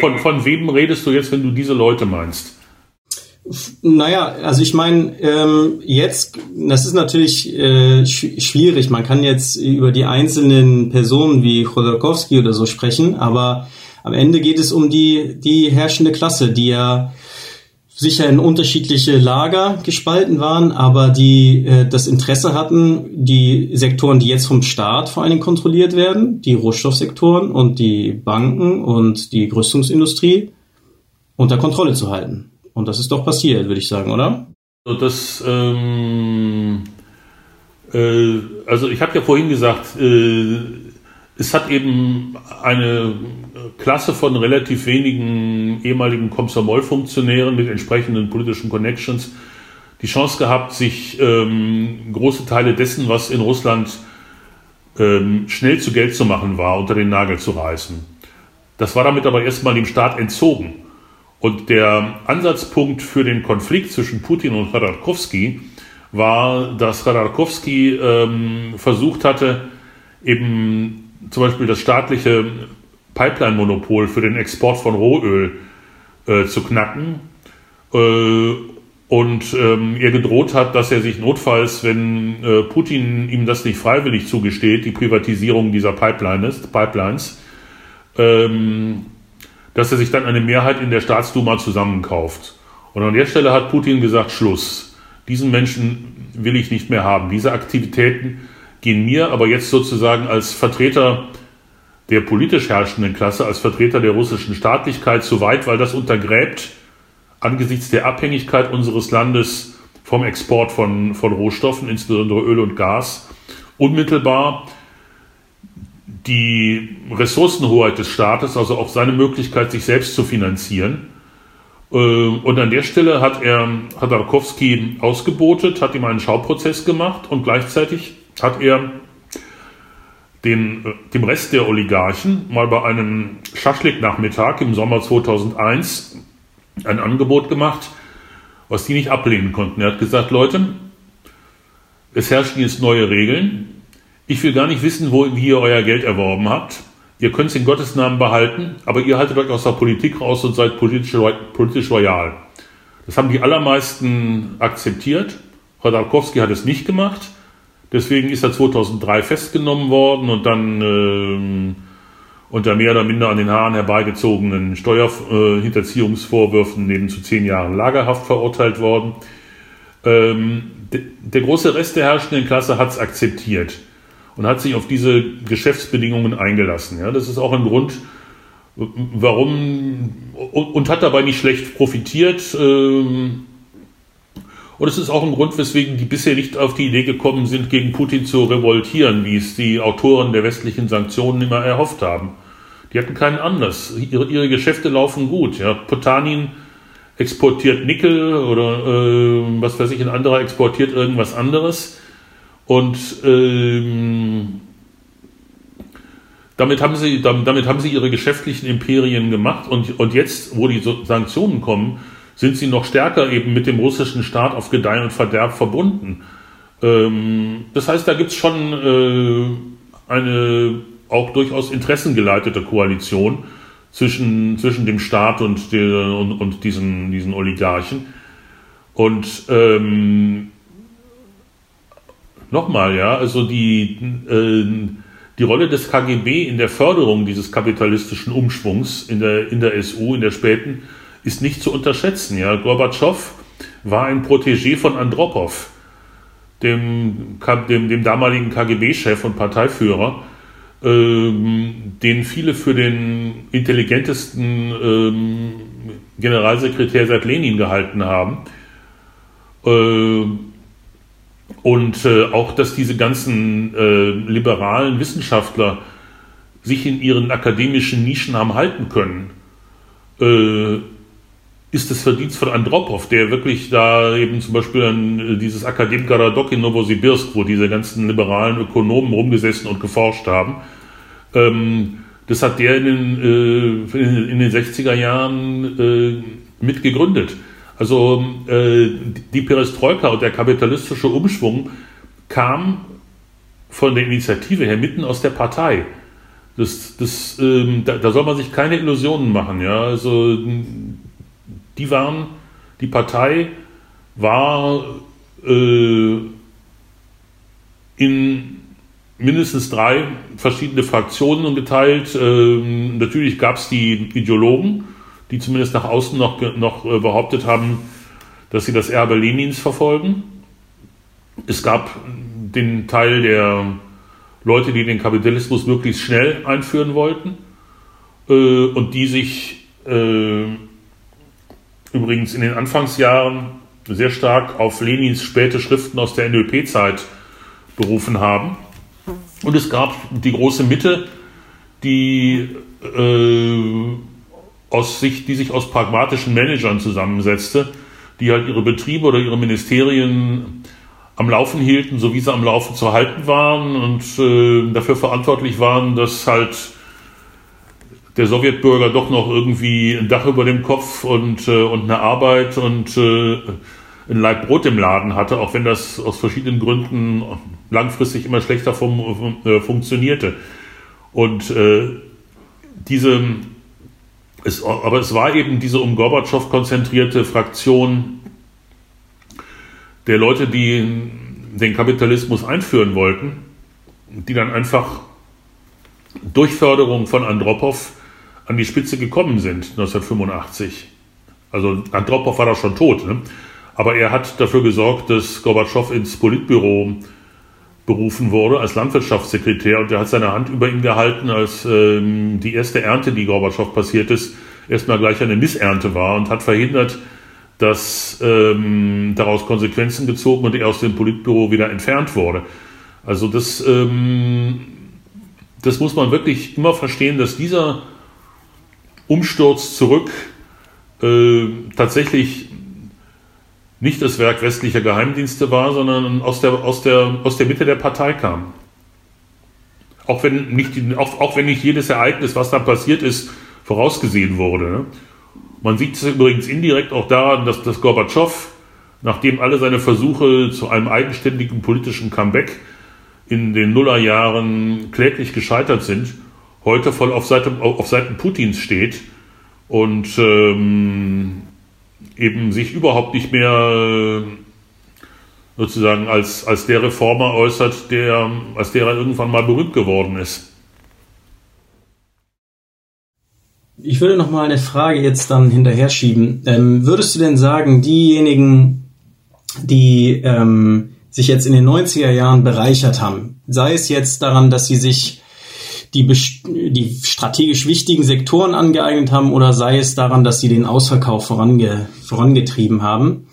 Von, von wem redest du jetzt, wenn du diese Leute meinst? Naja, also ich meine, ähm, jetzt, das ist natürlich äh, sch schwierig. Man kann jetzt über die einzelnen Personen wie Chodorkowski oder so sprechen, aber am Ende geht es um die, die herrschende Klasse, die ja sicher in unterschiedliche Lager gespalten waren, aber die äh, das Interesse hatten, die Sektoren, die jetzt vom Staat vor Dingen kontrolliert werden, die Rohstoffsektoren und die Banken und die Rüstungsindustrie unter Kontrolle zu halten. Und das ist doch passiert, würde ich sagen, oder? Das, ähm, äh, also ich habe ja vorhin gesagt, äh, es hat eben eine Klasse von relativ wenigen ehemaligen Komsomol-Funktionären mit entsprechenden politischen Connections die Chance gehabt, sich ähm, große Teile dessen, was in Russland ähm, schnell zu Geld zu machen war, unter den Nagel zu reißen. Das war damit aber erstmal dem Staat entzogen. Und der Ansatzpunkt für den Konflikt zwischen Putin und Khodorkovsky war, dass Khodorkovsky ähm, versucht hatte, eben zum Beispiel das staatliche Pipeline-Monopol für den Export von Rohöl äh, zu knacken äh, und ähm, ihr gedroht hat, dass er sich notfalls, wenn äh, Putin ihm das nicht freiwillig zugesteht, die Privatisierung dieser Pipeline ist, Pipelines, ähm, dass er sich dann eine Mehrheit in der Staatsduma zusammenkauft. Und an der Stelle hat Putin gesagt, Schluss. Diesen Menschen will ich nicht mehr haben. Diese Aktivitäten gehen mir aber jetzt sozusagen als Vertreter der politisch herrschenden Klasse, als Vertreter der russischen Staatlichkeit zu weit, weil das untergräbt angesichts der Abhängigkeit unseres Landes vom Export von, von Rohstoffen, insbesondere Öl und Gas, unmittelbar die Ressourcenhoheit des Staates, also auch seine Möglichkeit, sich selbst zu finanzieren. Äh, und an der Stelle hat er Khodorkovsky ausgebotet, hat ihm einen Schauprozess gemacht und gleichzeitig hat er den, äh, dem Rest der Oligarchen mal bei einem Schaschlik-Nachmittag im Sommer 2001 ein Angebot gemacht, was die nicht ablehnen konnten. Er hat gesagt, Leute, es herrschen jetzt neue Regeln. Ich will gar nicht wissen, wo ihr euer Geld erworben habt. Ihr könnt es in Gottes Namen behalten, aber ihr haltet euch aus der Politik raus und seid politisch, politisch loyal. Das haben die allermeisten akzeptiert. Chodorkowski hat es nicht gemacht. Deswegen ist er 2003 festgenommen worden und dann äh, unter mehr oder minder an den Haaren herbeigezogenen Steuerhinterziehungsvorwürfen neben zu zehn Jahren Lagerhaft verurteilt worden. Ähm, der große Rest der herrschenden Klasse hat es akzeptiert und hat sich auf diese Geschäftsbedingungen eingelassen. Ja, das ist auch ein Grund, warum und, hat dabei nicht schlecht profitiert. Ähm, und es ist auch ein Grund, weswegen die bisher nicht auf die Idee gekommen sind, gegen Putin zu revoltieren, wie es die Autoren der westlichen Sanktionen immer erhofft haben. Die hatten keinen Anlass. Ihre, ihre Geschäfte laufen gut. Ja. Potanin exportiert Nickel oder äh, was weiß ich, ein anderer exportiert irgendwas anderes. Und ähm, damit haben, sie, damit haben sie ihre geschäftlichen Imperien gemacht. Und, und jetzt, wo die Sanktionen kommen, sind sie noch stärker eben mit dem russischen Staat auf Gedeih und Verderb verbunden. Ähm, das heißt, da gibt es schon äh, eine auch durchaus interessengeleitete Koalition zwischen, zwischen dem Staat und, der, und, und diesen, diesen Oligarchen. Und ähm, nochmal, ja, also die, äh, die Rolle des KGB in der Förderung dieses kapitalistischen Umschwungs in der, in der SU, in der späten, ist nicht zu unterschätzen. Ja. Gorbatschow war ein Protégé von Andropov, dem, dem, dem damaligen KGB-Chef und Parteiführer, ähm, den viele für den intelligentesten ähm, Generalsekretär seit Lenin gehalten haben. Äh, und äh, auch, dass diese ganzen äh, liberalen Wissenschaftler sich in ihren akademischen Nischen haben halten können, äh, ist das Verdienst von Andropov, der wirklich da eben zum Beispiel an äh, dieses Akadem Garadok in Novosibirsk, wo diese ganzen liberalen Ökonomen rumgesessen und geforscht haben, ähm, das hat der in den, äh, in den 60er Jahren äh, mitgegründet. Also äh, die Perestroika und der kapitalistische Umschwung kam von der Initiative her mitten aus der Partei. Das, das, ähm, da, da, soll man sich keine Illusionen machen. Ja? Also die waren, die Partei war äh, in mindestens drei verschiedene Fraktionen geteilt. Ähm, natürlich gab es die Ideologen, die zumindest nach außen noch, noch äh, behauptet haben, dass sie das Erbe Lenins verfolgen. Es gab den Teil der Leute, die den Kapitalismus möglichst schnell einführen wollten äh, und die sich äh, übrigens in den Anfangsjahren sehr stark auf Lenins späte Schriften aus der NÖP-Zeit berufen haben. Und es gab die große Mitte, die, äh, aus sich, die sich aus pragmatischen Managern zusammensetzte, die halt ihre Betriebe oder ihre Ministerien am Laufen hielten, so wie sie am Laufen zu halten waren und äh, dafür verantwortlich waren, dass halt der Sowjetbürger doch noch irgendwie ein Dach über dem Kopf und, äh, und eine Arbeit und äh, ein Leib Brot im Laden hatte, auch wenn das aus verschiedenen Gründen langfristig immer schlechter fun äh, funktionierte. Und äh, diese, es, aber es war eben diese um Gorbatschow konzentrierte Fraktion der Leute, die den Kapitalismus einführen wollten, die dann einfach durch Förderung von Andropov an die Spitze gekommen sind 1985. Also Andropov war da schon tot, ne? aber er hat dafür gesorgt, dass Gorbatschow ins Politbüro berufen wurde als Landwirtschaftssekretär und er hat seine Hand über ihn gehalten, als ähm, die erste Ernte, die Gorbatschow passiert ist, erstmal gleich eine Missernte war und hat verhindert, dass ähm, daraus Konsequenzen gezogen und er aus dem Politbüro wieder entfernt wurde. Also das, ähm, das muss man wirklich immer verstehen, dass dieser Umsturz zurück äh, tatsächlich nicht das Werk westlicher Geheimdienste war, sondern aus der, aus der, aus der Mitte der Partei kam. Auch wenn, nicht, auch, auch wenn nicht jedes Ereignis, was da passiert ist, vorausgesehen wurde. Ne? Man sieht es übrigens indirekt auch daran, dass, dass Gorbatschow, nachdem alle seine Versuche zu einem eigenständigen politischen Comeback in den Nullerjahren kläglich gescheitert sind, heute voll auf, Seite, auf Seiten Putins steht und ähm, eben sich überhaupt nicht mehr sozusagen als, als der Reformer äußert, der, als der er irgendwann mal berühmt geworden ist. Ich würde noch mal eine Frage jetzt dann hinterher schieben. Ähm, würdest du denn sagen, diejenigen, die ähm, sich jetzt in den 90er Jahren bereichert haben, sei es jetzt daran, dass sie sich die, die strategisch wichtigen Sektoren angeeignet haben oder sei es daran, dass sie den Ausverkauf vorange vorangetrieben haben.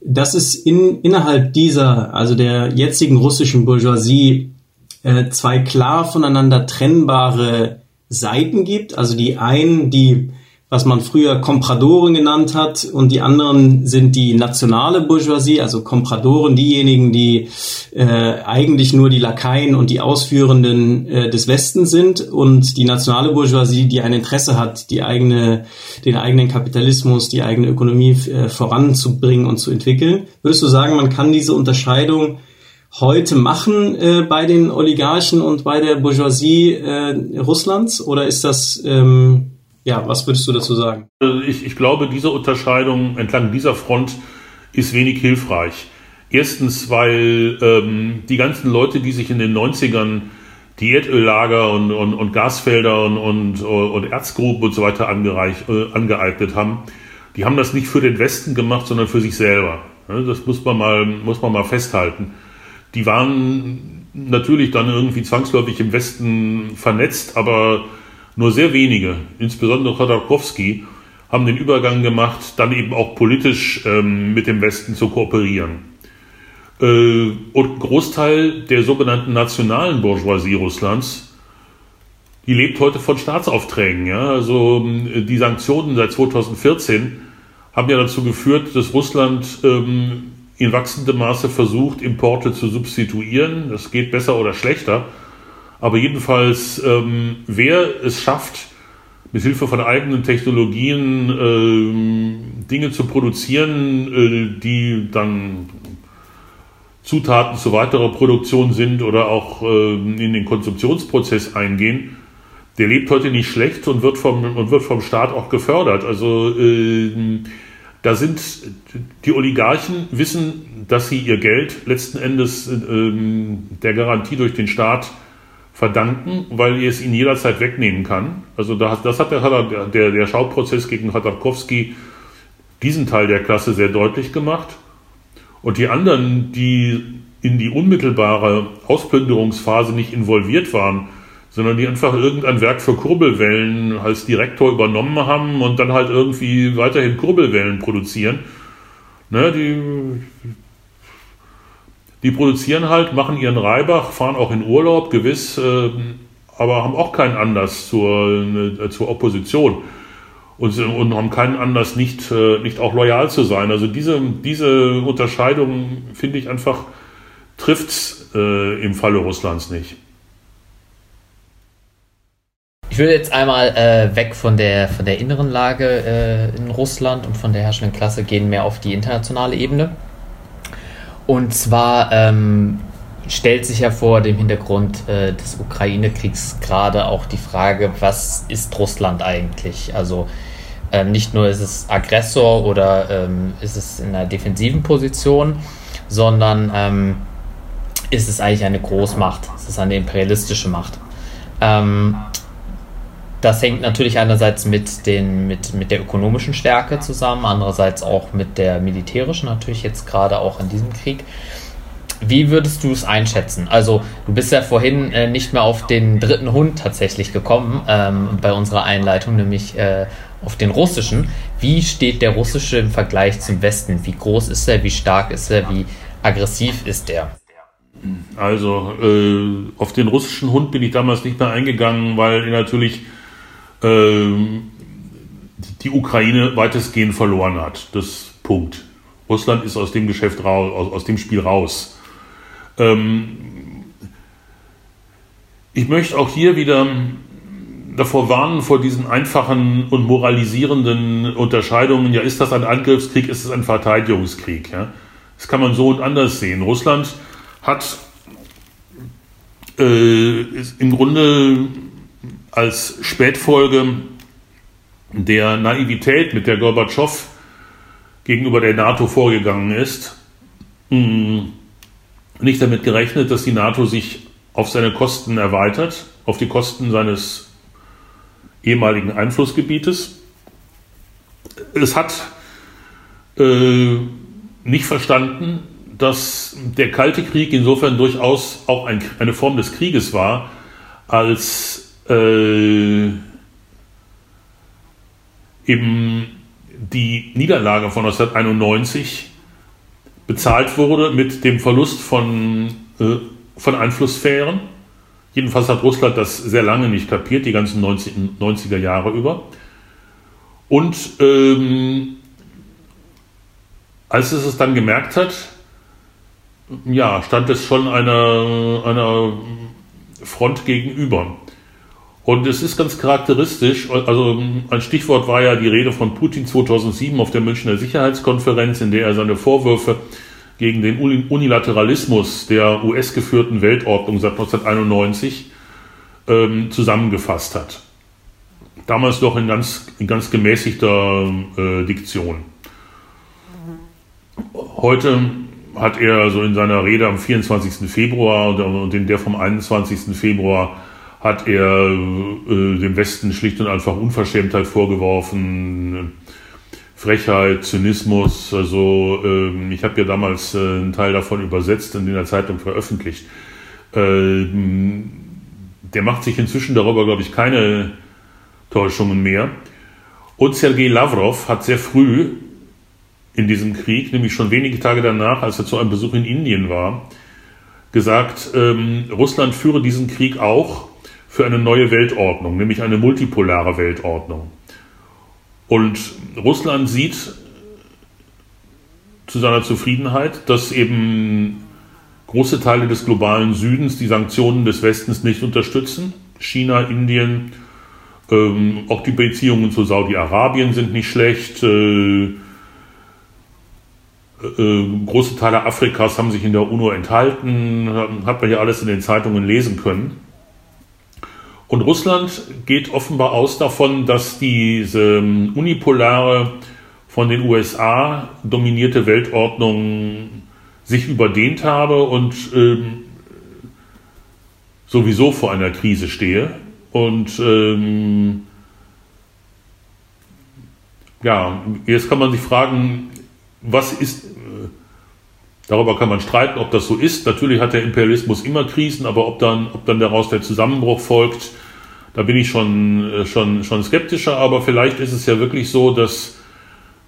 Dass es in, innerhalb dieser, also der jetzigen russischen Bourgeoisie, äh, zwei klar voneinander trennbare Seiten gibt. Also die einen, die was man früher Kompradoren genannt hat. Und die anderen sind die nationale Bourgeoisie, also Kompradoren, diejenigen, die äh, eigentlich nur die Lakaien und die Ausführenden äh, des Westens sind. Und die nationale Bourgeoisie, die ein Interesse hat, die eigene, den eigenen Kapitalismus, die eigene Ökonomie äh, voranzubringen und zu entwickeln. Würdest du sagen, man kann diese Unterscheidung heute machen äh, bei den Oligarchen und bei der Bourgeoisie äh, Russlands? Oder ist das ähm, ja, was würdest du dazu sagen? Also ich, ich glaube, diese Unterscheidung entlang dieser Front ist wenig hilfreich. Erstens, weil ähm, die ganzen Leute, die sich in den 90ern die Erdöllager und, und, und Gasfelder und, und, und Erzgruben und so weiter angereich, äh, angeeignet haben, die haben das nicht für den Westen gemacht, sondern für sich selber. Das muss man mal, muss man mal festhalten. Die waren natürlich dann irgendwie zwangsläufig im Westen vernetzt, aber nur sehr wenige, insbesondere Chodorkowski, haben den Übergang gemacht, dann eben auch politisch ähm, mit dem Westen zu kooperieren. Äh, und ein Großteil der sogenannten nationalen Bourgeoisie Russlands, die lebt heute von Staatsaufträgen. Ja? Also ähm, die Sanktionen seit 2014 haben ja dazu geführt, dass Russland ähm, in wachsendem Maße versucht, Importe zu substituieren. Das geht besser oder schlechter. Aber jedenfalls, ähm, wer es schafft, mit Hilfe von eigenen Technologien äh, Dinge zu produzieren, äh, die dann Zutaten zu weiterer Produktion sind oder auch äh, in den Konsumptionsprozess eingehen, der lebt heute nicht schlecht und wird vom, und wird vom Staat auch gefördert. Also äh, da sind die Oligarchen wissen, dass sie ihr Geld letzten Endes äh, der Garantie durch den Staat verdanken, weil ihr es ihn jederzeit wegnehmen kann. Also das hat der, der, der Schauprozess gegen Khodorkovsky diesen Teil der Klasse sehr deutlich gemacht. Und die anderen, die in die unmittelbare Ausplünderungsphase nicht involviert waren, sondern die einfach irgendein Werk für Kurbelwellen als Direktor übernommen haben und dann halt irgendwie weiterhin Kurbelwellen produzieren. Ne, die, die produzieren halt, machen ihren Reibach, fahren auch in Urlaub, gewiss, äh, aber haben auch keinen Anlass zur, äh, zur Opposition und, und haben keinen Anlass, nicht, äh, nicht auch loyal zu sein. Also diese, diese Unterscheidung finde ich einfach, trifft es äh, im Falle Russlands nicht. Ich will jetzt einmal äh, weg von der, von der inneren Lage äh, in Russland und von der herrschenden Klasse gehen, mehr auf die internationale Ebene. Und zwar ähm, stellt sich ja vor dem Hintergrund äh, des Ukraine-Kriegs gerade auch die Frage, was ist Russland eigentlich? Also ähm, nicht nur ist es Aggressor oder ähm, ist es in einer defensiven Position, sondern ähm, ist es eigentlich eine Großmacht, es ist eine imperialistische Macht. Das hängt natürlich einerseits mit, den, mit, mit der ökonomischen Stärke zusammen, andererseits auch mit der militärischen, natürlich jetzt gerade auch in diesem Krieg. Wie würdest du es einschätzen? Also, du bist ja vorhin äh, nicht mehr auf den dritten Hund tatsächlich gekommen ähm, bei unserer Einleitung, nämlich äh, auf den russischen. Wie steht der russische im Vergleich zum Westen? Wie groß ist er? Wie stark ist er? Wie aggressiv ist er? Also, äh, auf den russischen Hund bin ich damals nicht mehr eingegangen, weil natürlich ähm, die Ukraine weitestgehend verloren hat. Das Punkt. Russland ist aus dem Geschäft raus, aus, aus dem Spiel raus. Ähm, ich möchte auch hier wieder davor warnen, vor diesen einfachen und moralisierenden Unterscheidungen. Ja, ist das ein Angriffskrieg, ist es ein Verteidigungskrieg? Ja? Das kann man so und anders sehen. Russland hat äh, im Grunde als Spätfolge der Naivität, mit der Gorbatschow gegenüber der NATO vorgegangen ist, mm, nicht damit gerechnet, dass die NATO sich auf seine Kosten erweitert, auf die Kosten seines ehemaligen Einflussgebietes. Es hat äh, nicht verstanden, dass der Kalte Krieg insofern durchaus auch ein, eine Form des Krieges war, als äh, eben die Niederlage von 1991 bezahlt wurde mit dem Verlust von, äh, von Einflusssphären. Jedenfalls hat Russland das sehr lange nicht kapiert, die ganzen 90, 90er Jahre über. Und ähm, als es es dann gemerkt hat, ja, stand es schon einer, einer Front gegenüber. Und es ist ganz charakteristisch, also ein Stichwort war ja die Rede von Putin 2007 auf der Münchner Sicherheitskonferenz, in der er seine Vorwürfe gegen den Unilateralismus der US-geführten Weltordnung seit 1991 ähm, zusammengefasst hat. Damals noch in ganz, in ganz gemäßigter äh, Diktion. Heute hat er so in seiner Rede am 24. Februar und in der vom 21. Februar hat er äh, dem Westen schlicht und einfach Unverschämtheit vorgeworfen, Frechheit, Zynismus. Also äh, ich habe ja damals äh, einen Teil davon übersetzt und in der Zeitung veröffentlicht. Äh, der macht sich inzwischen darüber, glaube ich, keine Täuschungen mehr. Und Sergei Lavrov hat sehr früh in diesem Krieg, nämlich schon wenige Tage danach, als er zu einem Besuch in Indien war, gesagt, ähm, Russland führe diesen Krieg auch für eine neue Weltordnung, nämlich eine multipolare Weltordnung. Und Russland sieht zu seiner Zufriedenheit, dass eben große Teile des globalen Südens die Sanktionen des Westens nicht unterstützen. China, Indien, ähm, auch die Beziehungen zu Saudi-Arabien sind nicht schlecht. Äh, äh, große Teile Afrikas haben sich in der UNO enthalten, hat man ja alles in den Zeitungen lesen können. Und Russland geht offenbar aus davon, dass diese ähm, unipolare, von den USA dominierte Weltordnung sich überdehnt habe und ähm, sowieso vor einer Krise stehe. Und ähm, ja, jetzt kann man sich fragen, was ist, Darüber kann man streiten, ob das so ist. Natürlich hat der Imperialismus immer Krisen, aber ob dann, ob dann daraus der Zusammenbruch folgt, da bin ich schon, äh, schon, schon skeptischer. Aber vielleicht ist es ja wirklich so, dass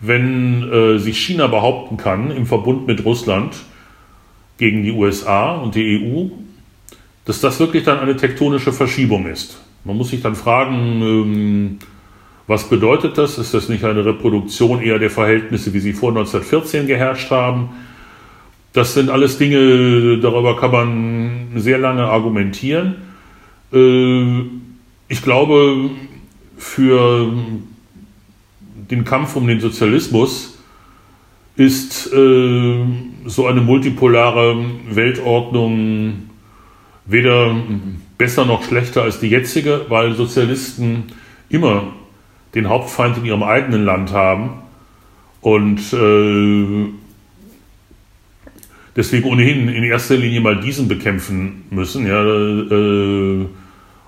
wenn äh, sich China behaupten kann im Verbund mit Russland gegen die USA und die EU, dass das wirklich dann eine tektonische Verschiebung ist. Man muss sich dann fragen, ähm, was bedeutet das? Ist das nicht eine Reproduktion eher der Verhältnisse, wie sie vor 1914 geherrscht haben? Das sind alles Dinge, darüber kann man sehr lange argumentieren. Äh, ich glaube, für den Kampf um den Sozialismus ist äh, so eine multipolare Weltordnung weder besser noch schlechter als die jetzige, weil Sozialisten immer den Hauptfeind in ihrem eigenen Land haben und äh, deswegen ohnehin in erster Linie mal diesen bekämpfen müssen. Ja, äh,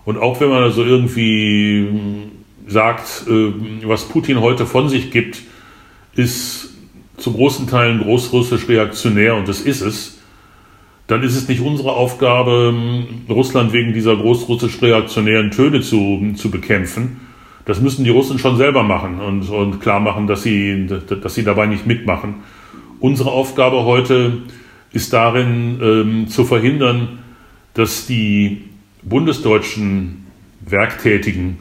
und auch wenn man also irgendwie sagt, äh, was Putin heute von sich gibt, ist zu großen Teilen großrussisch reaktionär und das ist es, dann ist es nicht unsere Aufgabe, Russland wegen dieser großrussisch reaktionären Töne zu, zu bekämpfen. Das müssen die Russen schon selber machen und, und klar machen, dass sie, dass sie dabei nicht mitmachen. Unsere Aufgabe heute ist darin ähm, zu verhindern, dass die bundesdeutschen Werktätigen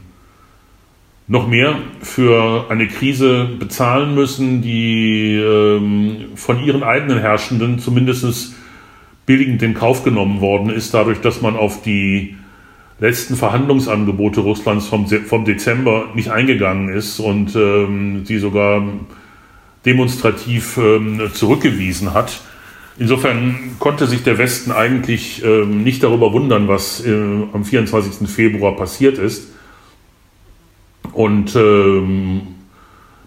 noch mehr für eine Krise bezahlen müssen, die ähm, von ihren eigenen Herrschenden zumindest billigend in Kauf genommen worden ist, dadurch, dass man auf die letzten Verhandlungsangebote Russlands vom, vom Dezember nicht eingegangen ist und ähm, sie sogar demonstrativ ähm, zurückgewiesen hat. Insofern konnte sich der Westen eigentlich ähm, nicht darüber wundern, was äh, am 24. Februar passiert ist. Und ähm,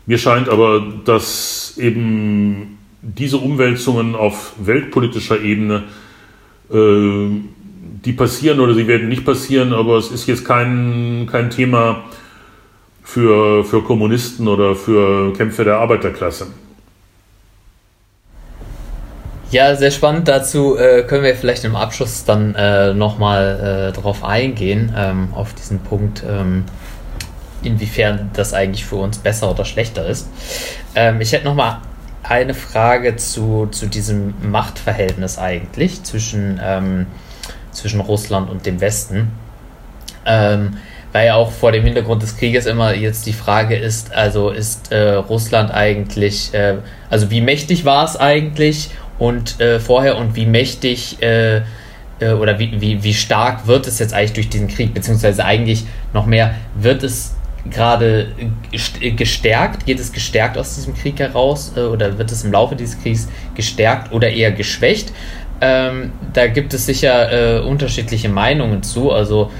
mir scheint aber, dass eben diese Umwälzungen auf weltpolitischer Ebene, äh, die passieren oder sie werden nicht passieren, aber es ist jetzt kein, kein Thema für, für Kommunisten oder für Kämpfe der Arbeiterklasse. Ja, sehr spannend. Dazu äh, können wir vielleicht im Abschluss dann äh, nochmal äh, drauf eingehen, ähm, auf diesen Punkt. Ähm inwiefern das eigentlich für uns besser oder schlechter ist. Ähm, ich hätte noch mal eine Frage zu, zu diesem Machtverhältnis eigentlich zwischen, ähm, zwischen Russland und dem Westen. Ähm, weil ja auch vor dem Hintergrund des Krieges immer jetzt die Frage ist, also ist äh, Russland eigentlich, äh, also wie mächtig war es eigentlich und äh, vorher und wie mächtig äh, äh, oder wie, wie, wie stark wird es jetzt eigentlich durch diesen Krieg, beziehungsweise eigentlich noch mehr, wird es gerade gestärkt? Geht es gestärkt aus diesem Krieg heraus äh, oder wird es im Laufe dieses Kriegs gestärkt oder eher geschwächt? Ähm, da gibt es sicher äh, unterschiedliche Meinungen zu. Also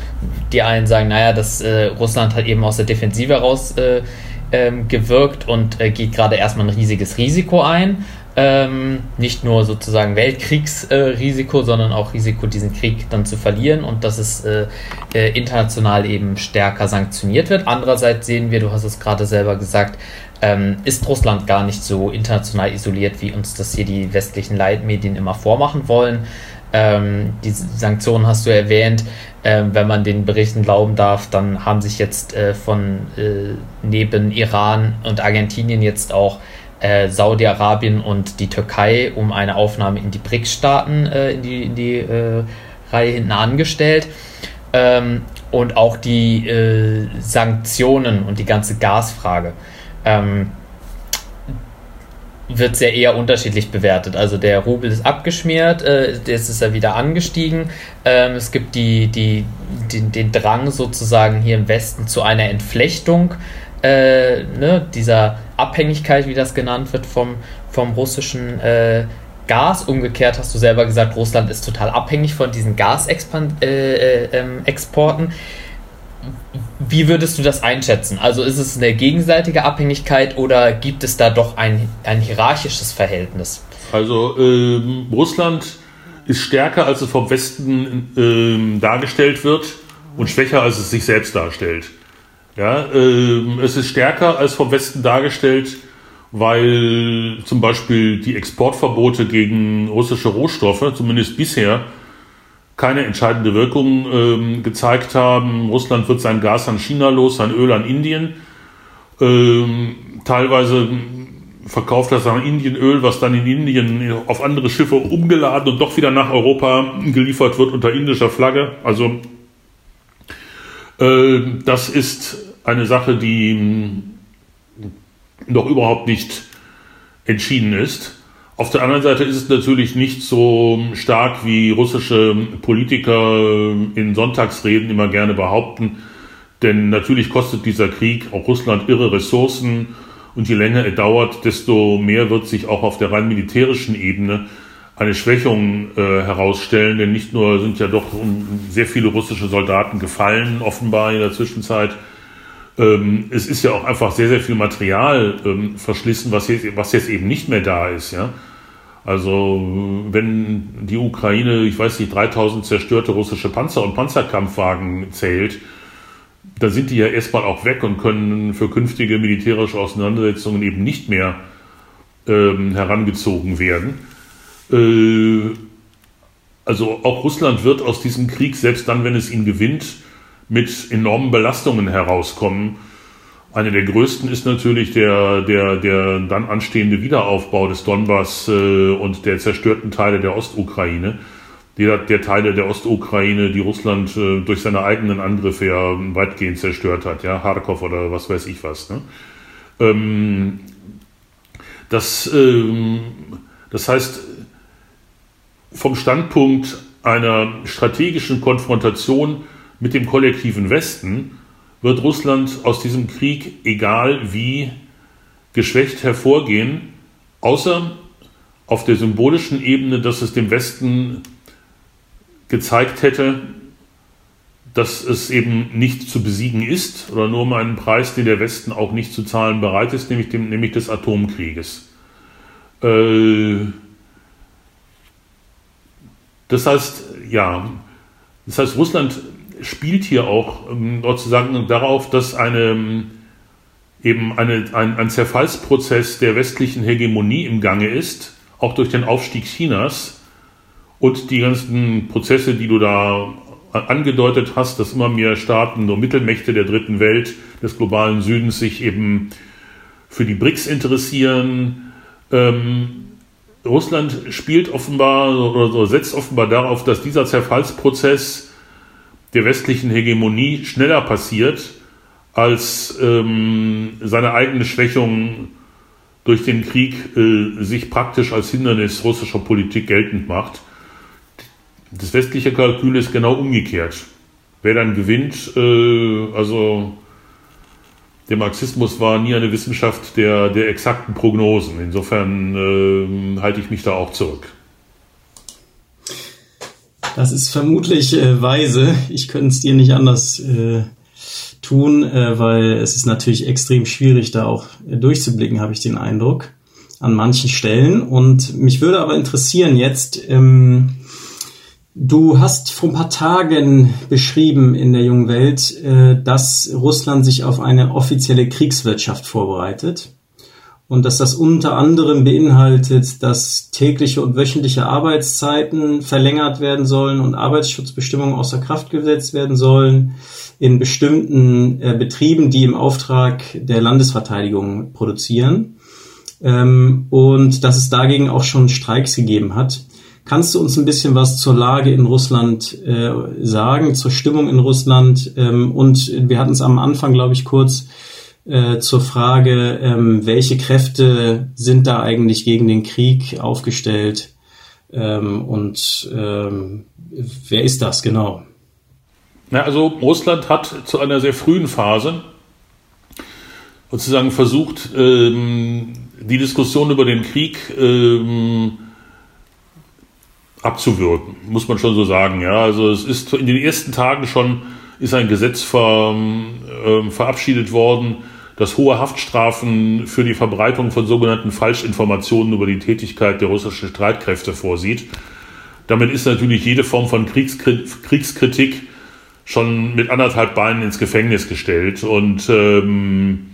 die einen sagen, naja, dass äh, Russland hat eben aus der Defensive heraus äh, ähm, gewirkt und äh, geht gerade erstmal ein riesiges Risiko ein. Ähm, nicht nur sozusagen Weltkriegsrisiko, äh, sondern auch Risiko, diesen Krieg dann zu verlieren und dass es äh, äh, international eben stärker sanktioniert wird. Andererseits sehen wir, du hast es gerade selber gesagt, ähm, ist Russland gar nicht so international isoliert, wie uns das hier die westlichen Leitmedien immer vormachen wollen. Ähm, die Sanktionen hast du erwähnt. Ähm, wenn man den Berichten glauben darf, dann haben sich jetzt äh, von äh, neben Iran und Argentinien jetzt auch äh, Saudi-Arabien und die Türkei um eine Aufnahme in die BRICS-Staaten äh, in die, in die äh, Reihe hinten angestellt. Ähm, und auch die äh, Sanktionen und die ganze Gasfrage ähm, wird sehr eher unterschiedlich bewertet. Also der Rubel ist abgeschmiert, äh, jetzt ist er wieder angestiegen. Ähm, es gibt die, die, die, den Drang sozusagen hier im Westen zu einer Entflechtung äh, ne, dieser Abhängigkeit, wie das genannt wird, vom, vom russischen äh, Gas. Umgekehrt hast du selber gesagt, Russland ist total abhängig von diesen Gasexporten. Äh, äh ähm, wie würdest du das einschätzen? Also ist es eine gegenseitige Abhängigkeit oder gibt es da doch ein, ein hierarchisches Verhältnis? Also ähm, Russland ist stärker, als es vom Westen ähm, dargestellt wird und schwächer, als es sich selbst darstellt. Ja, äh, es ist stärker als vom Westen dargestellt, weil zum Beispiel die Exportverbote gegen russische Rohstoffe, zumindest bisher, keine entscheidende Wirkung ähm, gezeigt haben. Russland wird sein Gas an China los, sein Öl an Indien. Ähm, teilweise verkauft das an Indienöl, was dann in Indien auf andere Schiffe umgeladen und doch wieder nach Europa geliefert wird unter indischer Flagge. Also äh, das ist eine Sache, die hm, noch überhaupt nicht entschieden ist. Auf der anderen Seite ist es natürlich nicht so stark, wie russische Politiker in Sonntagsreden immer gerne behaupten. Denn natürlich kostet dieser Krieg auch Russland irre Ressourcen und je länger er dauert, desto mehr wird sich auch auf der rein militärischen Ebene eine Schwächung äh, herausstellen. Denn nicht nur sind ja doch sehr viele russische Soldaten gefallen, offenbar in der Zwischenzeit, ähm, es ist ja auch einfach sehr, sehr viel Material ähm, verschlissen, was jetzt, was jetzt eben nicht mehr da ist. Ja? Also wenn die Ukraine, ich weiß nicht, 3000 zerstörte russische Panzer und Panzerkampfwagen zählt, dann sind die ja erstmal auch weg und können für künftige militärische Auseinandersetzungen eben nicht mehr ähm, herangezogen werden. Äh, also auch Russland wird aus diesem Krieg, selbst dann, wenn es ihn gewinnt, mit enormen Belastungen herauskommen. Eine der größten ist natürlich der, der, der dann anstehende Wiederaufbau des Donbass äh, und der zerstörten Teile der Ostukraine. Der, der Teile der Ostukraine, die Russland äh, durch seine eigenen Angriffe ja weitgehend zerstört hat, ja, Kharkov oder was weiß ich was. Ne? Ähm, das, ähm, das heißt, vom Standpunkt einer strategischen Konfrontation mit dem kollektiven Westen wird Russland aus diesem Krieg, egal wie, geschwächt hervorgehen, außer auf der symbolischen Ebene, dass es dem Westen gezeigt hätte, dass es eben nicht zu besiegen ist oder nur um einen Preis, den der Westen auch nicht zu zahlen bereit ist, nämlich, dem, nämlich des Atomkrieges. Äh, das heißt, ja, das heißt, Russland spielt hier auch ähm, sozusagen darauf, dass eine, ähm, eben eine, ein, ein Zerfallsprozess der westlichen Hegemonie im Gange ist, auch durch den Aufstieg Chinas und die ganzen Prozesse, die du da angedeutet hast, dass immer mehr Staaten, so Mittelmächte der dritten Welt, des globalen Südens sich eben für die BRICS interessieren. Ähm, Russland spielt offenbar oder setzt offenbar darauf, dass dieser Zerfallsprozess der westlichen Hegemonie schneller passiert, als ähm, seine eigene Schwächung durch den Krieg äh, sich praktisch als Hindernis russischer Politik geltend macht. Das westliche Kalkül ist genau umgekehrt. Wer dann gewinnt, äh, also der Marxismus war nie eine Wissenschaft der, der exakten Prognosen. Insofern äh, halte ich mich da auch zurück. Das ist vermutlich äh, weise. Ich könnte es dir nicht anders äh, tun, äh, weil es ist natürlich extrem schwierig, da auch äh, durchzublicken, habe ich den Eindruck, an manchen Stellen. Und mich würde aber interessieren jetzt, ähm, du hast vor ein paar Tagen beschrieben in der jungen Welt, äh, dass Russland sich auf eine offizielle Kriegswirtschaft vorbereitet und dass das unter anderem beinhaltet, dass tägliche und wöchentliche Arbeitszeiten verlängert werden sollen und Arbeitsschutzbestimmungen außer Kraft gesetzt werden sollen in bestimmten äh, Betrieben, die im Auftrag der Landesverteidigung produzieren ähm, und dass es dagegen auch schon Streiks gegeben hat. Kannst du uns ein bisschen was zur Lage in Russland äh, sagen, zur Stimmung in Russland? Ähm, und wir hatten es am Anfang, glaube ich, kurz äh, zur Frage, ähm, welche Kräfte sind da eigentlich gegen den Krieg aufgestellt ähm, und ähm, wer ist das genau? Na, also Russland hat zu einer sehr frühen Phase sozusagen versucht, ähm, die Diskussion über den Krieg ähm, abzuwürgen, muss man schon so sagen. Ja, also es ist in den ersten Tagen schon ist ein Gesetz ver, äh, verabschiedet worden, das hohe Haftstrafen für die Verbreitung von sogenannten Falschinformationen über die Tätigkeit der russischen Streitkräfte vorsieht. Damit ist natürlich jede Form von Kriegskritik schon mit anderthalb Beinen ins Gefängnis gestellt. Und ähm,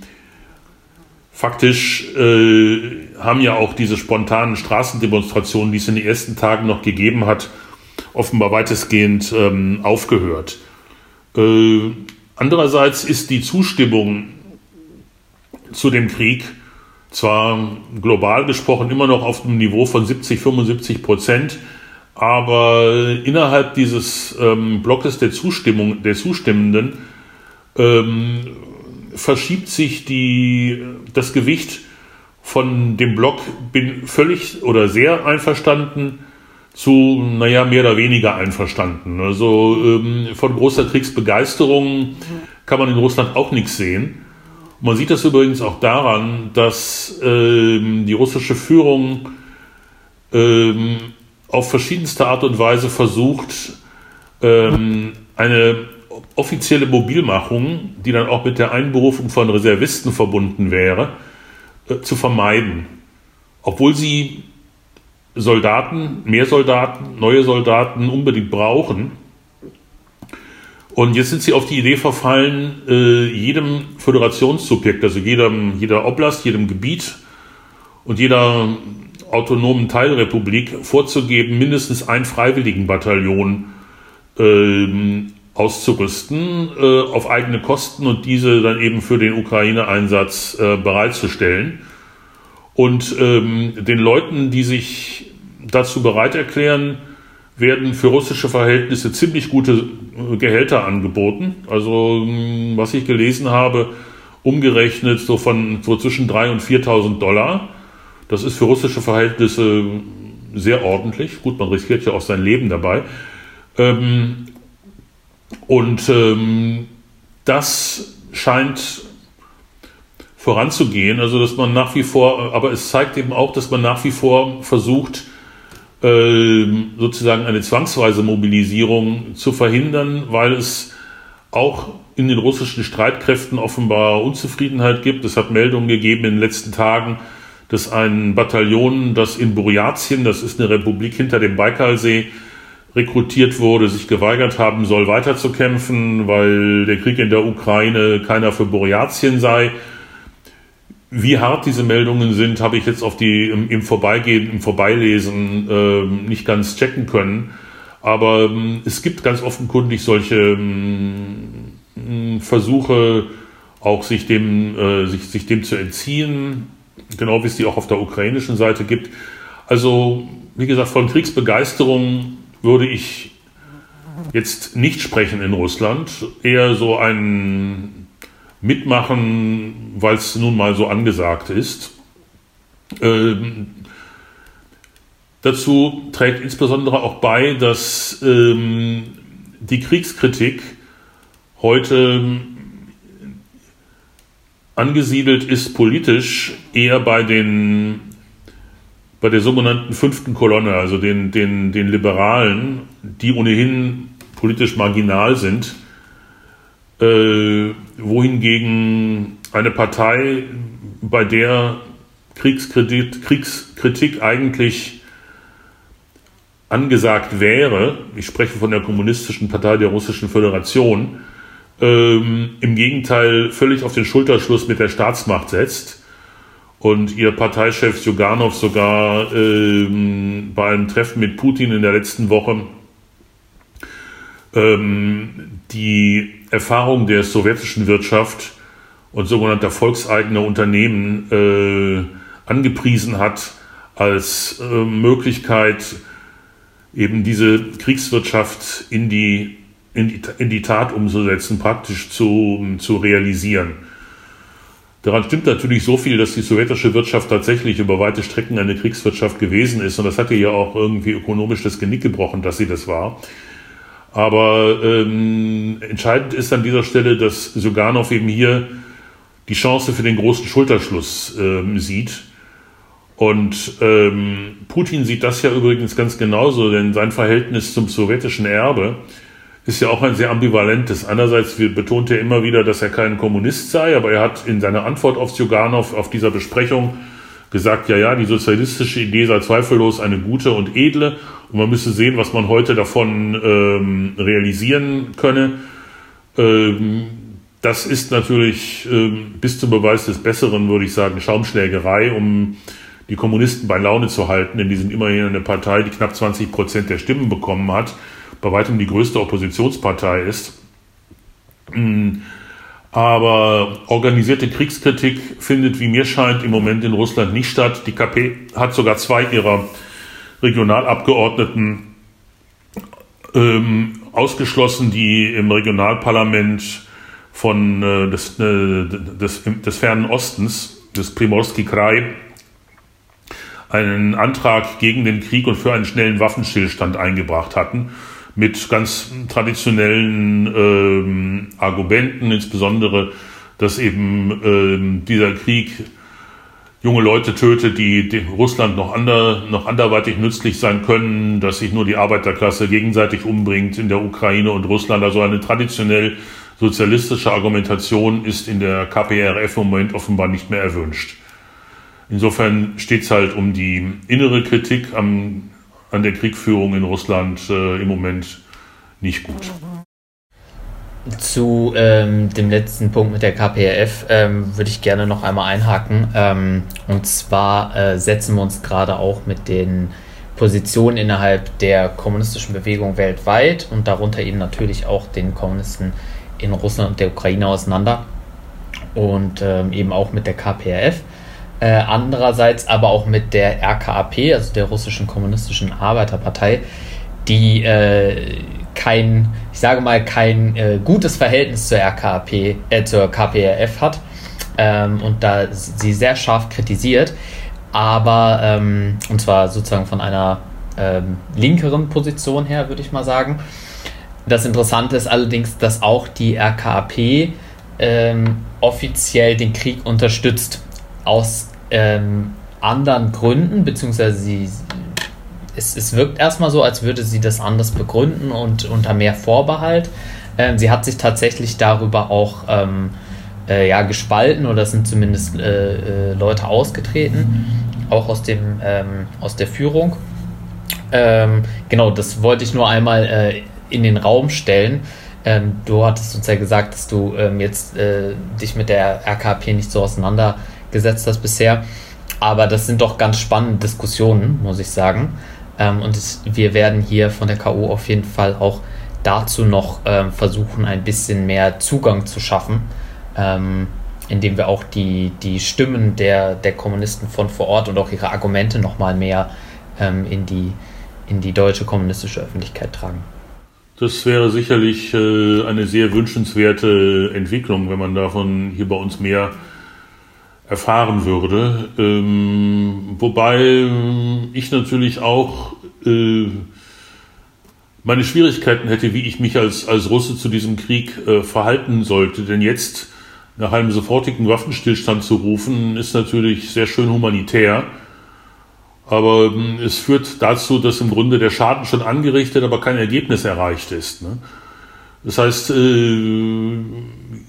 faktisch äh, haben ja auch diese spontanen Straßendemonstrationen, die es in den ersten Tagen noch gegeben hat, offenbar weitestgehend ähm, aufgehört. Äh, andererseits ist die Zustimmung zu dem Krieg zwar global gesprochen immer noch auf einem Niveau von 70, 75 Prozent, aber innerhalb dieses ähm, Blockes der Zustimmung, der Zustimmenden ähm, verschiebt sich die, das Gewicht von dem Block bin völlig oder sehr einverstanden zu, naja, mehr oder weniger einverstanden. Also ähm, von großer Kriegsbegeisterung kann man in Russland auch nichts sehen. Man sieht das übrigens auch daran, dass ähm, die russische Führung ähm, auf verschiedenste Art und Weise versucht, ähm, eine offizielle Mobilmachung, die dann auch mit der Einberufung von Reservisten verbunden wäre, äh, zu vermeiden. Obwohl sie Soldaten, mehr Soldaten, neue Soldaten unbedingt brauchen. Und jetzt sind sie auf die Idee verfallen, äh, jedem Föderationssubjekt, also jedem, jeder Oblast, jedem Gebiet und jeder autonomen Teilrepublik vorzugeben, mindestens ein Freiwilligenbataillon äh, auszurüsten äh, auf eigene Kosten und diese dann eben für den Ukraine-Einsatz äh, bereitzustellen. Und ähm, den Leuten, die sich dazu bereit erklären, werden für russische Verhältnisse ziemlich gute äh, Gehälter angeboten. Also hm, was ich gelesen habe, umgerechnet so von so zwischen 3.000 und 4.000 Dollar. Das ist für russische Verhältnisse sehr ordentlich. Gut, man riskiert ja auch sein Leben dabei. Ähm, und ähm, das scheint voranzugehen. Also dass man nach wie vor, aber es zeigt eben auch, dass man nach wie vor versucht, äh, sozusagen eine zwangsweise Mobilisierung zu verhindern, weil es auch in den russischen Streitkräften offenbar Unzufriedenheit gibt. Es hat Meldungen gegeben in den letzten Tagen, dass ein Bataillon, das in Buryatien, das ist eine Republik hinter dem Baikalsee, rekrutiert wurde, sich geweigert haben soll, weiterzukämpfen, weil der Krieg in der Ukraine keiner für Buryatien sei wie hart diese Meldungen sind, habe ich jetzt auf die im, im Vorbeigehen, im Vorbeilesen äh, nicht ganz checken können. Aber ähm, es gibt ganz offenkundig solche ähm, Versuche, auch sich dem, äh, sich, sich dem zu entziehen, genau wie es die auch auf der ukrainischen Seite gibt. Also, wie gesagt, von Kriegsbegeisterung würde ich jetzt nicht sprechen in Russland. Eher so ein mitmachen, weil es nun mal so angesagt ist. Ähm, dazu trägt insbesondere auch bei, dass ähm, die Kriegskritik heute angesiedelt ist politisch eher bei den bei der sogenannten fünften Kolonne, also den, den, den Liberalen, die ohnehin politisch marginal sind, äh, wohingegen eine Partei, bei der Kriegskredit, Kriegskritik eigentlich angesagt wäre, ich spreche von der Kommunistischen Partei der Russischen Föderation, ähm, im Gegenteil völlig auf den Schulterschluss mit der Staatsmacht setzt und ihr Parteichef Juganov sogar ähm, bei einem Treffen mit Putin in der letzten Woche ähm, die Erfahrung der sowjetischen Wirtschaft und sogenannter volkseigener Unternehmen äh, angepriesen hat als äh, Möglichkeit, eben diese Kriegswirtschaft in die, in die, in die Tat umzusetzen, praktisch zu, zu realisieren. Daran stimmt natürlich so viel, dass die sowjetische Wirtschaft tatsächlich über weite Strecken eine Kriegswirtschaft gewesen ist. Und das hatte ja auch irgendwie ökonomisch das Genick gebrochen, dass sie das war. Aber ähm, entscheidend ist an dieser Stelle, dass Suganov eben hier die Chance für den großen Schulterschluss ähm, sieht. Und ähm, Putin sieht das ja übrigens ganz genauso, denn sein Verhältnis zum sowjetischen Erbe ist ja auch ein sehr ambivalentes. Einerseits betont er immer wieder, dass er kein Kommunist sei, aber er hat in seiner Antwort auf Zyganov auf dieser Besprechung gesagt, ja, ja, die sozialistische Idee sei zweifellos eine gute und edle und man müsse sehen, was man heute davon ähm, realisieren könne. Ähm, das ist natürlich ähm, bis zum Beweis des Besseren, würde ich sagen, Schaumschlägerei, um die Kommunisten bei Laune zu halten, denn die sind immerhin eine Partei, die knapp 20 Prozent der Stimmen bekommen hat, bei weitem die größte Oppositionspartei ist. Mm, Aber organisierte Kriegskritik findet, wie mir scheint, im Moment in Russland nicht statt. Die KP hat sogar zwei ihrer Regionalabgeordneten ähm, ausgeschlossen, die im Regionalparlament von äh, des, äh, des, des fernen Ostens, des Primorski Krai, einen Antrag gegen den Krieg und für einen schnellen Waffenstillstand eingebracht hatten, mit ganz traditionellen ähm, Argumenten, insbesondere, dass eben ähm, dieser Krieg junge Leute tötet, die, die Russland noch, ander, noch anderweitig nützlich sein können, dass sich nur die Arbeiterklasse gegenseitig umbringt in der Ukraine und Russland. Also eine traditionell sozialistische Argumentation ist in der KPRF im Moment offenbar nicht mehr erwünscht. Insofern steht es halt um die innere Kritik am, an der Kriegführung in Russland äh, im Moment nicht gut. Zu ähm, dem letzten Punkt mit der KPRF ähm, würde ich gerne noch einmal einhaken. Ähm, und zwar äh, setzen wir uns gerade auch mit den Positionen innerhalb der kommunistischen Bewegung weltweit und darunter eben natürlich auch den Kommunisten in Russland und der Ukraine auseinander und ähm, eben auch mit der KPRF. Äh, andererseits aber auch mit der RKAP, also der russischen kommunistischen Arbeiterpartei, die äh, kein, ich sage mal, kein äh, gutes Verhältnis zur RKAP, äh, zur KPRF hat ähm, und da sie sehr scharf kritisiert, aber ähm, und zwar sozusagen von einer ähm, linkeren Position her, würde ich mal sagen. Das Interessante ist allerdings, dass auch die RKAP ähm, offiziell den Krieg unterstützt. Aus ähm, anderen Gründen, beziehungsweise sie, es, es wirkt erstmal so, als würde sie das anders begründen und unter mehr Vorbehalt. Ähm, sie hat sich tatsächlich darüber auch ähm, äh, ja, gespalten oder sind zumindest äh, äh, Leute ausgetreten, auch aus, dem, ähm, aus der Führung. Ähm, genau, das wollte ich nur einmal äh, in den Raum stellen. Ähm, du hattest uns ja gesagt, dass du jetzt äh, dich mit der RKP nicht so auseinandergesetzt hast bisher. Aber das sind doch ganz spannende Diskussionen, muss ich sagen. Ähm, und es, wir werden hier von der KU auf jeden Fall auch dazu noch ähm, versuchen, ein bisschen mehr Zugang zu schaffen, ähm, indem wir auch die, die Stimmen der, der Kommunisten von vor Ort und auch ihre Argumente nochmal mehr ähm, in, die, in die deutsche kommunistische Öffentlichkeit tragen. Das wäre sicherlich äh, eine sehr wünschenswerte Entwicklung, wenn man davon hier bei uns mehr erfahren würde. Ähm, wobei ich natürlich auch äh, meine Schwierigkeiten hätte, wie ich mich als, als Russe zu diesem Krieg äh, verhalten sollte. Denn jetzt nach einem sofortigen Waffenstillstand zu rufen, ist natürlich sehr schön humanitär. Aber ähm, es führt dazu, dass im Grunde der Schaden schon angerichtet, aber kein Ergebnis erreicht ist. Ne? Das heißt, äh,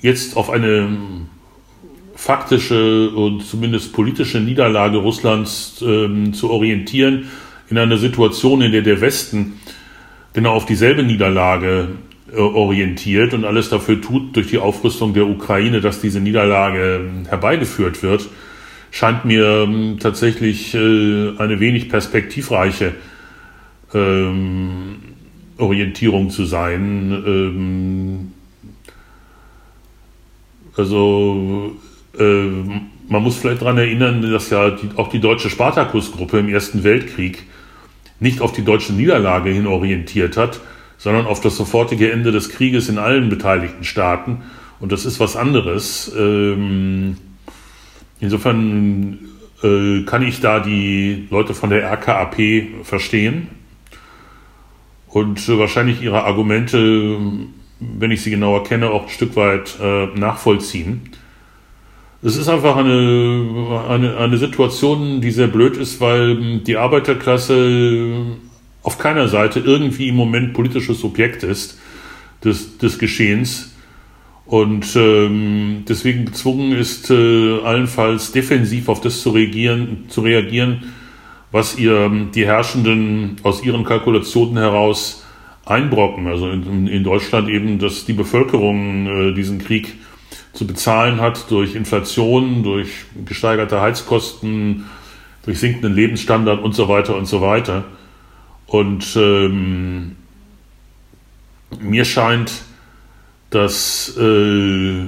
jetzt auf eine faktische und zumindest politische Niederlage Russlands ähm, zu orientieren, in einer Situation, in der der Westen genau auf dieselbe Niederlage äh, orientiert und alles dafür tut, durch die Aufrüstung der Ukraine, dass diese Niederlage herbeigeführt wird, scheint mir ähm, tatsächlich äh, eine wenig perspektivreiche ähm, Orientierung zu sein. Ähm, also man muss vielleicht daran erinnern, dass ja die, auch die deutsche Spartakus-Gruppe im Ersten Weltkrieg nicht auf die deutsche Niederlage hin orientiert hat, sondern auf das sofortige Ende des Krieges in allen beteiligten Staaten. Und das ist was anderes. Ähm, Insofern äh, kann ich da die Leute von der RKAP verstehen und äh, wahrscheinlich ihre Argumente, wenn ich sie genauer kenne, auch ein Stück weit äh, nachvollziehen. Es ist einfach eine, eine, eine Situation, die sehr blöd ist, weil die Arbeiterklasse auf keiner Seite irgendwie im Moment politisches Subjekt ist des, des Geschehens und ähm, deswegen gezwungen ist, äh, allenfalls defensiv auf das zu reagieren, zu reagieren, was ihr die Herrschenden aus ihren Kalkulationen heraus einbrocken. Also in, in Deutschland eben, dass die Bevölkerung äh, diesen Krieg zu bezahlen hat durch Inflation, durch gesteigerte Heizkosten, durch sinkenden Lebensstandard und so weiter und so weiter. Und ähm, mir scheint, dass äh,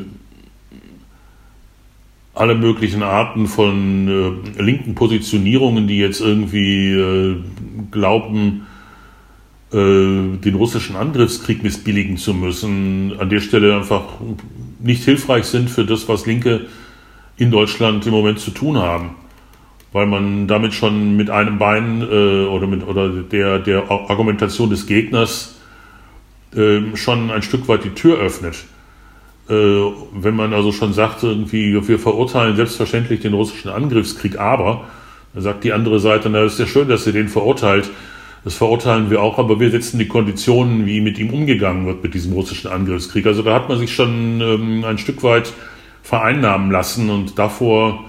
alle möglichen Arten von äh, linken Positionierungen, die jetzt irgendwie äh, glauben, äh, den russischen Angriffskrieg missbilligen zu müssen, an der Stelle einfach nicht hilfreich sind für das, was Linke in Deutschland im Moment zu tun haben. Weil man damit schon mit einem Bein äh, oder mit oder der, der Argumentation des Gegners äh, schon ein Stück weit die Tür öffnet. Äh, wenn man also schon sagt, irgendwie, wir verurteilen selbstverständlich den russischen Angriffskrieg, aber, dann sagt die andere Seite, na, ist ja schön, dass ihr den verurteilt. Das verurteilen wir auch, aber wir setzen die Konditionen, wie mit ihm umgegangen wird, mit diesem russischen Angriffskrieg. Also da hat man sich schon ähm, ein Stück weit vereinnahmen lassen und davor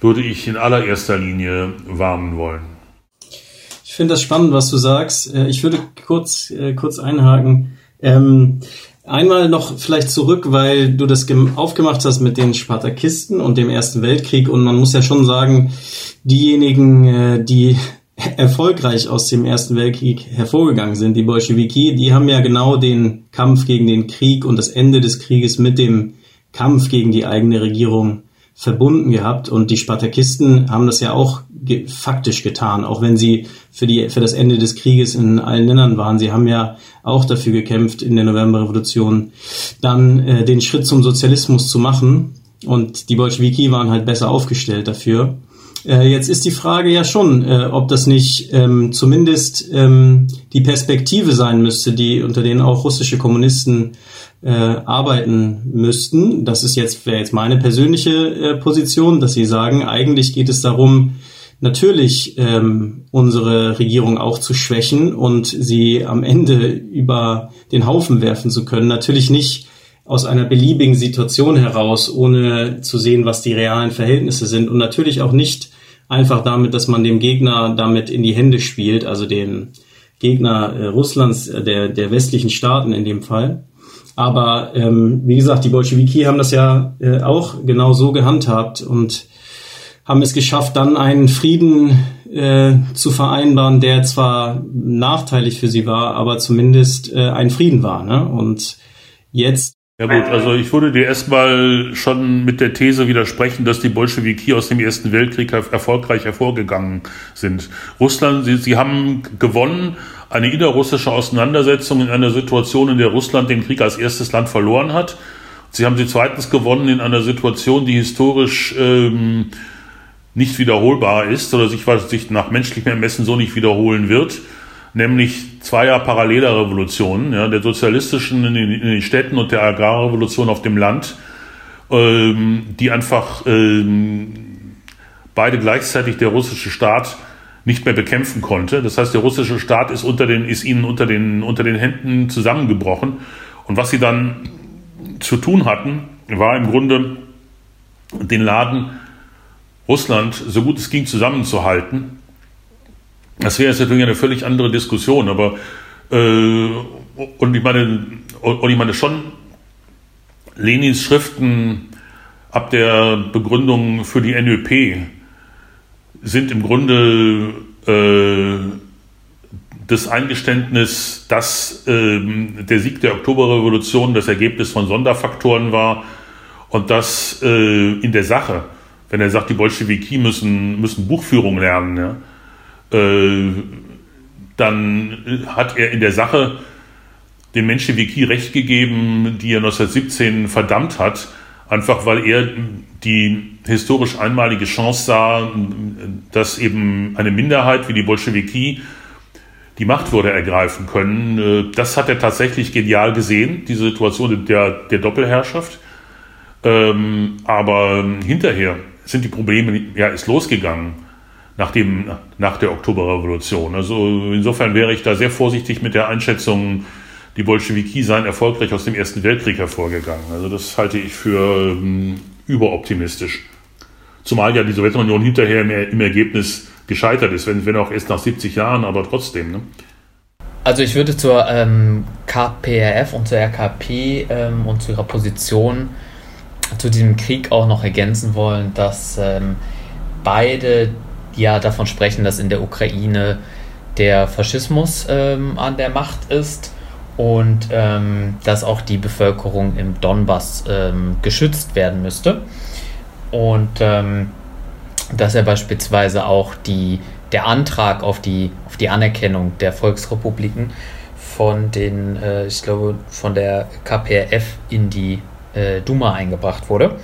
würde ich in allererster Linie warnen wollen. Ich finde das spannend, was du sagst. Äh, ich würde kurz, äh, kurz einhaken. Ähm, einmal noch vielleicht zurück, weil du das aufgemacht hast mit den Spartakisten und dem Ersten Weltkrieg. Und man muss ja schon sagen, diejenigen, äh, die erfolgreich aus dem Ersten Weltkrieg hervorgegangen sind, die Bolschewiki, die haben ja genau den Kampf gegen den Krieg und das Ende des Krieges mit dem Kampf gegen die eigene Regierung verbunden gehabt und die Spartakisten haben das ja auch ge faktisch getan, auch wenn sie für die für das Ende des Krieges in allen Ländern waren. Sie haben ja auch dafür gekämpft in der Novemberrevolution, dann äh, den Schritt zum Sozialismus zu machen und die Bolschewiki waren halt besser aufgestellt dafür. Äh, jetzt ist die Frage ja schon, äh, ob das nicht ähm, zumindest ähm, die Perspektive sein müsste, die unter denen auch russische Kommunisten äh, arbeiten müssten. Das ist jetzt wäre jetzt meine persönliche äh, Position, dass sie sagen, eigentlich geht es darum, natürlich ähm, unsere Regierung auch zu schwächen und sie am Ende über den Haufen werfen zu können. Natürlich nicht aus einer beliebigen Situation heraus, ohne zu sehen, was die realen Verhältnisse sind und natürlich auch nicht einfach damit, dass man dem Gegner damit in die Hände spielt, also dem Gegner äh, Russlands, äh, der, der westlichen Staaten in dem Fall. Aber ähm, wie gesagt, die Bolschewiki haben das ja äh, auch genau so gehandhabt und haben es geschafft, dann einen Frieden äh, zu vereinbaren, der zwar nachteilig für sie war, aber zumindest äh, ein Frieden war. Ne? Und jetzt ja gut, also ich würde dir erstmal schon mit der These widersprechen, dass die Bolschewiki aus dem Ersten Weltkrieg erfolgreich hervorgegangen sind. Russland, sie, sie haben gewonnen, eine innerrussische Auseinandersetzung in einer Situation, in der Russland den Krieg als erstes Land verloren hat. Sie haben sie zweitens gewonnen in einer Situation, die historisch ähm, nicht wiederholbar ist oder sich, sich nach menschlichem Ermessen so nicht wiederholen wird nämlich zweier paralleler Revolutionen, ja, der sozialistischen in den, in den, Städten und der Agrarrevolution auf dem Land, ähm, die einfach ähm, beide gleichzeitig der russische Staat nicht mehr bekämpfen konnte. Das heißt, der russische Staat ist, unter den, ist ihnen unter den, unter den Händen zusammengebrochen. Und was sie dann zu tun hatten, war im Grunde den Laden Russland so gut es ging zusammenzuhalten das wäre jetzt natürlich eine völlig andere Diskussion, aber äh, und ich meine, und ich meine schon, Lenins Schriften ab der Begründung für die NÖP sind im Grunde äh, das Eingeständnis, dass äh, der Sieg der Oktoberrevolution das Ergebnis von Sonderfaktoren war und dass äh, in der Sache, wenn er sagt, die Bolschewiki müssen, müssen Buchführung lernen, ja, dann hat er in der Sache dem Menschewiki recht gegeben, die er 1917 verdammt hat, einfach weil er die historisch einmalige Chance sah, dass eben eine Minderheit wie die Bolschewiki die Macht würde ergreifen können. Äh, das hat er tatsächlich genial gesehen, diese Situation der, der Doppelherrschaft. Ähm, aber hinterher sind die Probleme, ja, ist losgegangen nach, dem, nach der Oktoberrevolution. Also insofern wäre ich da sehr vorsichtig mit der Einschätzung, die Bolschewiki seien erfolgreich aus dem Ersten Weltkrieg hervorgegangen. Also das halte ich für ähm, überoptimistisch. Zumal ja die Sowjetunion hinterher im, im Ergebnis gescheitert ist, wenn, wenn auch erst nach 70 Jahren, aber trotzdem. Ne? Also ich würde zur ähm, KPRF und zur RKP ähm, und zu ihrer Position zu diesem Krieg auch noch ergänzen wollen, dass ähm, ja davon sprechen, dass in der Ukraine der Faschismus ähm, an der Macht ist und ähm, dass auch die Bevölkerung im Donbass ähm, geschützt werden müsste. und ähm, dass er beispielsweise auch die, der Antrag auf die, auf die Anerkennung der Volksrepubliken von den, äh, ich glaube, von der KPRF in die äh, Duma eingebracht wurde.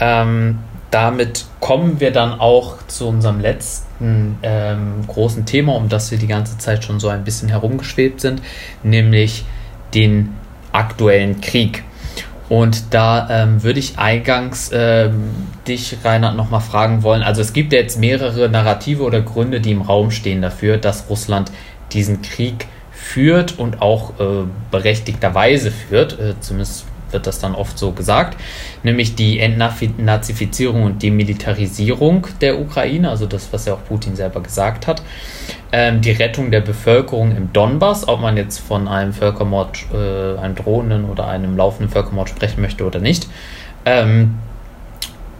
Ähm, damit kommen wir dann auch zu unserem letzten ähm, großen Thema, um das wir die ganze Zeit schon so ein bisschen herumgeschwebt sind, nämlich den aktuellen Krieg. Und da ähm, würde ich eingangs ähm, dich, Reinhard, nochmal fragen wollen. Also es gibt ja jetzt mehrere Narrative oder Gründe, die im Raum stehen dafür, dass Russland diesen Krieg führt und auch äh, berechtigterweise führt. Äh, zumindest wird das dann oft so gesagt, nämlich die Entnazifizierung und Demilitarisierung der Ukraine, also das, was ja auch Putin selber gesagt hat, ähm, die Rettung der Bevölkerung im Donbass, ob man jetzt von einem Völkermord, äh, einem drohenden oder einem laufenden Völkermord sprechen möchte oder nicht. Ähm,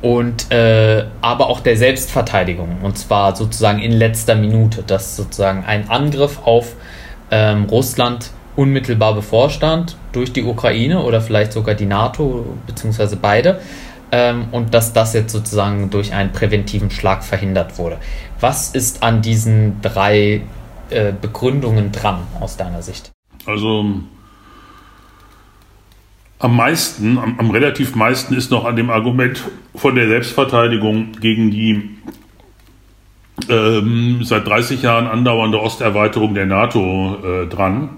und äh, aber auch der Selbstverteidigung und zwar sozusagen in letzter Minute, dass sozusagen ein Angriff auf ähm, Russland unmittelbar bevorstand durch die Ukraine oder vielleicht sogar die NATO, beziehungsweise beide. Ähm, und dass das jetzt sozusagen durch einen präventiven Schlag verhindert wurde. Was ist an diesen drei äh, Begründungen dran aus deiner Sicht? Also am meisten, am, am, relativ meisten ist noch an dem Argument von der Selbstverteidigung gegen die ähm, seit 30 Jahren andauernde Osterweiterung der NATO äh, dran.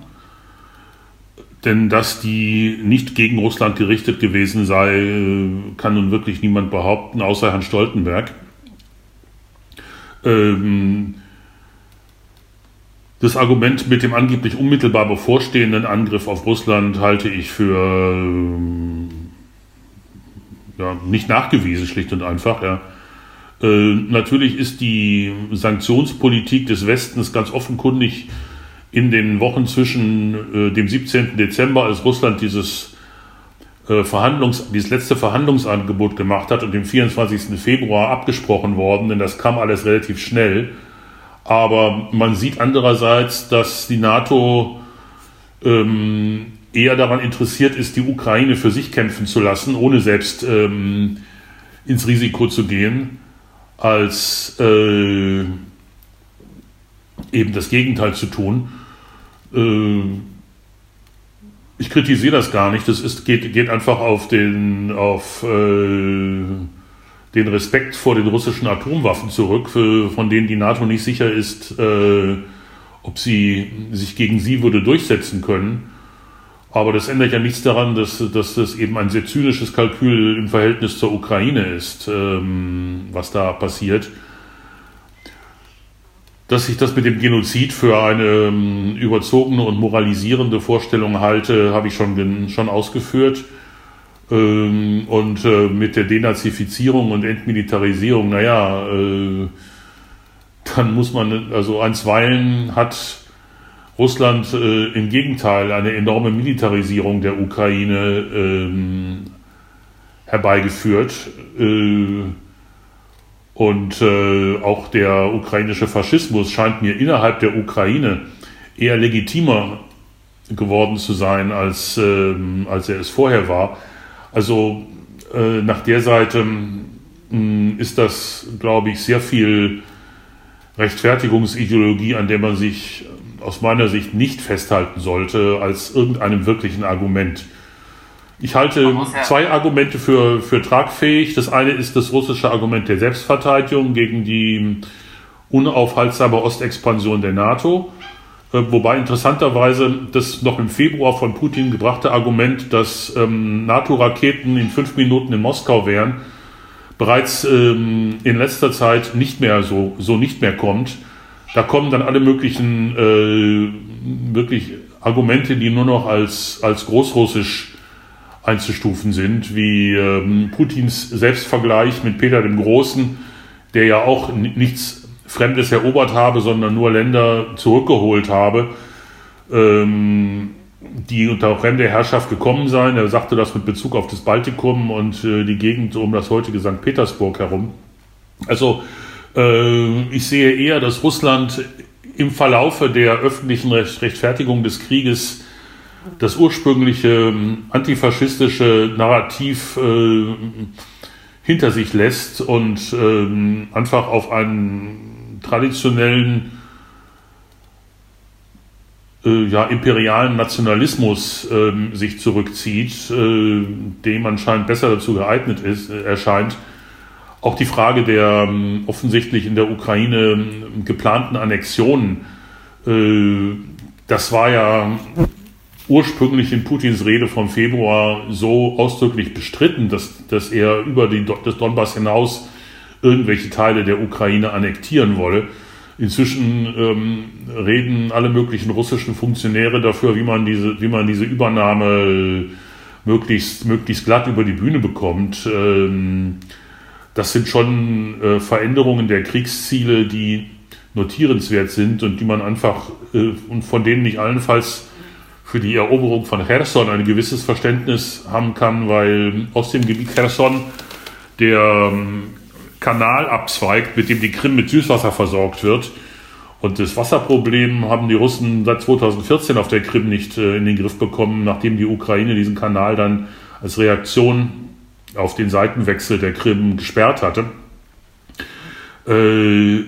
Denn dass die nicht gegen Russland gerichtet gewesen sei, kann nun wirklich niemand behaupten, außer Herrn Stoltenberg. Ähm, das Argument mit dem angeblich unmittelbar bevorstehenden Angriff auf Russland halte ich für ähm, ja, nicht nachgewiesen, schlicht und einfach. Ja. Äh, natürlich ist die Sanktionspolitik des Westens ganz offenkundig in den Wochen zwischen äh, dem 17. Dezember, als Russland dieses äh, Verhandlungs, dieses letzte Verhandlungsangebot gemacht hat und dem 24. Februar abgesprochen worden, denn das kam alles relativ schnell. Aber man sieht andererseits, dass die NATO ähm, eher daran interessiert ist, die Ukraine für sich kämpfen zu lassen, ohne selbst ähm, ins Risiko zu gehen, als äh, eben das Gegenteil zu tun. Äh, ich kritisiere das gar nicht. Das ist, geht, geht einfach auf den, auf, äh, den Respekt vor den russischen Atomwaffen zurück, für, von denen die NATO nicht sicher ist, äh, ob sie sich gegen sie würde durchsetzen können. Aber das ändert ja nichts daran, dass, dass das eben ein sehr zynisches Kalkül im Verhältnis zur Ukraine ist, ähm, was da passiert dass ich das mit dem Genozid für eine ähm, überzogene und moralisierende Vorstellung halte, habe ich schon, schon ausgeführt. Ähm, und äh, mit der Denazifizierung und Entmilitarisierung, naja, äh, dann muss man, also einstweilen hat Russland äh, im Gegenteil eine enorme Militarisierung der Ukraine ähm, herbeigeführt. Äh, und äh, auch der ukrainische Faschismus scheint mir innerhalb der Ukraine eher legitimer geworden zu sein, als, ähm, als er es vorher war. Also äh, nach der Seite mh, hm, ist das, glaube ich, sehr viel Rechtfertigungsideologie, an der man sich aus meiner Sicht nicht festhalten sollte, als irgendeinem wirklichen Argument. Ich halte zwei Argumente für, für tragfähig. Das eine ist das russische Argument der Selbstverteidigung gegen die unaufhaltsame Ostexpansion der NATO. Äh, wobei interessanterweise das noch im Februar von Putin gebrachte Argument, dass ähm, NATO-Raketen in fünf Minuten in Moskau wären, bereits ähm, in letzter Zeit nicht mehr so, so nicht mehr kommt. Da kommen dann alle möglichen äh, wirklich Argumente, die nur noch als, als großrussisch einzustufen sind, wie ähm, Putins Selbstvergleich mit Peter dem Großen, der ja auch nichts Fremdes erobert habe, sondern nur Länder zurückgeholt habe, ähm, die unter fremder Herrschaft gekommen seien. Er sagte das mit Bezug auf das Baltikum und äh, die Gegend um das heutige St. Petersburg herum. Also äh, ich sehe eher, dass Russland im Verlaufe der öffentlichen Rechtfertigung des Krieges das ursprüngliche ähm, antifaschistische Narrativ äh, hinter sich lässt und ähm, einfach auf einen traditionellen äh, ja, imperialen Nationalismus äh, sich zurückzieht, äh, dem anscheinend besser dazu geeignet ist, äh, erscheint. Auch die Frage der ähm, offensichtlich in der Ukraine ähm, geplanten Annexionen, äh, das war ja ursprünglich in Putins Rede vom Februar so ausdrücklich bestritten, dass, dass er über die, das Donbass hinaus irgendwelche Teile der Ukraine annektieren wolle. Inzwischen ähm, reden alle möglichen russischen Funktionäre dafür, wie man diese, wie man diese Übernahme möglichst, möglichst glatt über die Bühne bekommt. Ähm, das sind schon äh, Veränderungen der Kriegsziele, die notierenswert sind und die man einfach äh, und von denen nicht allenfalls für die Eroberung von Cherson ein gewisses Verständnis haben kann, weil aus dem Gebiet Cherson der ähm, Kanal abzweigt, mit dem die Krim mit Süßwasser versorgt wird. Und das Wasserproblem haben die Russen seit 2014 auf der Krim nicht äh, in den Griff bekommen, nachdem die Ukraine diesen Kanal dann als Reaktion auf den Seitenwechsel der Krim gesperrt hatte. Äh,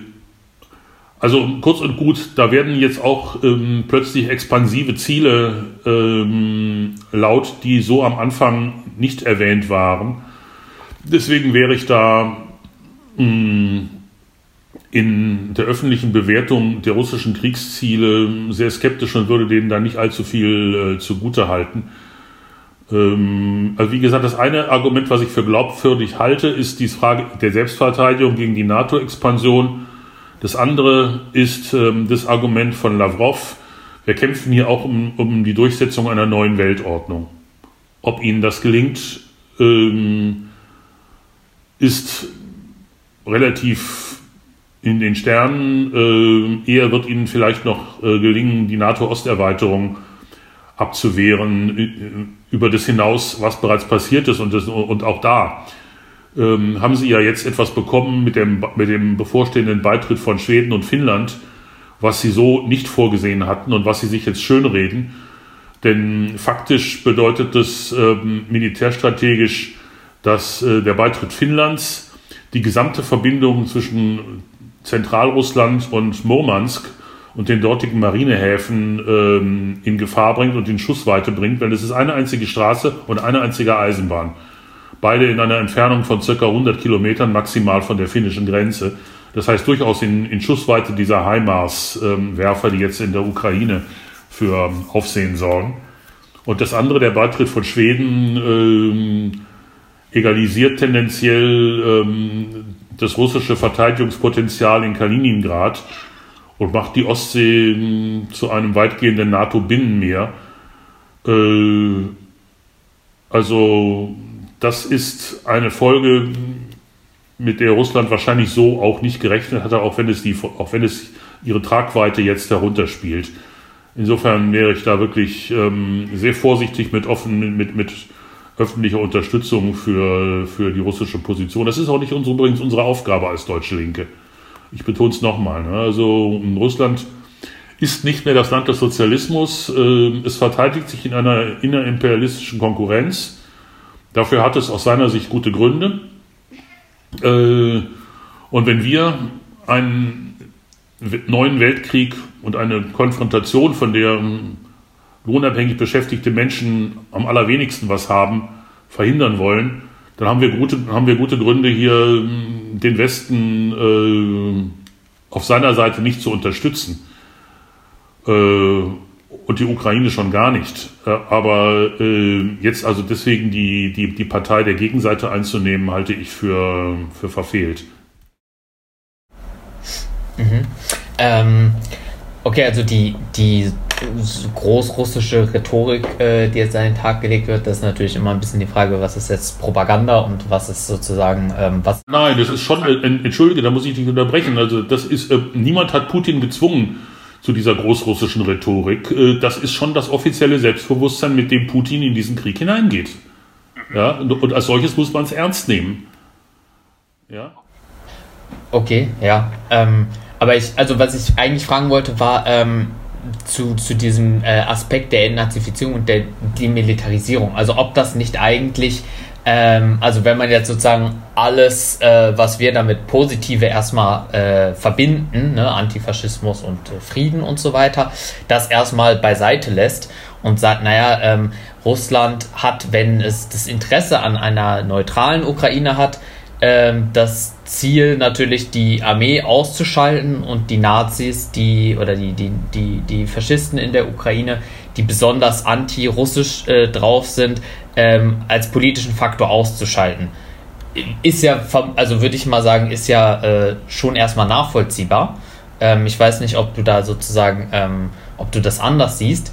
also kurz und gut, da werden jetzt auch ähm, plötzlich expansive Ziele ähm, laut, die so am Anfang nicht erwähnt waren. Deswegen wäre ich da mh, mm, in der öffentlichen Bewertung der russischen Kriegsziele sehr skeptisch und würde denen da nicht allzu viel äh, zugute halten. Ähm, also wie gesagt, das eine Argument, was ich für glaubwürdig halte, ist die Frage der Selbstverteidigung gegen die NATO-Expansion das andere ist ähm, das Argument von Lavrov, wir kämpfen hier auch um, um, die Durchsetzung einer neuen Weltordnung. Ob ihnen das gelingt, ähm, ist relativ in den Sternen. Äh, eher wird ihnen vielleicht noch äh, gelingen, die NATO-Osterweiterung abzuwehren über das hinaus, was bereits passiert ist und, das, und auch da ähm, haben sie ja jetzt etwas bekommen mit dem, mit dem bevorstehenden Beitritt von Schweden und Finnland, was sie so nicht vorgesehen hatten und was sie sich jetzt schönreden. Denn faktisch bedeutet das ähm, militärstrategisch, dass äh, der Beitritt Finnlands die gesamte Verbindung zwischen Zentralrussland und Murmansk und den dortigen Marinehäfen ähm, in Gefahr bringt und in Schussweite bringt, weil es ist eine einzige Straße und eine einzige Eisenbahn beide in einer Entfernung von circa 100 Kilometern maximal von der finnischen Grenze. Das heißt durchaus in, in Schussweite dieser HIMARS-Werfer, die jetzt in der Ukraine für Aufsehen sorgen. Und das andere, der Beitritt von Schweden, ähm, egalisiert tendenziell ähm, das russische Verteidigungspotenzial in Kaliningrad und macht die Ostsee ähm, zu einem weitgehenden NATO-Binnenmeer. Äh, also das ist eine Folge, mit der Russland wahrscheinlich so auch nicht gerechnet hatte, auch wenn es, die, auch wenn es ihre Tragweite jetzt herunterspielt. Insofern wäre ich da wirklich ähm, sehr vorsichtig mit, offen, mit, mit öffentlicher Unterstützung für, für die russische Position. Das ist auch nicht unsere, übrigens unsere Aufgabe als Deutsche Linke. Ich betone es nochmal. Ne? Also Russland ist nicht mehr das Land des Sozialismus. Äh, es verteidigt sich in einer innerimperialistischen Konkurrenz Dafür hat es aus seiner Sicht gute Gründe. Äh, und wenn wir einen neuen Weltkrieg und eine Konfrontation, von der lohnabhängig beschäftigte Menschen am allerwenigsten was haben, verhindern wollen, dann haben wir gute, haben wir gute Gründe, hier den Westen äh, auf seiner Seite nicht zu unterstützen. Und die Ukraine schon gar nicht. Äh, aber äh, jetzt also deswegen die, die, die Partei der Gegenseite einzunehmen, halte ich für, für verfehlt. Mhm. Ähm, okay, also die, die großrussische Rhetorik, äh, die jetzt an den Tag gelegt wird, das ist natürlich immer ein bisschen die Frage, was ist jetzt Propaganda und was ist sozusagen ähm, was. Nein, das ist schon, entschuldige, da muss ich dich unterbrechen. Also das ist, äh, niemand hat Putin gezwungen, zu dieser großrussischen Rhetorik. Äh, das ist schon das offizielle Selbstbewusstsein, mit dem Putin in diesen Krieg hineingeht. Ja, und als solches muss man es ernst nehmen. Ja. Okay, ja. Ähm, aber ich, also was ich eigentlich fragen wollte, war ähm, zu, zu diesem äh, Aspekt der Entnazifizierung und der Demilitarisierung. Also ob das nicht eigentlich Ähm, also wenn man jetzt sozusagen alles, äh, was wir damit Positive erstmal äh, verbinden, ne, Antifaschismus und äh, Frieden und so weiter, das erstmal beiseite lässt und sagt, naja, ähm, Russland hat, wenn es das Interesse an einer neutralen Ukraine hat, ähm, das Ziel natürlich die Armee auszuschalten und die Nazis, die oder die, die, die, die Faschisten in der Ukraine, die besonders anti-russisch äh, drauf sind, ähm, als politischen Faktor auszuschalten. Ist ja, also würde ich mal sagen, ist ja äh, schon erstmal nachvollziehbar. Ähm, ich weiß nicht, ob du da sozusagen, ähm, ob du das anders siehst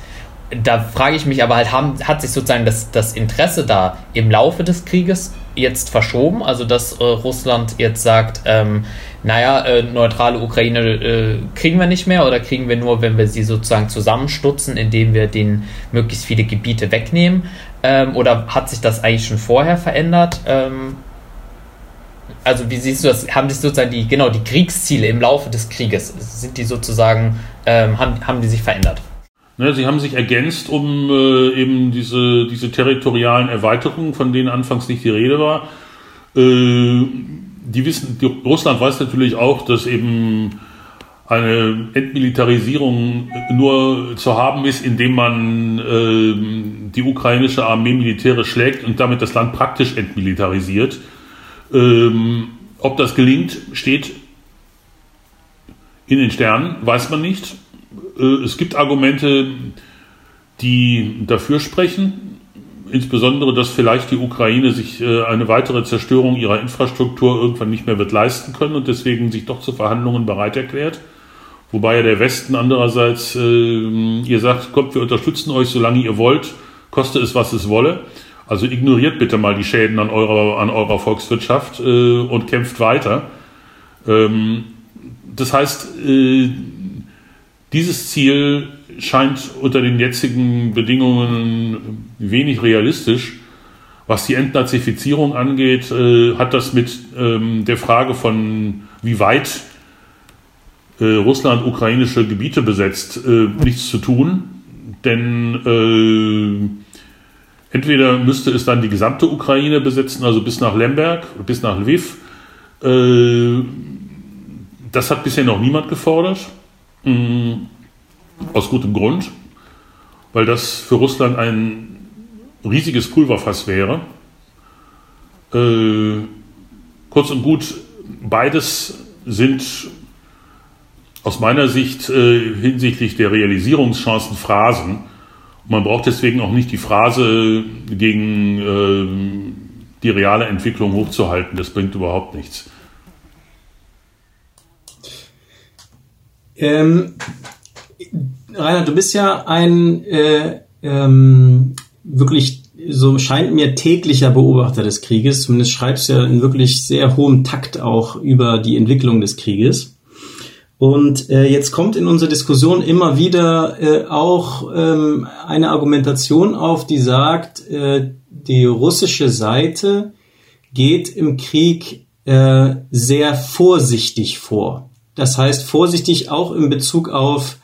da frage ich mich aber halt, haben, hat sich sozusagen das, das Interesse da im Laufe des Krieges jetzt verschoben? Also, dass äh, Russland jetzt sagt, ähm, naja, äh, neutrale Ukraine äh, kriegen wir nicht mehr oder kriegen wir nur, wenn wir sie sozusagen zusammenstutzen, indem wir denen möglichst viele Gebiete wegnehmen? Ähm, oder hat sich das eigentlich schon vorher verändert? Ähm, also wie siehst du das? Haben sich sozusagen die, genau, die Kriegsziele im Laufe des Krieges, sind die sozusagen, ähm, haben, haben die sich verändert? Ne, sie haben sich ergänzt, um äh, eben diese, diese territorialen Erweiterungen, von denen anfangs nicht die Rede war. Äh, die wissen, die, Russland weiß natürlich auch, dass eben eine Entmilitarisierung nur zu haben ist, indem man äh, die ukrainische Armee militärisch schlägt und damit das Land praktisch entmilitarisiert. Ähm, ob das gelingt, steht in den Sternen, weiß man nicht. Äh, es gibt Argumente, die dafür sprechen, insbesondere, dass vielleicht die Ukraine sich äh, eine weitere Zerstörung ihrer Infrastruktur irgendwann nicht mehr wird leisten können und deswegen sich doch zu Verhandlungen bereit erklärt. Wobei ja der Westen andererseits, äh, ihr sagt, kommt, wir unterstützen euch, solange ihr wollt, koste es, was es wolle. Also ignoriert bitte mal die Schäden an eurer, an eurer Volkswirtschaft äh, und kämpft weiter. Ähm, das heißt, äh, dieses Ziel scheint unter den jetzigen Bedingungen wenig realistisch. Was die Entnazifizierung angeht, äh, hat das mit ähm, der Frage von, wie weit äh, Russland ukrainische Gebiete besetzt, äh, nichts zu tun. Denn äh, entweder müsste es dann die gesamte Ukraine besetzen, also bis nach Lemberg, bis nach Lviv. Äh, das hat bisher noch niemand gefordert. Mm, aus gutem Grund, weil das für Russland ein riesiges Pulverfass wäre. Äh, kurz und gut, beides sind aus meiner Sicht äh, hinsichtlich der Realisierungschancen Phrasen. Man braucht deswegen auch nicht die Phrase gegen äh, die reale Entwicklung hochzuhalten. Das bringt überhaupt nichts. Ähm, Rainer, du bist ja ein äh, ähm, wirklich, so scheint mir, täglicher Beobachter des Krieges. Zumindest schreibst du ja in wirklich sehr hohem Takt auch über die Entwicklung des Krieges. Und äh, jetzt kommt in unserer Diskussion immer wieder äh, auch ähm, eine Argumentation auf, die sagt, äh, die russische Seite geht im Krieg äh, sehr vorsichtig vor. Das heißt vorsichtig auch in Bezug auf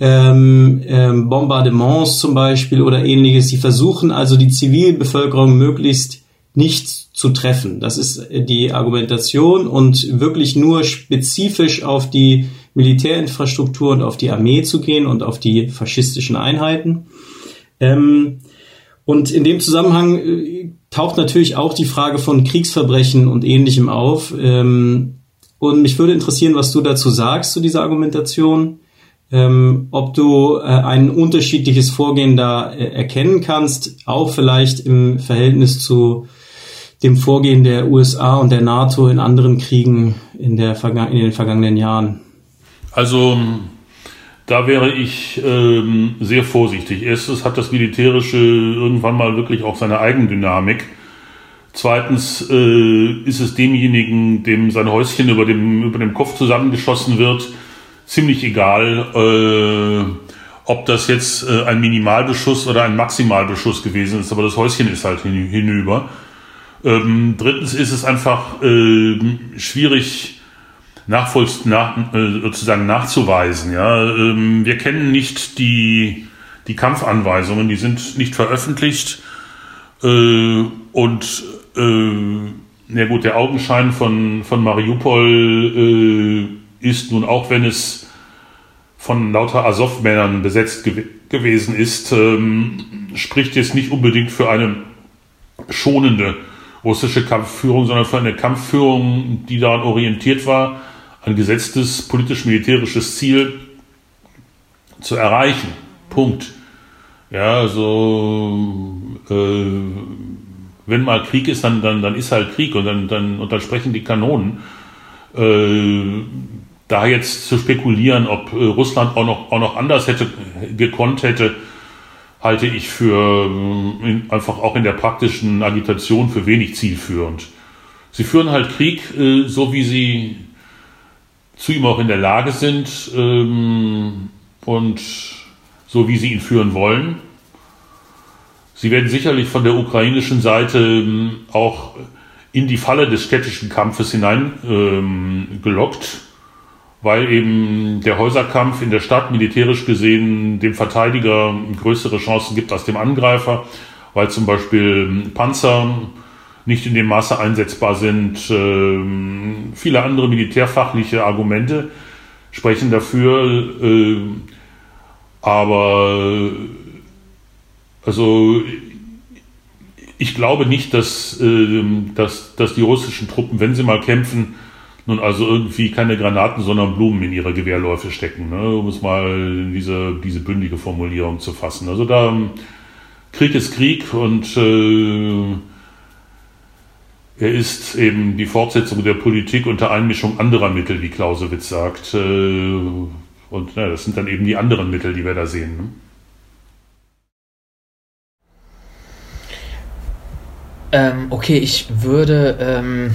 ähm, ähm, Bombardements zum Beispiel oder ähnliches. Sie versuchen also die Zivilbevölkerung möglichst nicht zu treffen. Das ist die Argumentation und wirklich nur spezifisch auf die Militärinfrastruktur und auf die Armee zu gehen und auf die faschistischen Einheiten. Ähm, und in dem Zusammenhang äh, taucht natürlich auch die Frage von Kriegsverbrechen und ähnlichem auf. Ähm, und mich würde interessieren, was du dazu sagst zu dieser Argumentation. Ähm, ob du äh, ein unterschiedliches Vorgehen da äh, erkennen kannst, auch vielleicht im Verhältnis zu dem Vorgehen der USA und der NATO in anderen Kriegen in, der in den vergangenen Jahren. Also da wäre ich ähm, sehr vorsichtig. Erstens hat das Militärische irgendwann mal wirklich auch seine Eigendynamik. Zweitens äh, ist es demjenigen, dem sein Häuschen über dem, über dem Kopf zusammengeschossen wird, ziemlich egal, äh, ob das jetzt äh, ein Minimalbeschuss oder ein Maximalbeschuss gewesen ist, aber das Häuschen ist halt hinüber. Ähm, drittens ist es einfach äh, schwierig nach, äh, sozusagen nachzuweisen. Ja? Ähm, wir kennen nicht die, die Kampfanweisungen, die sind nicht veröffentlicht. Äh, und äh, ja gut, der Augenschein von, von Mariupol äh, ist nun auch, wenn es von lauter Azov-Männern besetzt gew gewesen ist, ähm, spricht jetzt nicht unbedingt für eine schonende russische Kampfführung, sondern für eine Kampfführung, die daran orientiert war, ein gesetztes politisch-militärisches Ziel zu erreichen. Punkt. Ja, also äh, wenn mal Krieg ist, dann, dann, dann ist halt Krieg und dann, dann, und dann sprechen die Kanonen. Äh, da jetzt zu spekulieren, ob äh, Russland auch noch, auch noch anders hätte gekonnt hätte, halte ich für äh, in, einfach auch in der praktischen Agitation für wenig zielführend. Sie führen halt Krieg, äh, so wie sie zu ihm auch in der Lage sind ähm, und so wie sie ihn führen wollen. Sie werden sicherlich von der ukrainischen Seite ähm, auch in die Falle des städtischen Kampfes hineingelockt, ähm, weil eben der Häuserkampf in der Stadt militärisch gesehen dem Verteidiger größere Chancen gibt als dem Angreifer, weil zum Beispiel ähm, Panzer nicht in dem Maße einsetzbar sind. viele andere militärfachliche Argumente sprechen dafür, aber also ich glaube nicht, dass, äh, dass, dass die russischen Truppen, wenn sie mal kämpfen, nun also irgendwie keine Granaten, sondern Blumen in ihre Gewehrläufe stecken, ne? um es mal diese, diese bündige Formulierung zu fassen. Also da Krieg ist Krieg und äh, er ist eben die Fortsetzung der Politik unter Einmischung anderer Mittel, wie Clausewitz sagt. Äh, und na, das sind dann eben die anderen Mittel, die wir da sehen. Ne? Ähm, okay, ich würde ähm,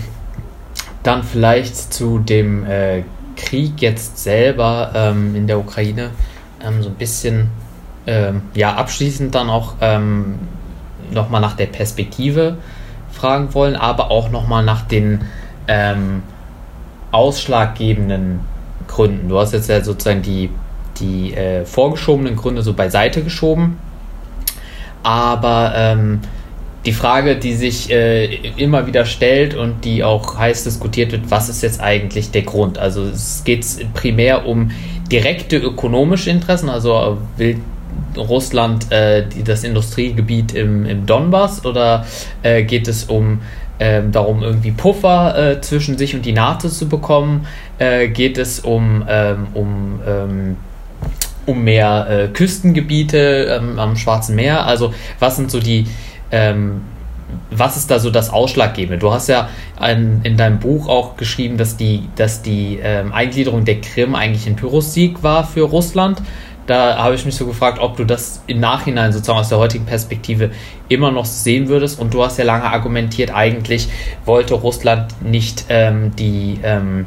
dann vielleicht zu dem äh, Krieg jetzt selber ähm, in der Ukraine ähm, so ein bisschen ähm, ja abschließend dann auch ähm, nochmal nach der Perspektive fragen wollen, aber auch nochmal nach den ähm, ausschlaggebenden Gründen. Du hast jetzt ja sozusagen die, die äh, vorgeschobenen Gründe so beiseite geschoben, aber ähm, die Frage, die sich äh, immer wieder stellt und die auch heiß diskutiert wird, was ist jetzt eigentlich der Grund? Also es geht primär um direkte ökonomische Interessen, also will Russland äh, die, das Industriegebiet im, im Donbass oder äh, geht es um ähm, darum, irgendwie Puffer äh, zwischen sich und die NATO zu bekommen? Äh, geht es um, ähm, um ähm, um mehr äh, Küstengebiete ähm, am Schwarzen Meer? Also was sind so die, ähm, was ist da so das Ausschlaggebende? Du hast ja ein, in deinem Buch auch geschrieben, dass die, dass die ähm, Eingliederung der Krim eigentlich ein Pyrrhussieg war für Russland. Da habe ich mich so gefragt, ob du das im Nachhinein sozusagen aus der heutigen Perspektive immer noch sehen würdest. Und du hast ja lange argumentiert, eigentlich wollte Russland nicht ähm, die, ähm,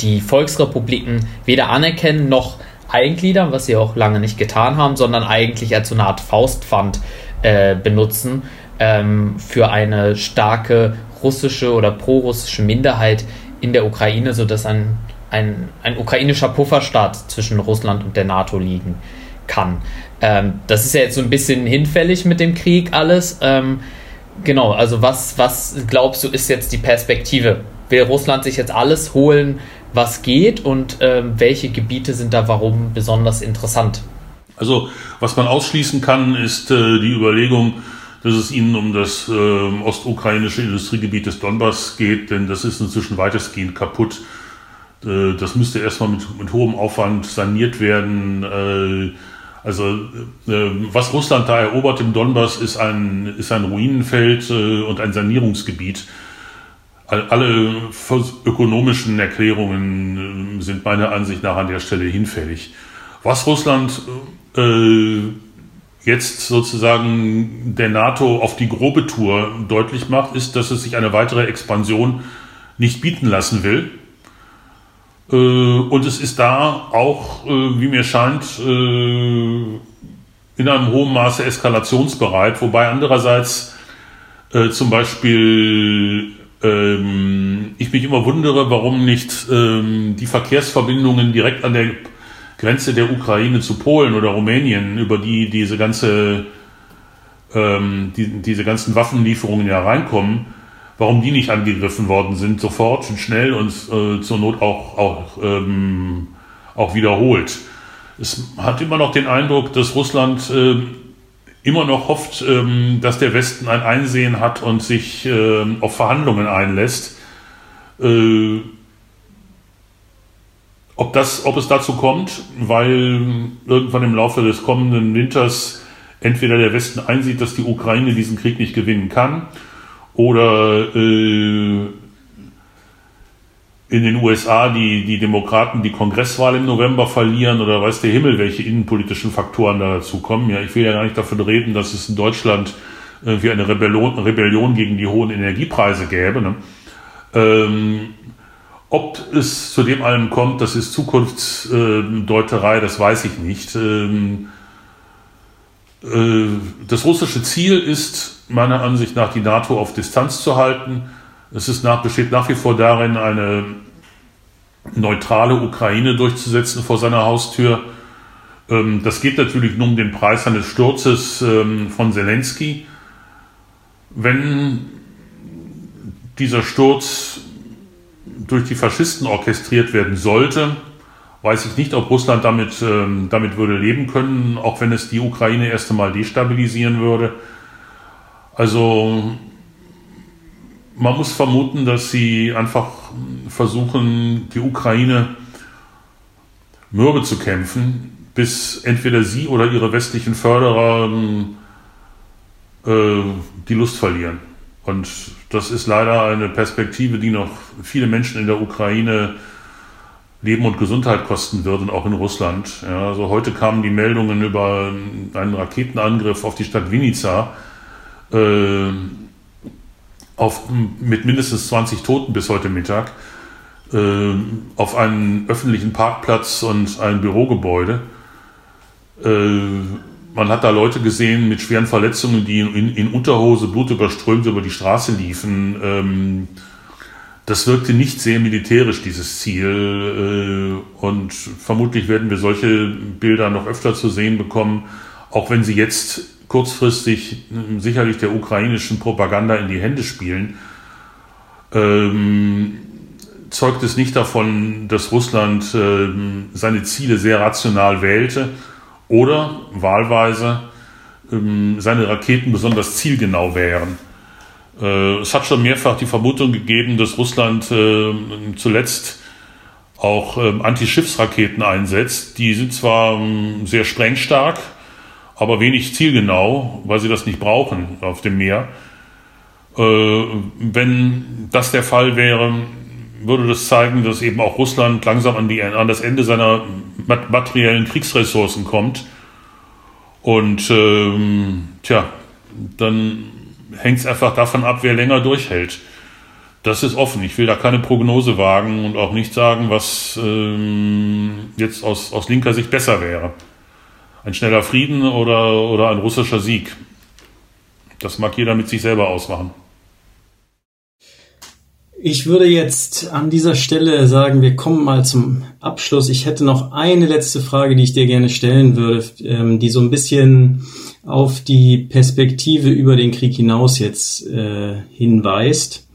die Volksrepubliken weder anerkennen noch eingliedern, was sie auch lange nicht getan haben, sondern eigentlich als so eine Art Faustpfand äh, benutzen ähm, für eine starke russische oder prorussische Minderheit in der Ukraine, sodass ein, ein, ein ukrainischer Pufferstaat zwischen Russland und der NATO liegen kann. Ähm, das ist ja jetzt so ein bisschen hinfällig mit dem Krieg alles. Ähm, genau, also was, was glaubst du ist jetzt die Perspektive? Will Russland sich jetzt alles holen, was geht und ähm, welche Gebiete sind da warum besonders interessant? Also was man ausschließen kann, ist äh, die Überlegung, dass es ihnen um das äh, ostukrainische Industriegebiet des Donbass geht, denn das ist inzwischen weitestgehend kaputt. Äh, das müsste erstmal mit, mit hohem Aufwand saniert werden. Äh, also äh, was Russland da erobert im Donbass ist ein, ist ein Ruinenfeld äh, und ein Sanierungsgebiet. Alle ökonomischen Erklärungen sind meiner Ansicht nach an der Stelle hinfällig. Was Russland äh, jetzt sozusagen der NATO auf die grobe Tour deutlich macht, ist, dass es sich eine weitere Expansion nicht bieten lassen will. Äh, und es ist da auch, äh, wie mir scheint, äh, in einem hohen Maße eskalationsbereit, wobei andererseits äh, zum Beispiel ähm, ich mich immer wundere, warum nicht ähm, die Verkehrsverbindungen direkt an der Grenze der Ukraine zu Polen oder Rumänien, über die diese ganze ähm, die, diese ganzen Waffenlieferungen ja reinkommen, warum die nicht angegriffen worden sind, sofort und schnell und äh, zur Not auch, auch, ähm, auch wiederholt. Es hat immer noch den Eindruck, dass Russland äh, immer noch hofft, ähm, dass der Westen ein Einsehen hat und sich äh, auf Verhandlungen einlässt. Äh, ob, das, ob es dazu kommt, weil irgendwann im Laufe des kommenden Winters entweder der Westen einsieht, dass die Ukraine diesen Krieg nicht gewinnen kann, oder äh, in den USA die, die Demokraten die Kongresswahl im November verlieren oder weiß der Himmel, welche innenpolitischen Faktoren da dazu kommen. Ja, ich will ja gar nicht davon reden, dass es in Deutschland irgendwie eine Rebellion, Rebellion gegen die hohen Energiepreise gäbe. Ne? Ähm, ob es zu dem allem kommt, das ist Zukunftsdeuterei, das weiß ich nicht. Ähm, äh, das russische Ziel ist meiner Ansicht nach, die NATO auf Distanz zu halten es ist nach, besteht nach wie vor darin, eine neutrale Ukraine durchzusetzen vor seiner Haustür. Ähm, das geht natürlich nur um den Preis eines Sturzes ähm, von Zelensky. Wenn dieser Sturz durch die Faschisten orchestriert werden sollte, weiß ich nicht, ob Russland damit, ähm, damit würde leben können, auch wenn es die Ukraine erst einmal destabilisieren würde. Also man muss vermuten, dass sie einfach versuchen, die Ukraine mürbe zu kämpfen, bis entweder sie oder ihre westlichen Förderer äh, die Lust verlieren. Und das ist leider eine Perspektive, die noch viele Menschen in der Ukraine Leben und Gesundheit kosten wird und auch in Russland. Ja, also heute kamen die Meldungen über einen Raketenangriff auf die Stadt Vinica. Äh, auf, mit mindestens 20 Toten bis heute Mittag äh, auf einen öffentlichen Parkplatz und ein Bürogebäude. Äh, man hat da Leute gesehen mit schweren Verletzungen, die in, in Unterhose blutüberströmt über die Straße liefen. Ähm, das wirkte nicht sehr militärisch, dieses Ziel. Äh, und vermutlich werden wir solche Bilder noch öfter zu sehen bekommen, auch wenn sie jetzt kurzfristig sicherlich der ukrainischen Propaganda in die Hände spielen, ähm, zeugt es nicht davon, dass Russland ähm, seine Ziele sehr rational wählte oder wahlweise ähm, seine Raketen besonders zielgenau wären. Äh, es hat schon mehrfach die Vermutung gegeben, dass Russland äh, zuletzt auch äh, Antischiffsraketen einsetzt. Die sind zwar ähm, sehr sprengstark, aber wenig zielgenau, weil sie das nicht brauchen auf dem Meer. Äh, wenn das der Fall wäre, würde das zeigen, dass eben auch Russland langsam an, die, an das Ende seiner materiellen Kriegsressourcen kommt. Und ähm, tja, dann hängt es einfach davon ab, wer länger durchhält. Das ist offen. Ich will da keine Prognose wagen und auch nicht sagen, was ähm, jetzt aus, aus linker Sicht besser wäre ein schneller Frieden oder, oder ein russischer Sieg. Das mag jeder mit sich selber ausmachen. Ich würde jetzt an dieser Stelle sagen, wir kommen mal zum Abschluss. Ich hätte noch eine letzte Frage, die ich dir gerne stellen würde, ähm, die so ein bisschen auf die Perspektive über den Krieg hinaus jetzt äh, hinweist.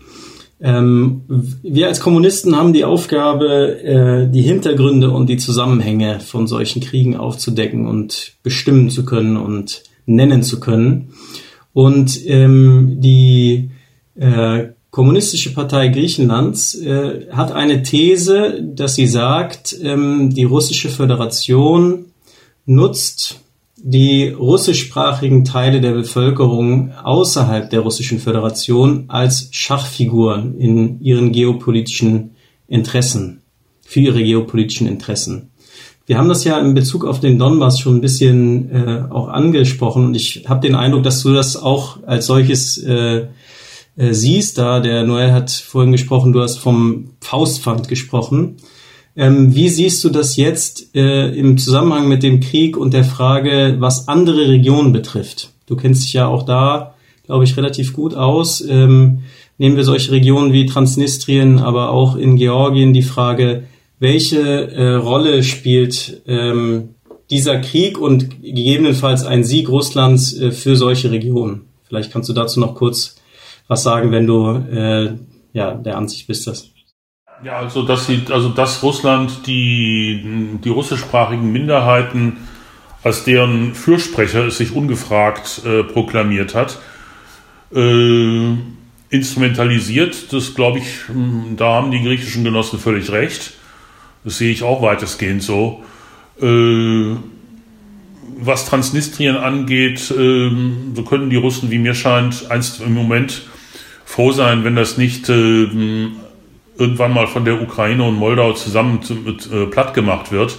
Ähm, wir als Kommunisten haben die Aufgabe, äh, die Hintergründe und die Zusammenhänge von solchen Kriegen aufzudecken und bestimmen zu können und nennen zu können. Und ähm, die äh, Kommunistische Partei Griechenlands äh, hat eine These, dass sie sagt, ähm, die russische Föderation nutzt die russischsprachigen Teile der Bevölkerung außerhalb der Russischen Föderation als Schachfiguren in ihren geopolitischen Interessen, für ihre geopolitischen Interessen. Wir haben das ja in Bezug auf den Donbass schon ein bisschen äh, auch angesprochen und ich habe den Eindruck, dass du das auch als solches äh, äh, siehst. Da der Noel hat vorhin gesprochen, du hast vom Faustpfand gesprochen. Ähm, wie siehst du das jetzt äh, im Zusammenhang mit dem Krieg und der Frage, was andere Regionen betrifft? Du kennst dich ja auch da, glaube ich, relativ gut aus. Ähm, nehmen wir solche Regionen wie Transnistrien, aber auch in Georgien die Frage, welche äh, Rolle spielt ähm, dieser Krieg und gegebenenfalls ein Sieg Russlands äh, für solche Regionen? Vielleicht kannst du dazu noch kurz was sagen, wenn du äh, ja der Ansicht bist, dass ja, also dass sie, also dass Russland die die russischsprachigen Minderheiten als deren Fürsprecher es sich ungefragt äh, proklamiert hat, äh, instrumentalisiert. Das glaube ich, hm, da haben die griechischen Genossen völlig recht. Das sehe ich auch weitestgehend so. Äh, was Transnistrien angeht, äh, so können die Russen, wie mir scheint, einst im Moment froh sein, wenn das nicht äh, irgendwann mal von der Ukraine und Moldau zusammen zu, äh, platt gemacht wird.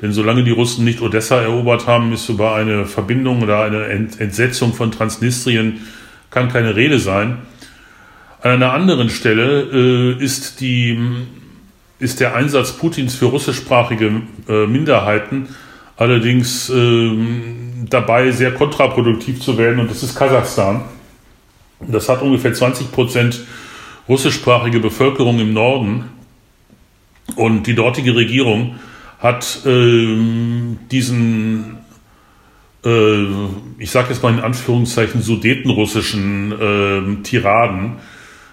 Denn solange die Russen nicht Odessa erobert haben, ist über eine Verbindung oder eine Entsetzung von Transnistrien kann keine Rede sein. An einer anderen Stelle äh, ist, die, ist der Einsatz Putins für russischsprachige äh, Minderheiten allerdings äh, dabei, sehr kontraproduktiv zu werden, und das ist Kasachstan. Das hat ungefähr 20 Prozent russischsprachige Bevölkerung im Norden. Und die dortige Regierung hat ähm, diesen, äh, ich sage jetzt mal in Anführungszeichen, sudetenrussischen äh, Tiraden,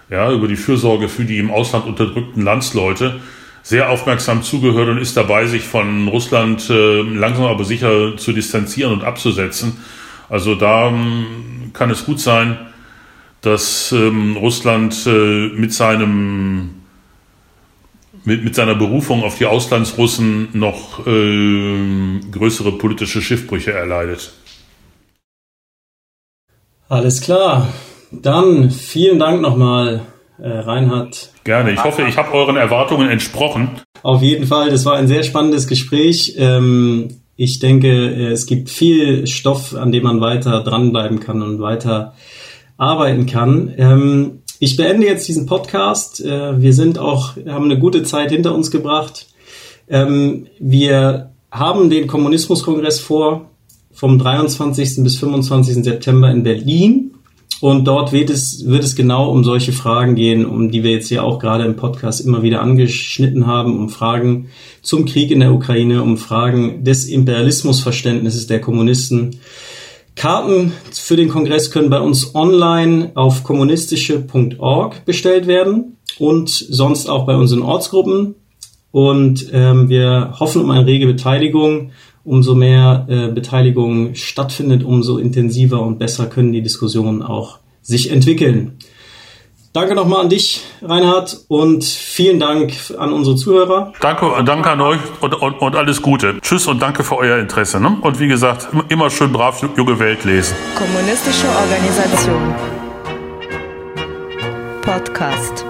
ja, über die Fürsorge für die im Ausland unterdrückten Landsleute, sehr aufmerksam zugehört und ist dabei, sich von Russland äh, langsam aber sicher zu distanzieren und abzusetzen. Also da ähm, kann es gut sein, dass ähm, Russland äh, mit seinem mit, mit seiner Berufung auf die Auslandsrussen noch äh, größere politische Schiffbrüche erleidet. Alles klar. Dann vielen Dank nochmal, äh, Reinhard. Gerne. Ich hoffe, ich habe euren Erwartungen entsprochen. Auf jeden Fall. Das war ein sehr spannendes Gespräch. Ähm, ich denke, es gibt viel Stoff, an dem man weiter dranbleiben kann und weiter arbeiten kann. Ähm, ich beende jetzt diesen Podcast. Äh, wir sind auch, haben eine gute Zeit hinter uns gebracht. Ähm, wir haben den Kommunismuskongress vor vom 23. bis 25. September in Berlin. Und dort wird es, wird es genau um solche Fragen gehen, um die wir jetzt ja auch gerade im Podcast immer wieder angeschnitten haben, um Fragen zum Krieg in der Ukraine, um Fragen des Imperialismusverständnisses der Kommunisten. Karten für den Kongress können bei uns online auf kommunistische.org bestellt werden und sonst auch bei unseren Ortsgruppen. Und ähm, wir hoffen um eine rege Beteiligung. Umso mehr äh, Beteiligung stattfindet, umso intensiver und besser können die Diskussionen auch sich entwickeln. Danke nochmal an dich, Reinhard, und vielen Dank an unsere Zuhörer. Danke, danke an euch und, und, und alles Gute. Tschüss und danke für euer Interesse. Ne? Und wie gesagt, immer schön brav Junge Welt lesen. Kommunistische Organisation. Podcast.